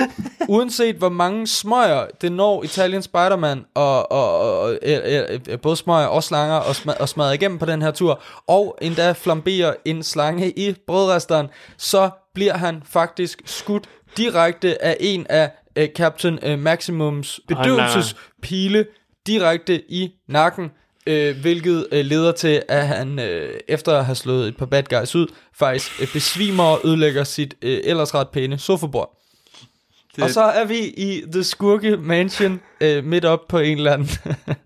uanset hvor mange smøger det når Italian Spider-Man og, og, og, og øh, øh, både smøger og slanger og, smad, og smadrer igennem på den her tur, og endda flamberer en slange i brødresteren, så bliver han faktisk skudt direkte af en af øh, Captain øh, Maximums bedøvelsespile direkte i nakken øh, hvilket øh, leder til, at han øh, efter at have slået et par bad guys ud, faktisk øh, besvimer og ødelægger sit øh, ellers ret pæne sofabord. Det... Og så er vi i The Skurke Mansion, øh, midt op på en eller anden...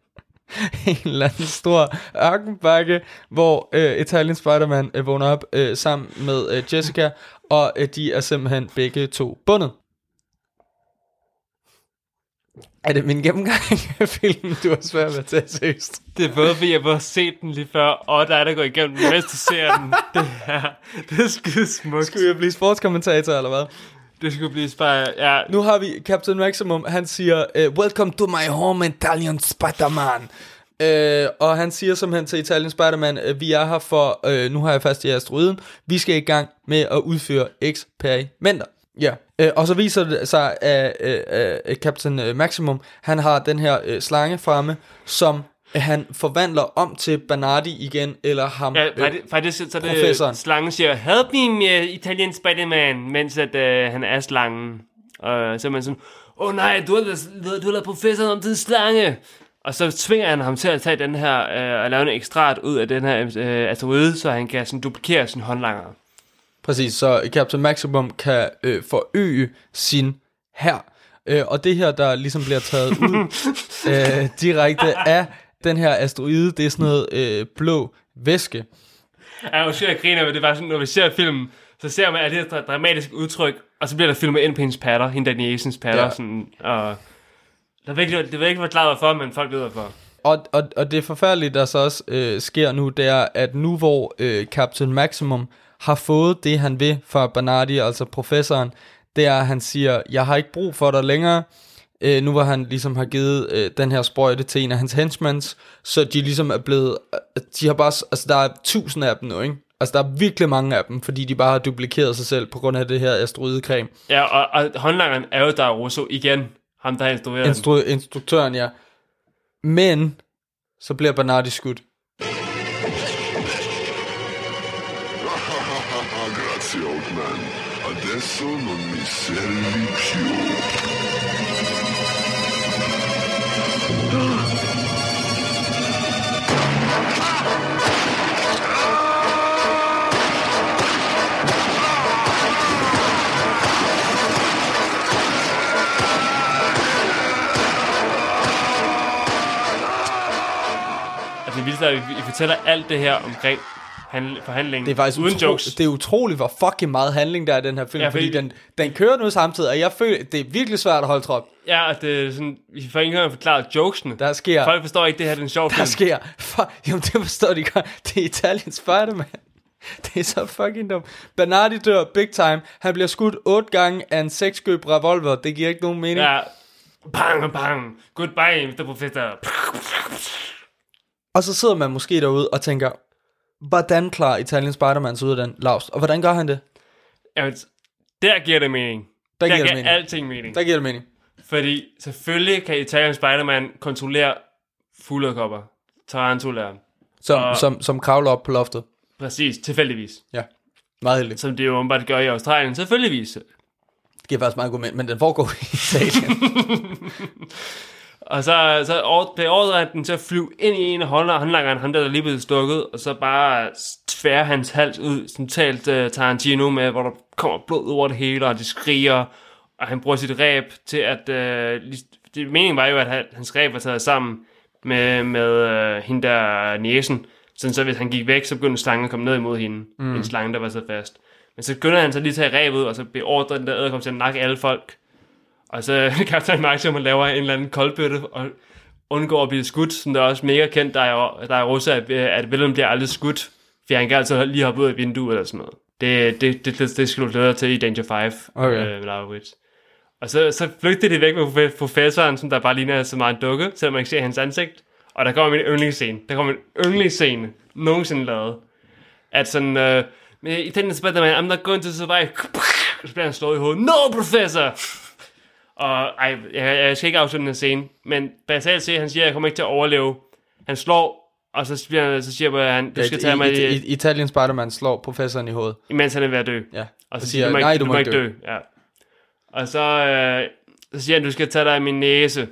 en eller anden stor ørkenbakke, hvor øh, Italian Spider-Man øh, vågner op øh, sammen med øh, Jessica, og øh, de er simpelthen begge to bundet. Er det min gennemgang af filmen, du har svært ved at tage seriøst? Det er både fordi, jeg har set den lige før, og dig, der går igennem mens du ser den. Det er, det er skide smukt. Skal jeg blive sportskommentator, eller hvad? Det skulle blive spejl. Ja, Nu har vi Captain Maximum, han siger, uh, Welcome to my home, Italian Spider-Man. Uh, og han siger simpelthen til Italian Spider-Man, uh, vi er her for, uh, nu har jeg fast i asteroiden, vi skal i gang med at udføre eksperimenter. Ja, uh, og så viser det sig, at uh, uh, Captain øh, Maximum, han har den her slange fremme, som han forvandler om til Bernardi igen, eller ham, ja øh, faktisk, faktisk så det professoren. slangen siger, help me, uh, Italian Spider-Man, mens at, uh, han er slangen. Og så er man sådan, åh oh, nej, du har, du har professoren om til en slange. Og så tvinger han ham til at tage den her, øh, og lave en ekstrat ud af den her øh, asteroide, så han kan sådan duplikere sin håndlanger. Præcis, så Captain Maximum kan øh, forøge sin her. Øh, og det her, der ligesom bliver taget ud øh, direkte af den her asteroide, det er sådan noget øh, blå væske. Ja, måske jeg griner, men det var sådan, når vi ser filmen, så ser man, at det er et dramatisk udtryk, og så bliver der filmet ind på hendes patter, hende Danny Asens patter, Ja. sådan, og der ved ikke, det ved ikke, hvad klar for, men folk ved hvorfor. Og, og, og det forfærdelige, der så også øh, sker nu, det er, at nu hvor øh, Captain Maximum har fået det, han vil fra Bernardi, altså professoren, det er, at han siger, jeg har ikke brug for dig længere, øh, nu hvor han ligesom har givet øh, den her sprøjte til en af hans henchmans, så de ligesom er blevet, øh, de har bare, altså der er tusind af dem nu, ikke? Altså der er virkelig mange af dem, fordi de bare har duplikeret sig selv på grund af det her asteroidecreme. Ja, og, og håndlangeren er jo der Russo igen, ham der har instrueret. Instru- instruktøren, ja. Men, så bliver Bernardi skudt. Grazie, old man. Adesso non mi servi più. Altså, det vildeste er, at vi fortæller alt det her omkring handl- forhandlingen, Det er faktisk uden utro- jokes. Det er utroligt, hvor fucking meget handling der er i den her film, ja, fordi, fordi- den, den kører nu samtidig, og jeg føler, det er virkelig svært at holde trop. Ja, og det er sådan, vi får ikke engang forklaret jokesene. Der sker, Folk forstår ikke, det her er en sjov der film. sker, for, jamen det forstår de godt, det er Italian Spider-Man. Det er så fucking dumt. Bernardi dør big time. Han bliver skudt otte gange af en sekskøb revolver. Det giver ikke nogen mening. Ja. Bang, bang. Goodbye, Mr. Professor. Og så sidder man måske derude og tænker, hvordan klarer Italian Spider-Man sig ud af den lavst? Og hvordan gør han det? Jamen, der giver det mening. Der Der, giver det giver mening. alting mening. Der giver det mening. Fordi selvfølgelig kan Italian Spider-Man kontrollere fugledkopper. Tarantulaer. Som, Og- som, som kravler op på loftet. Præcis, tilfældigvis. Ja, meget heldigt. Som det jo åbenbart gør i Australien. Selvfølgeligvis. Det giver faktisk meget god mening, men den foregår i Italien. Og så, så ord- beordrer han den til at flyve ind i en af håndla- håndlangeren, ham der, der lige blev stukket, og så bare tvære hans hals ud, sådan talt uh, Tarantino med, hvor der kommer blod over det hele, og de skriger, og han bruger sit ræb til at... Uh, det meningen var jo, at han, hans ræb var taget sammen med, med øh, hende der næsen. Sådan så hvis han gik væk, så begyndte slangen at komme ned imod hende. Mm. En slange, der var så fast. Men så begynder han så lige at tage rebet, og så beordrer den der æderkop til at nakke alle folk. Og så Captain Maximum han laver en eller anden koldbøtte, og undgår at blive skudt, som der er også mega kendt, der er, der er russer, at, at Willem bliver aldrig skudt, for han kan altid lige hoppe ud af vinduet eller sådan noget. Det, det, det, det, det skal du glæde til i Danger 5, Okay. øh, med Laurits. Og så, så flygter de væk med profe- professoren, som der bare ligner så meget en dukke, selvom man ikke ser hans ansigt. Og der kommer min yndlingsscene. Der kommer min yndlingsscene, nogensinde lavet. At sådan, øh, i den Spider-Man, I'm not going to survive. Så bliver han slået i hovedet. No, professor! Og ej, jeg, jeg skal ikke afslutte den her scene, men basalt set, han siger, at jeg kommer ikke til at overleve. Han slår, og så, bliver, så siger han, du skal tage mig, i, i, i, Italian Spider-Man slår professoren i hovedet. imens han er ved at dø. Ja. Og så siger siger, du, må nej, ikke, du må ikke dø. Ja. Og så, øh, så siger han, du skal tage dig af min næse.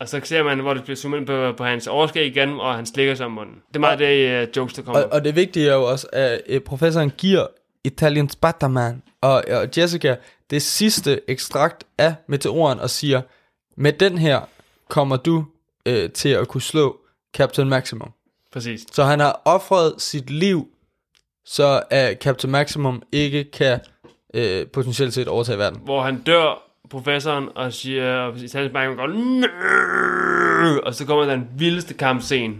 Og så ser man, hvor det bliver zoomet på, på hans overskæg igen, og han slikker sig om munden. Det er meget det, uh, jokes, der kommer. Og, og det vigtige er jo også, at øh, professoren giver Italian Spider-Man og, og Jessica det sidste ekstrakt af meteoren og siger, med den her kommer du øh, til at kunne slå Captain Maximum. Præcis. Så han har offret sit liv, så at Captain Maximum ikke kan øh, potentielt set overtage verden. Hvor han dør, professoren, og siger, og bank, går, og så kommer den vildeste kampscene,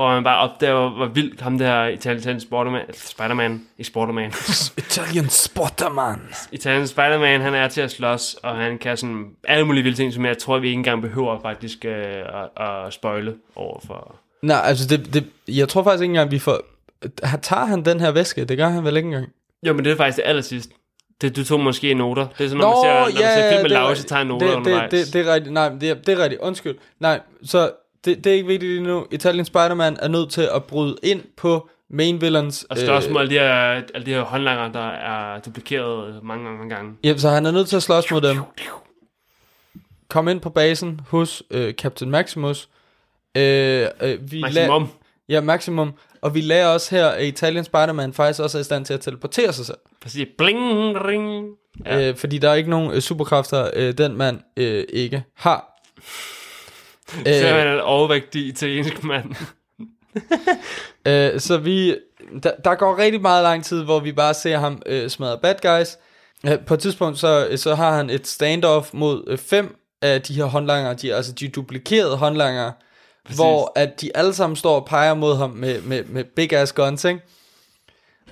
hvor man bare opdager, hvor vildt ham der Italian Spider-Man, Spider-Man, Spider-Man, Italian Spider-Man. Italian Spider-Man, han er til at slås, og han kan sådan alle mulige vilde ting, som jeg tror, vi ikke engang behøver faktisk øh, at, at spoile over for. Nej, altså det, det, jeg tror faktisk ikke engang, vi får... Tager han den her væske? Det gør han vel ikke engang? Jo, men det er faktisk det aller sidste. Det, du tog måske noter. Det er sådan, når man ser, når man ser film med rigtigt. så tager han noter det, undervejs. det, det, det er rigtigt. Nej, det er, det er rigtigt. Undskyld. Nej, så det, det er ikke vigtigt lige nu. Italian Spider-Man er nødt til at bryde ind på main villains. og slås mod alle de her, alle de her håndlanger, der er duplikeret mange, mange gange. Ja, så han er nødt til at slås mod dem. Kom ind på basen hos øh, Captain Maximus. Øh, øh, vi Maximum. La- ja, Maximum. Og vi lærer også her, at Italian Spider-Man faktisk også er i stand til at teleportere sig selv. Præcis. Bling, ring. Ja. Øh, fordi der er ikke nogen øh, superkræfter, øh, den mand øh, ikke har. Så er man en overvægtig italiensk mand. Øh, så vi, der, der går rigtig meget lang tid, hvor vi bare ser ham øh, smadre bad guys. Øh, på et tidspunkt, så, så har han et standoff mod øh, fem af de her håndlanger, de, altså de duplikerede håndlanger, hvor at de alle sammen står og peger mod ham med, med, med big ass guns, ikke?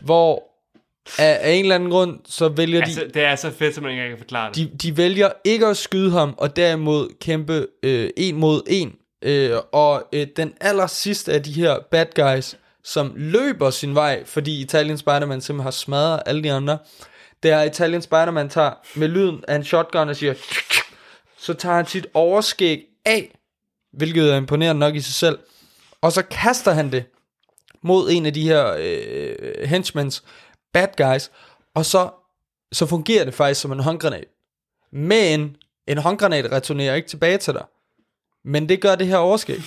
Hvor af, af en eller anden grund, så vælger de... altså, det er så fedt, som man ikke engang kan forklare det. De, de vælger ikke at skyde ham, og derimod kæmpe øh, en mod en. Øh, og øh, den aller sidste af de her bad guys, som løber sin vej, fordi Italian Spider-Man simpelthen har smadret alle de andre, det er, Italian Spider-Man tager med lyden af en shotgun og siger, så tager han sit overskæg af, hvilket er imponerende nok i sig selv, og så kaster han det mod en af de her øh, henchmens bad guys, og så, så fungerer det faktisk som en håndgranat. Men en håndgranat returnerer ikke tilbage til dig. Men det gør det her overskæg.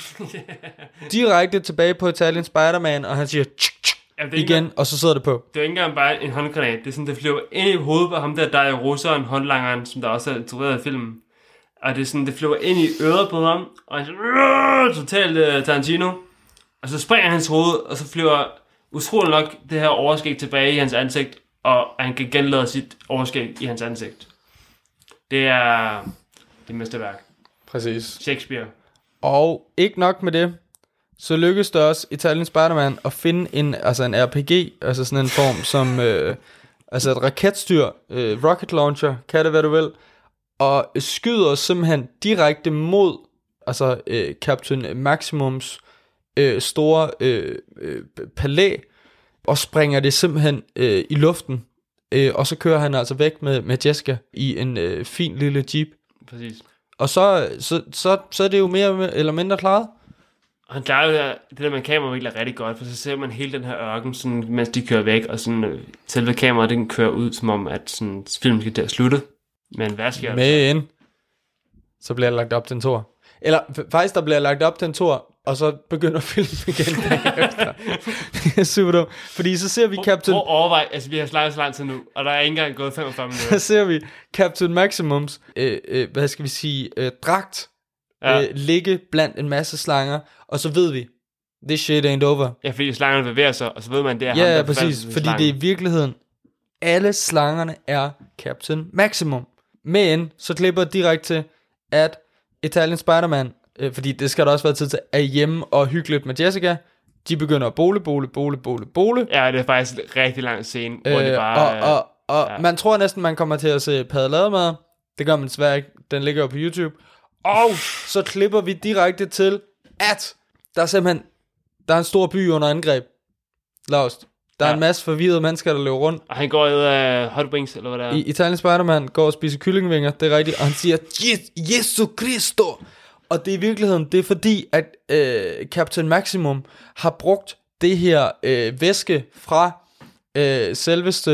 Direkte tilbage på Italian Spider-Man, og han siger tsk, tsk, Jamen, igen, og så sidder det på. Det er ikke engang bare en håndgranat. Det er sådan, det flyver ind i hovedet på ham der, der er russeren, håndlangeren, som der også er introduceret i filmen. Og det er sådan, det flyver ind i øret på ham, og han siger, totalt uh, Tarantino. Og så springer hans hoved, og så flyver utrolig nok det her overskæg tilbage i hans ansigt, og han kan genlade sit overskæg i hans ansigt. Det er det mesterværk. Præcis. Shakespeare. Og ikke nok med det, så lykkes det også Italian Spider-Man at finde en, altså en RPG, altså sådan en form som, øh, altså et raketstyr, øh, rocket launcher, kan det hvad du vil, og skyder simpelthen direkte mod, altså øh, Captain Maximums øh, store øh, øh, palæ, og springer det simpelthen øh, i luften, øh, og så kører han altså væk med, med Jessica i en øh, fin lille jeep. Præcis. Og så, så, så, så er det jo mere eller mindre klaret. Og han klarer jo det, der- det der med kameravinkler rigtig godt, for så ser man hele den her ørken, sådan, mens de kører væk, og sådan, øh, selve kameraet, den kører ud, som om, at sådan, filmen skal at slutte. Men hvad sker der? Men så bliver der lagt op til en tor. Eller faktisk, der bliver lagt op til en tor, og så begynder filmen igen bagefter. det er super dumt. Fordi så ser vi Captain, Prøv overvej, altså vi har snakket så lang tid nu, og der er ikke engang gået 45 så minutter. ser vi Captain Maximums, øh, øh, hvad skal vi sige, øh, dragt Ja. øh, ligge blandt en masse slanger, og så ved vi, this shit ain't over. Ja, fordi slangerne bevæger sig, og så ved man, det er ham, Ja, der ja, præcis. Fordi slange. det er i virkeligheden, alle slangerne er Captain Maximum. Men så klipper direkte til, at Italian Spider-Man, øh, fordi det skal der også være tid til, er hjemme og hygge lidt med Jessica. De begynder at bole, bole, bole, bole, bole. Ja, det er faktisk en rigtig lang scene, hvor det Øh, bare... og, og, og ja. man tror næsten, man kommer til at se paddelademad. Det gør man desværre ikke. Den ligger jo på YouTube. Og så klipper vi direkte til, at der er simpelthen der er en stor by under angreb. Lost. Der er Ja. en masse forvirrede mennesker, der løber rundt. Og han går ud af Hot Wings, eller hvad det er. I Italian Spider-Man går og spiser kyllingvinger, det er rigtigt, og han siger, "Je- Jesu Cristo! Og det er i virkeligheden, det er fordi, at øh, Captain Maximum har brugt det her øh, væske fra øh, selveste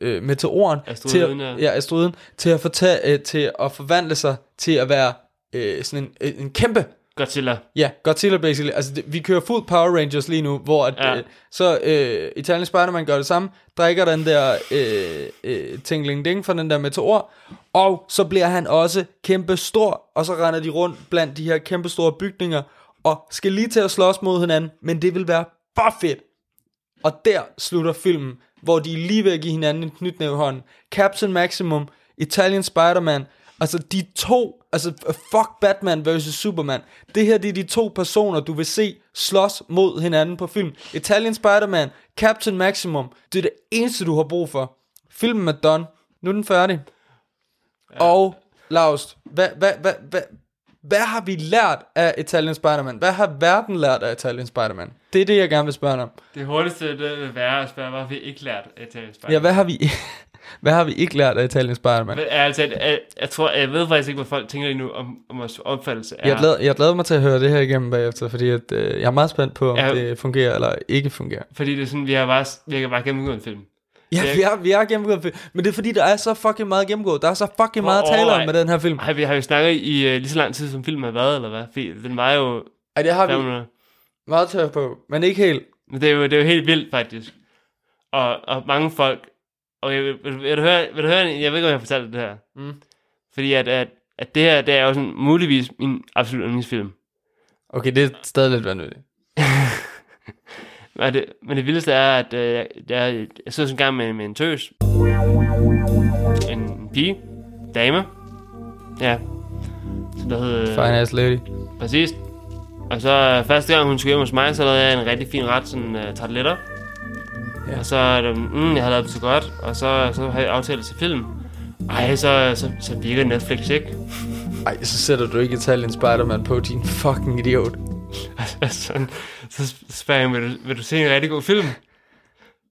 øh, meteoren Asteroiden, til, ja. at, ja, asteroiden, til at, fortage, øh, til at forvandle sig til at være øh, sådan en, øh, en kæmpe Godzilla. Ja, Godzilla basically. Altså, det, vi kører fuld Power Rangers lige nu, hvor at, Ja. øh, så øh, Italian Spider-Man gør det samme, drikker den der øh, øh, tingling ding fra den der meteor, og så bliver han også kæmpe stor, og så render de rundt blandt de her kæmpe store bygninger, og skal lige til at slås mod hinanden, men det vil være for fedt. Og der slutter filmen, hvor de er lige ved at give hinanden en knytnæve i hånden. Captain Maximum, Italian Spider-Man, altså de to, altså fuck Batman vs. Superman. Det her, det er de to personer, du vil se slås mod hinanden på film. Italian Spider-Man, Captain Maximum, det er det eneste, du har brug for. Filmen er done. Nu er den færdig. Ja. Og, Laust, hvad, hvad, hvad, hvad, hvad har vi lært af Italian Spider-Man? Hvad har verden lært af Italian Spider-Man? Det er det, jeg gerne vil spørge dig om. Det hurtigste det vil være at spørge, hvad har vi ikke lært af Italian Spider-Man? Ja, hvad har vi, hvad har vi ikke lært af Italian Spider-Man? Men, altså, jeg, jeg, tror, jeg ved faktisk ikke, hvad folk tænker lige nu om, om vores opfattelse er. Jeg glæder, jeg glæder mig til at høre det her igennem bagefter, fordi at, øh, jeg er meget spændt på, om Ja. ja. det fungerer eller ikke fungerer. Fordi det er sådan, vi har bare, vi har bare gennemgået en film. Ja, vi er, vi er gennemgået, film, men det er fordi, der er så fucking meget gennemgået. Der er så fucking meget at tale om med den her film. Har vi, har vi snakket i uh, lige så lang tid, som filmen har været, eller hvad? Fordi den var jo Ej, det har vi minutter. meget tør på, men ikke helt. Men det er jo, det er jo helt vildt, faktisk. Og, og mange folk... Jeg, vil, vil, vil, du høre, vil du høre, jeg ved ikke, om jeg har fortalt det her. Mm. Fordi at, at, at det her, det er jo sådan muligvis min absolut yndlingsfilm. Okay, det er stadig lidt vanvittigt. Men det, men det vildeste er, at øh, jeg, jeg, jeg sidder sådan en gang med, med en tøs. En, en pige. Dame. Ja. Så der hedder... Fine ass lady. Præcis. Og så øh, første gang hun skulle hjem hos mig, så lavede jeg en rigtig fin ret, sådan uh, tarteletter. Ja. Og så er det, mm, jeg har lavet det så godt, og så, så har jeg aftalt til film. Ej, så, så, så virker Netflix ikke. Ej, så sætter du ikke Italian Spider-Man på, din fucking idiot. sådan, så spørger jeg, vil du, vil du se en rigtig god film?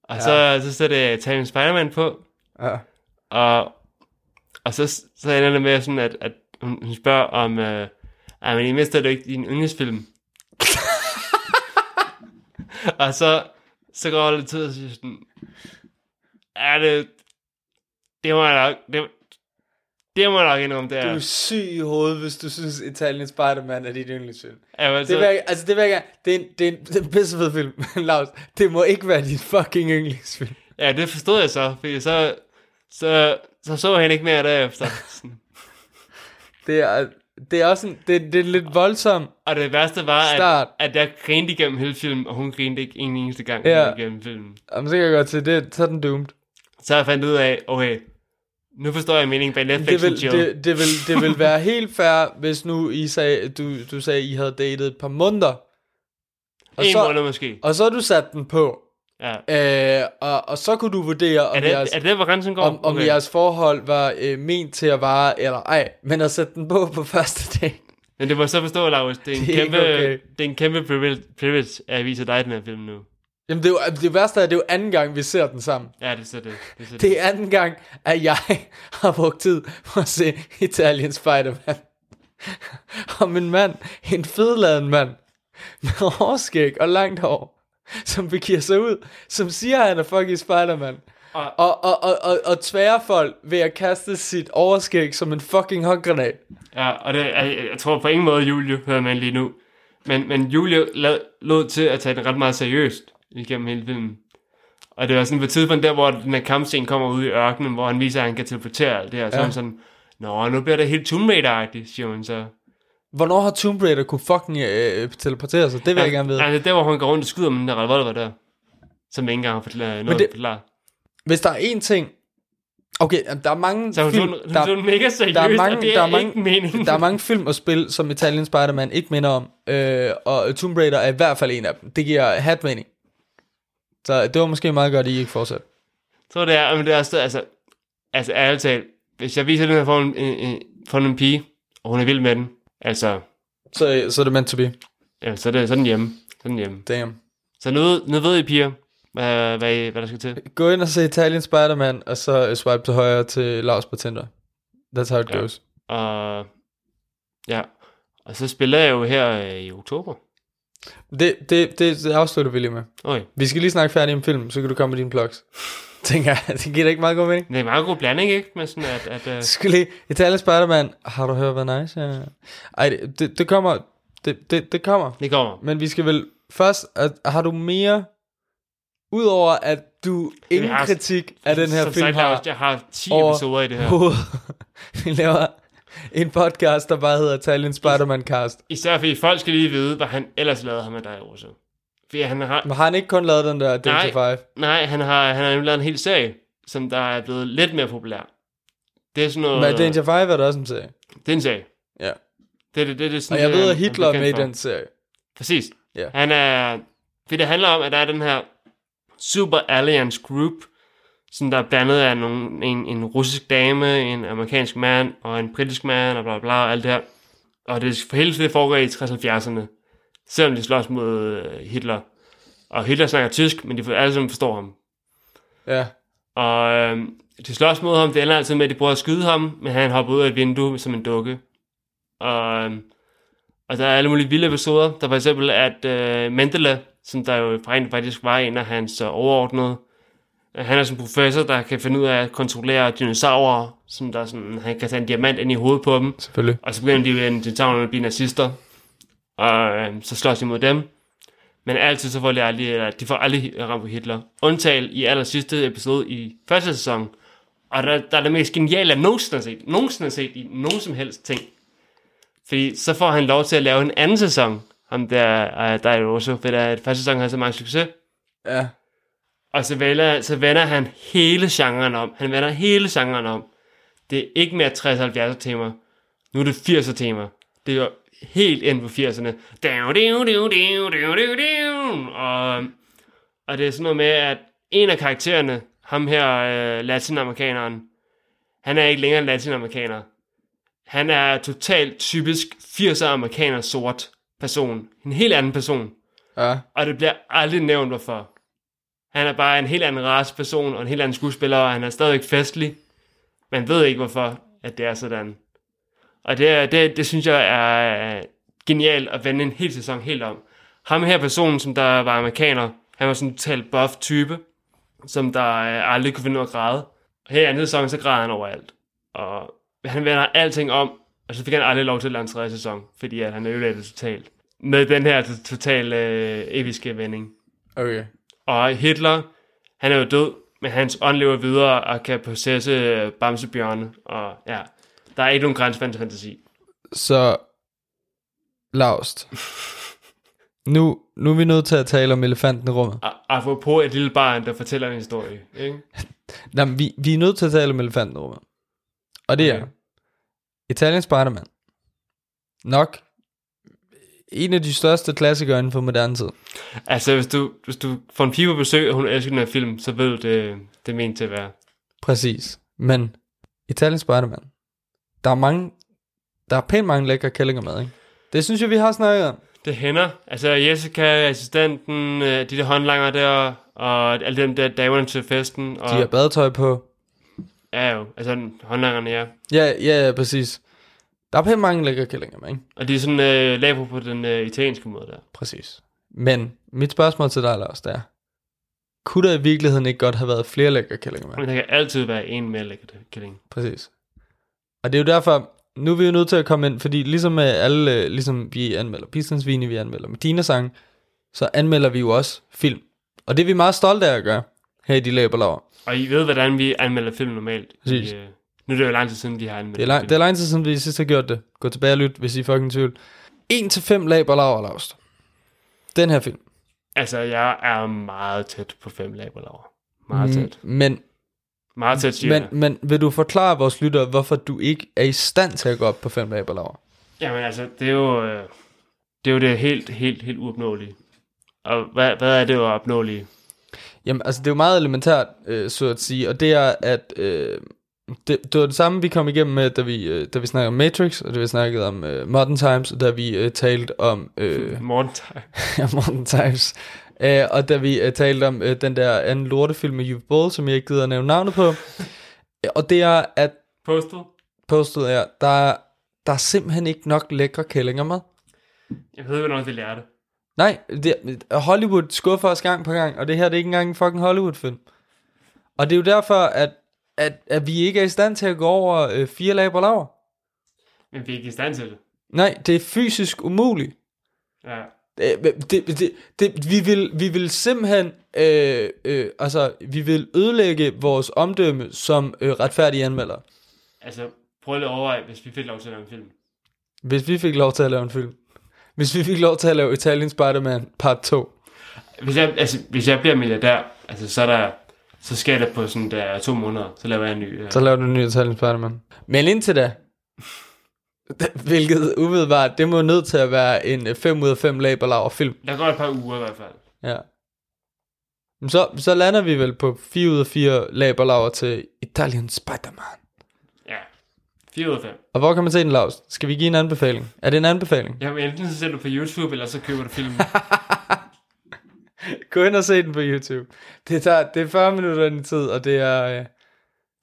Og ja. så, så sætter jeg Italian Spider-Man på, Ja. og, og så, så ender det med sådan, at, at hun, hun spørger om, øh, ej, men i mindste er det ikke din yndlingsfilm. og så, så går der lidt tid, og så siger sådan, er det, det må jeg nok, det, det må jeg nok indrømme, det Du er. er syg i hovedet, hvis du synes, Italian Spider-Man er dit yndlingsfilm. Ja, men Det så, vil altså det vil jeg gerne. Det er en, det er en, det er en pissefed film, Lars, det må ikke være din fucking yndlingsfilm. ja, det forstod jeg så, fordi så, så, så så han ikke mere derefter. Det er, det er også en, det, det er lidt voldsomt. Og det værste var, Start. at, at jeg grinede igennem hele filmen, og hun grinede ikke en eneste gang Ja. igennem filmen. Jamen, så kan jeg godt se, det, så er den doomed. Så jeg fandt ud af, okay, nu forstår jeg meningen bag Netflix Det vil, chill. det, det, vil, det vil være helt fair, hvis nu I sagde, du, du sagde, I havde datet et par måneder. Og en så, måned måske. og så har du sat den på. Ja. Øh, og, og så kunne du vurdere, om, Er det, jeres, er det, hvor grænsen går? om, om jeres forhold var øh, ment til at vare, eller ej. Men at sætte den på på første dag. Men det må så forstå, Laurits. Det er en Det er kæmpe, okay. det er en kæmpe privilege, at jeg viser dig den her film nu. Jamen det, er jo, det værste er, at det er jo anden gang, vi ser den sammen. Ja, det er så det. Det er, så det. Det er anden gang, at jeg har brugt tid på at se Italian Spider-Man. Og min mand, en fedladen mand, med hårskæg og langt hår, som begiver sig ud, som siger, at han er fucking Spider-Man. Og- Og, og, og, og, og tværer folk ved at kaste sit overskæg som en fucking håndgranat. Ja, og det, jeg, jeg tror på ingen måde, Julie hører man lige nu. Men, men Julie lad, lod til at tage den ret meget seriøst igennem hele filmen. Og det var sådan på tidspunkt der, hvor den her kampscene kommer ud i ørkenen, hvor han viser, at han kan teleportere alt det her. Så ja. sådan, Nå, nu bliver det helt Tomb Raider-agtigt, siger hun så. Hvornår har Tomb Raider kunne fucking øh, teleportere sig? Det vil jeg gerne vide. Altså, der hvor hun går rundt og skyder med den der revolver der. Som ikke engang har forklaret noget det- det... forklare. Hvis der er én ting... Okay, der er mange Så hun film... hun der, den mega seriøst, der er mange, det er, der er ikke mange, meningen. der er mange film og spil, som Italian Spider-Man ikke minder om. Øh, og Tomb Raider er i hvert fald en af dem. Det giver hat mening. Så det var måske meget godt, at I ikke fortsat. Så det er, men det er også, altså, altså ærligt talt, hvis jeg viser den her for en, en, en, for en pige, og hun er vild med den, altså, Så, så er det meant to be. ja, så er det sådan hjemme. Sådan hjemme. Damn. Så nu, nu ved I piger, hvad, hvad, I, hvad der skal til. Gå ind og se Italian Spider-Man, og så swipe til højre til Lars på Tinder. That's how it Ja. goes. Og ja, og så spiller jeg jo her øh, i oktober. Det, det, det, det afslutter vi lige med. Okay. Vi skal lige snakke færdigt om film, så kan du komme med dine plugs. Tænker jeg, det giver da ikke meget god mening. Det er en meget god blanding, ikke? Med sådan at, at uh, Skal lige, Italian Spider-Man, har du hørt, hvad nice ja. Ej, det, det, det kommer, det, det, det kommer. det kommer. Men vi skal vel først, at, har du mere, udover at du ingen har- kritik af den her film sagt, har, jeg har 10 over episoder i det her. vi laver en podcast, der bare hedder Italian Spider-Man Cast. Især fordi folk skal lige vide, hvad han ellers lavede ham med dig også. Fordi han har, Men har han ikke kun lavet den der Delta 5? nej, han har, han har nemlig lavet en hel serie, som der er blevet lidt mere populær. Det er sådan noget... Men Danger 5 er der også en serie. Det er en serie. Ja. Det, er det, det, det er sådan, Og jeg det, ved, at Hitler er med i den serie. Præcis. Ja. Han er... For det handler om, at der er den her Super Alliance Group, som der er blandet af nogle, en, en russisk dame, en amerikansk mand og en britisk mand og bla bla og alt det her. Og det for hele det foregår i 60-70'erne, selvom de slås mod øh, Hitler. Og Hitler snakker tysk, men de alle sammen forstår ham. Ja. Og øh, de slås mod ham, det ender altid med, at de prøver at skyde ham, men han hopper ud af et vindue som en dukke. Og, øh, og der er alle mulige vilde episoder. Der er for eksempel, at øh, Mendele, som der jo rent faktisk var en af hans øh, overordnede, han er som professor, der kan finde ud af at kontrollere dinosaurer, som der sådan, han kan tage en diamant ind i hovedet på dem, Selvfølgelig. og så begynder de dinosaurerne at blive nazister, og øh, så slås de mod dem. Men altid så får de aldrig, eller de får aldrig ramt på Hitler. Undtagen i aller sidste episode i første sæson. Og der, der er det mest geniale, jeg nogensinde har set. Nogensinde har set i nogen som helst ting. Fordi så får han lov til at lave en anden sæson. Ham der, uh, der er jo også, for der første sæson havde så meget succes. Ja. Og så, vælger, så vender han hele genren om. Han vender hele genren om. Det er ikke mere 60-70'er tema. Nu er det 80'er tema. Det er jo helt ind på 80'erne. Down, down, down, down, down, down, down. Og, og det er sådan noget med, at en af karaktererne, ham her øh, latinamerikaneren, han er ikke længere latinamerikaner. Han er totalt typisk 80'er amerikaner sort person. En helt anden person. Ja. Og det bliver aldrig nævnt, hvorfor. Han er bare en helt anden race person, og en helt anden skuespiller, og han er stadigvæk festlig. Man ved ikke, hvorfor, at det er sådan. Og det, det, det synes jeg er øh, genialt at vende en hel sæson helt om. Ham her personen, som der var amerikaner, han var sådan en total buff type, som der øh, aldrig kunne finde ud af at græde. Og her i anden sæson, så græder han overalt. Og han vender alting om, og så fik han aldrig lov til at lave en tredje sæson, fordi at han ødelagde det totalt. Med den her totale øh, episke vending. Okay. Og Hitler, han er jo død, men hans ånd lever videre og kan possesse øh, bamsebjørne. Og ja, der er ikke nogen grænse for fantasi. Så, Laust. Nu, nu er vi nødt til at tale om elefanten i rummet. Og, og få på et lille barn, der fortæller en historie. Ikke? Nej, men vi, vi er nødt til at tale om elefanten i rummet. Og det er Okay. Italian Spider-Man. Nok en af de største klassikere inden for moderne tid. Altså, hvis du, hvis du får en pige på besøg, og hun elsker den her film, så ved du, det, det er ment til at være. Præcis. Men Italian Spider-Man. Der er mange, der er pænt mange lækre kællinger med, ikke? Det synes jeg, vi har snakket om. Det hænder. Altså, Jessica, assistenten, øh, de der håndlanger der, og alle dem der damerne til festen. Og, De har badetøj på. Ja, jo. Altså, håndlangerne, ja. Ja, ja, ja, præcis. Der er pænt mange lækre kællinger med, ikke? Og de er sådan øh, lavet på, den øh, italienske måde der. Præcis. Men mit spørgsmål til dig, Lars, det er, kunne der i virkeligheden ikke godt have været flere lækre kællinger med? Men der kan altid være en mere lækker kælling. Præcis. Og det er jo derfor, nu er vi jo nødt til at komme ind, fordi ligesom med alle, øh, ligesom vi anmelder Pistonsvini, vi anmelder Medina sang, så anmelder vi jo også film. Og det er vi meget stolte af at gøre, her i De Læberlaver. Og I ved, hvordan vi anmelder film normalt. Præcis. I, øh, Nu er det jo lang tid siden, de har anmeldt Det er, lang, det er lang tid siden, vi sidst har gjort det. Gå tilbage og lyt, hvis I er fucking tvivl. 1-5 laber laver lavst. Den her film. Altså, jeg er meget tæt på fem laberlaver. Meget tæt. Mm, Men, Meget tæt, siger men, men vil du forklare vores lyttere, hvorfor du ikke er i stand til at gå op på 5 laber laver? Jamen altså, det er jo øh, det, er jo det helt, helt, helt uopnåelige. Og hvad, hvad er det uopnåelige? Jamen, altså det er jo meget elementært, øh, så at sige, og det er, at øh, det, det var det samme, vi kom igennem med, da vi, øh, da vi snakkede om Matrix, og da vi snakkede om øh, Modern Times, og da vi øh, talte om... Morten Tej. ja, Modern Times. Øh, og da vi øh, talte om øh, den der anden lortefilm med Uwe Boll, som jeg ikke gider at nævne navnet på. Og det er, at Postet. postet er, der, er- der er simpelthen ikke nok lækre kællinger med. Jeg ved, hvornår det lærte. Nej, det, Hollywood skuffer os gang på gang, og det her det er ikke engang en fucking Hollywood-film. Og det er jo derfor, at, at, at vi ikke er i stand til at gå over øh, fire laber laver. Men vi er ikke i stand til det. Nej, det er fysisk umuligt. Ja. Det, det, det, det, vi, vil, vi vil simpelthen, øh, øh, altså, vi vil ødelægge vores omdømme som øh, retfærdige anmelder. Altså, prøv lige at overveje, hvis vi fik lov til at lave en film. Hvis vi fik lov til at lave en film. Hvis vi fik lov til at lave Italian Spider-Man part 2. Hvis jeg, altså, hvis jeg bliver milliardær, altså, så er der, så skal jeg da på sådan der to måneder, så laver jeg en ny. øh, Så laver du en ny Italian Spider-Man. Men indtil da, hvilket umiddelbart, det må nødt til at være en 5 ud af 5 laberlaver film. Der går et par uger i hvert fald. Ja. Men så, så lander vi vel på 4 ud af 4 laberlaver til Italian Spider-Man. Ja. 4 ud af 5. Og hvor kan man se den, Lars? Skal vi give en anbefaling? Er det en anbefaling? Jamen, enten så ser du på YouTube, eller så køber du filmen. Gå ind og se den på YouTube. Det, tager, det er 40 minutter i tid, og det er... Øh,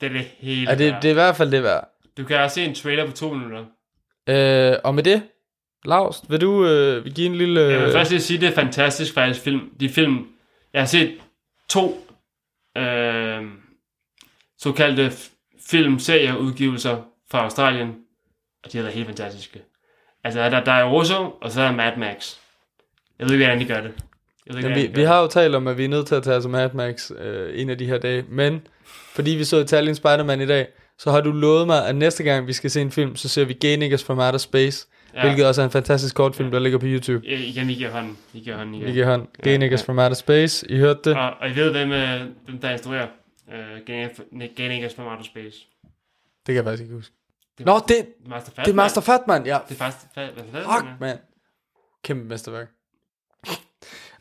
det er det hele er det, værd. det er i hvert fald det værd. Du kan også se en trailer på to minutter. Øh, og med det, Lars, vil du øh, give en lille... Jeg vil Øh, først lige sige, at det er fantastisk faktisk film. De film, jeg har set to øh, såkaldte filmserieudgivelser fra Australien, og de har været helt fantastiske. Altså, der, der er Russo, og så er der Mad Max. Jeg ved ikke, hvordan de gør det. Jeg ved ikke, men hvordan vi, vi har jo talt om, at vi er nødt til at tage som Mad Max øh, en af de her dage. Men fordi vi så Italian Spider-Man i dag, så har du lovet mig, at næste gang vi skal se en film, så ser vi Gay Niggas from Outer Space. Ja. Ja. Hvilket også er en fantastisk kortfilm, der ligger på YouTube. det. Igen, I giver hånden. I giver hånden igen. Vi giver hånd. Gay Ja, Niggas ja. from Outer Space. I hørte det. Og, og I ved, hvem, øh, hvem der instruerer uh, Gay Niggas from Outer Space. Det kan jeg faktisk ikke huske. Det, Nå, det, Master det er Master Fatman, ja. Det er hvad, hvad, Fuck, mand. Kæmpe mesterværk.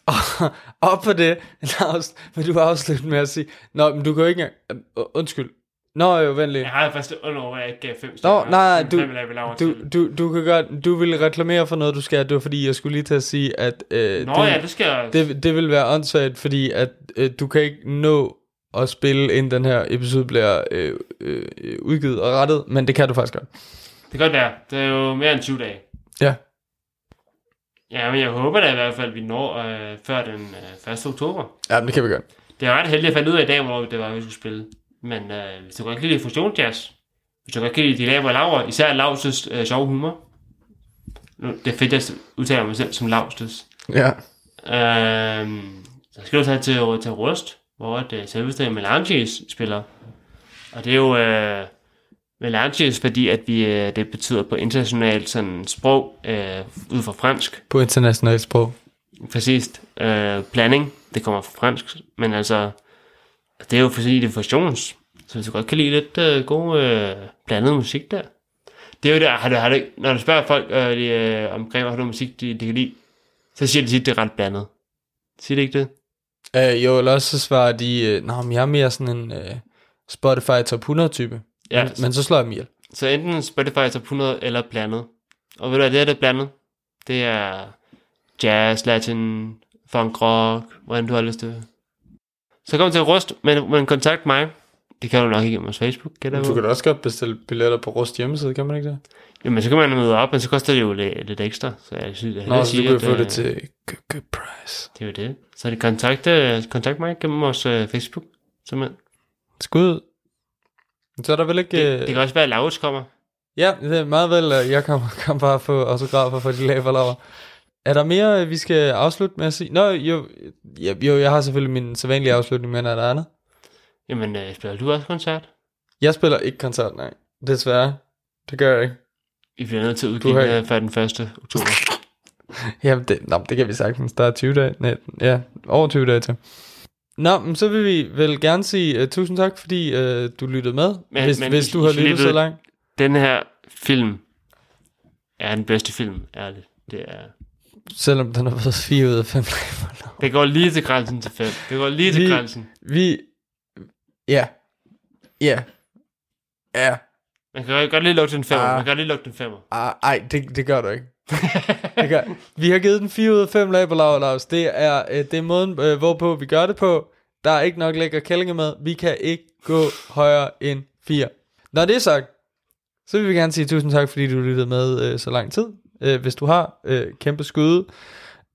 Og op på det, Lars, vil du afslutte med at sige, Nå, men du kan jo ikke engang, uh, undskyld. Nå, jo, venlig. Jeg har faktisk under at jeg ikke gav fem Nå, stjerner. nej, du, du, du, du kan godt, du vil reklamere for noget, du skal, det var fordi, jeg skulle lige til at sige, at øh, Nå det, ja, det skal jeg... det, det vil være åndssvagt, fordi at øh, du kan ikke nå at spille, inden den her episode bliver øh, øh, udgivet og rettet, men det kan du faktisk godt. Det kan godt være. Det er jo mere end 20 dage. Ja. Ja, men jeg håber da i hvert fald, at vi når øh, før den øh, 1. oktober. Ja, det kan vi godt. Det er ret heldigt at finde ud af i dag, hvornår det var, vi skulle spille. Men øh, hvis du godt kan lide fusionsjazz, hvis du godt kan lide de laver laver, især Lavses øh, sjove humor. Nu, det er fedt, jeg udtaler mig selv som Lavstes. Ja. Øh, så skal du tage til, til Rust, hvor det selveste Melanges spiller. Og det er jo øh, Melanges, fordi at vi, øh, det betyder på internationalt sådan sprog, øh, ud fra fransk, På internationalt sprog. præcist. Øh, blanding, det kommer fra fransk, men altså, det er jo fordi det er fusions. Så hvis du godt kan lide lidt øh, god øh, blandet musik der. Det er jo der, har du, har du, når du spørger folk øh, de, øh, omkring, hvad har du musik, de, de kan lide, så siger de tit, det er ret blandet. Siger det ikke det? Øh, jo, eller også så svarer de, øh, Nå, men jeg er mere sådan en øh, Spotify top 100 type. Ja, Men, men så slår jeg dem ihjel. Så enten Spotify top 100 eller blandet. Og ved du hvad, det er det blandet. Det er jazz, latin, funk rock, hvordan du har lyst til det. Så kom til rust, men, men kontakt mig. Det kan du nok ikke vores Facebook, kan Du kan da også godt bestille billetter på Rust hjemmeside, kan man ikke det? Jamen, så kan man møde op, men så koster det jo lidt, lidt ekstra. Så jeg synes, jeg Nå, så du kan at, få øh, det til good, good price. Det er jo det. Så det kontakt, øh, kontakt mig gennem vores øh, Facebook. Simpelthen. Skud. Så er der vel ikke... Det, øh, det kan også være, at Laurits kommer. Ja, det er meget vel, at jeg kan, kan bare få autografer for de laverlaver. Er der mere, øh, vi skal afslutte med at sige? Nå, jo, jo, jo jeg har selvfølgelig min sædvanlige afslutning, men er der andet? Jamen, øh, spiller du også koncert? Jeg spiller ikke koncert, nej. Desværre. Det gør jeg ikke. I bliver nødt til at udgive her fra den 1. oktober. Jamen, det, nå, det kan vi sagtens. Der er 20 dage. Nej, ja, over 20 dage til. Nå, men så vil vi vel gerne sige uh, tusind tak, fordi uh, du lyttede med. Men, hvis, men, hvis du har lyttet så langt. Den her film er den bedste film, ærligt. Det er... Selvom den har været 4 ud af 5 Det går lige til grænsen til 5. Det går lige til Vi- grænsen. Vi... Ja. Ja. Ja. Man kan godt lige lukke den 5. Ah. Man kan godt lige lukke den 5. Ah, ej, det, det gør du ikke. det gør. Vi har givet den 4 ud af 5 lag på lav, Lars. Det er, øh, det er måden, øh, hvorpå vi gør det på. Der er ikke nok lækker kællinger med. Vi kan ikke gå højere end 4. Når det er sagt, så vil vi gerne sige tusind tak, fordi du lyttede med øh, så lang tid. Øh, hvis du har øh, kæmpe skyde,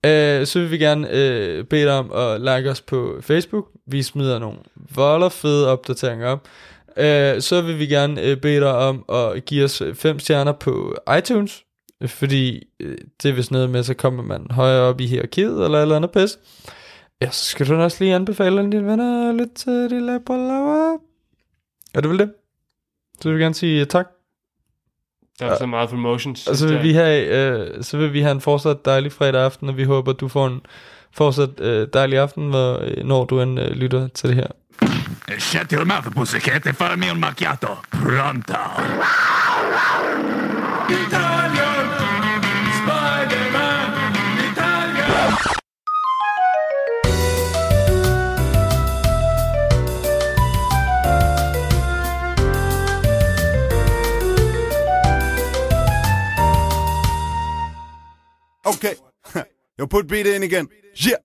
øh, så vil vi gerne øh, bede dig om at like os på Facebook. Vi smider nogle volder fede opdateringer op. Øh, så vil vi gerne øh, bede dig om at give os øh, 5 stjerner på iTunes. Fordi øh, det er vist noget med, så kommer man højere op i hierarkiet eller et eller andet pis. Ja, så skal du også lige anbefale alle dine venner lidt til de laber Er det vel det? Så vil vi gerne sige tak. Der er så meget promotion. Og så vil, vi have, øh, så vil vi have en fortsat dejlig fredag aften, og vi håber, du får en fortsat øh, dejlig aften, hvor, øh, når du end øh, lytter til det her. Shut your mouth, pussycat, e farmi un macchiato. Pronto. Italian Okay. Yo, put beat in again. Yeah.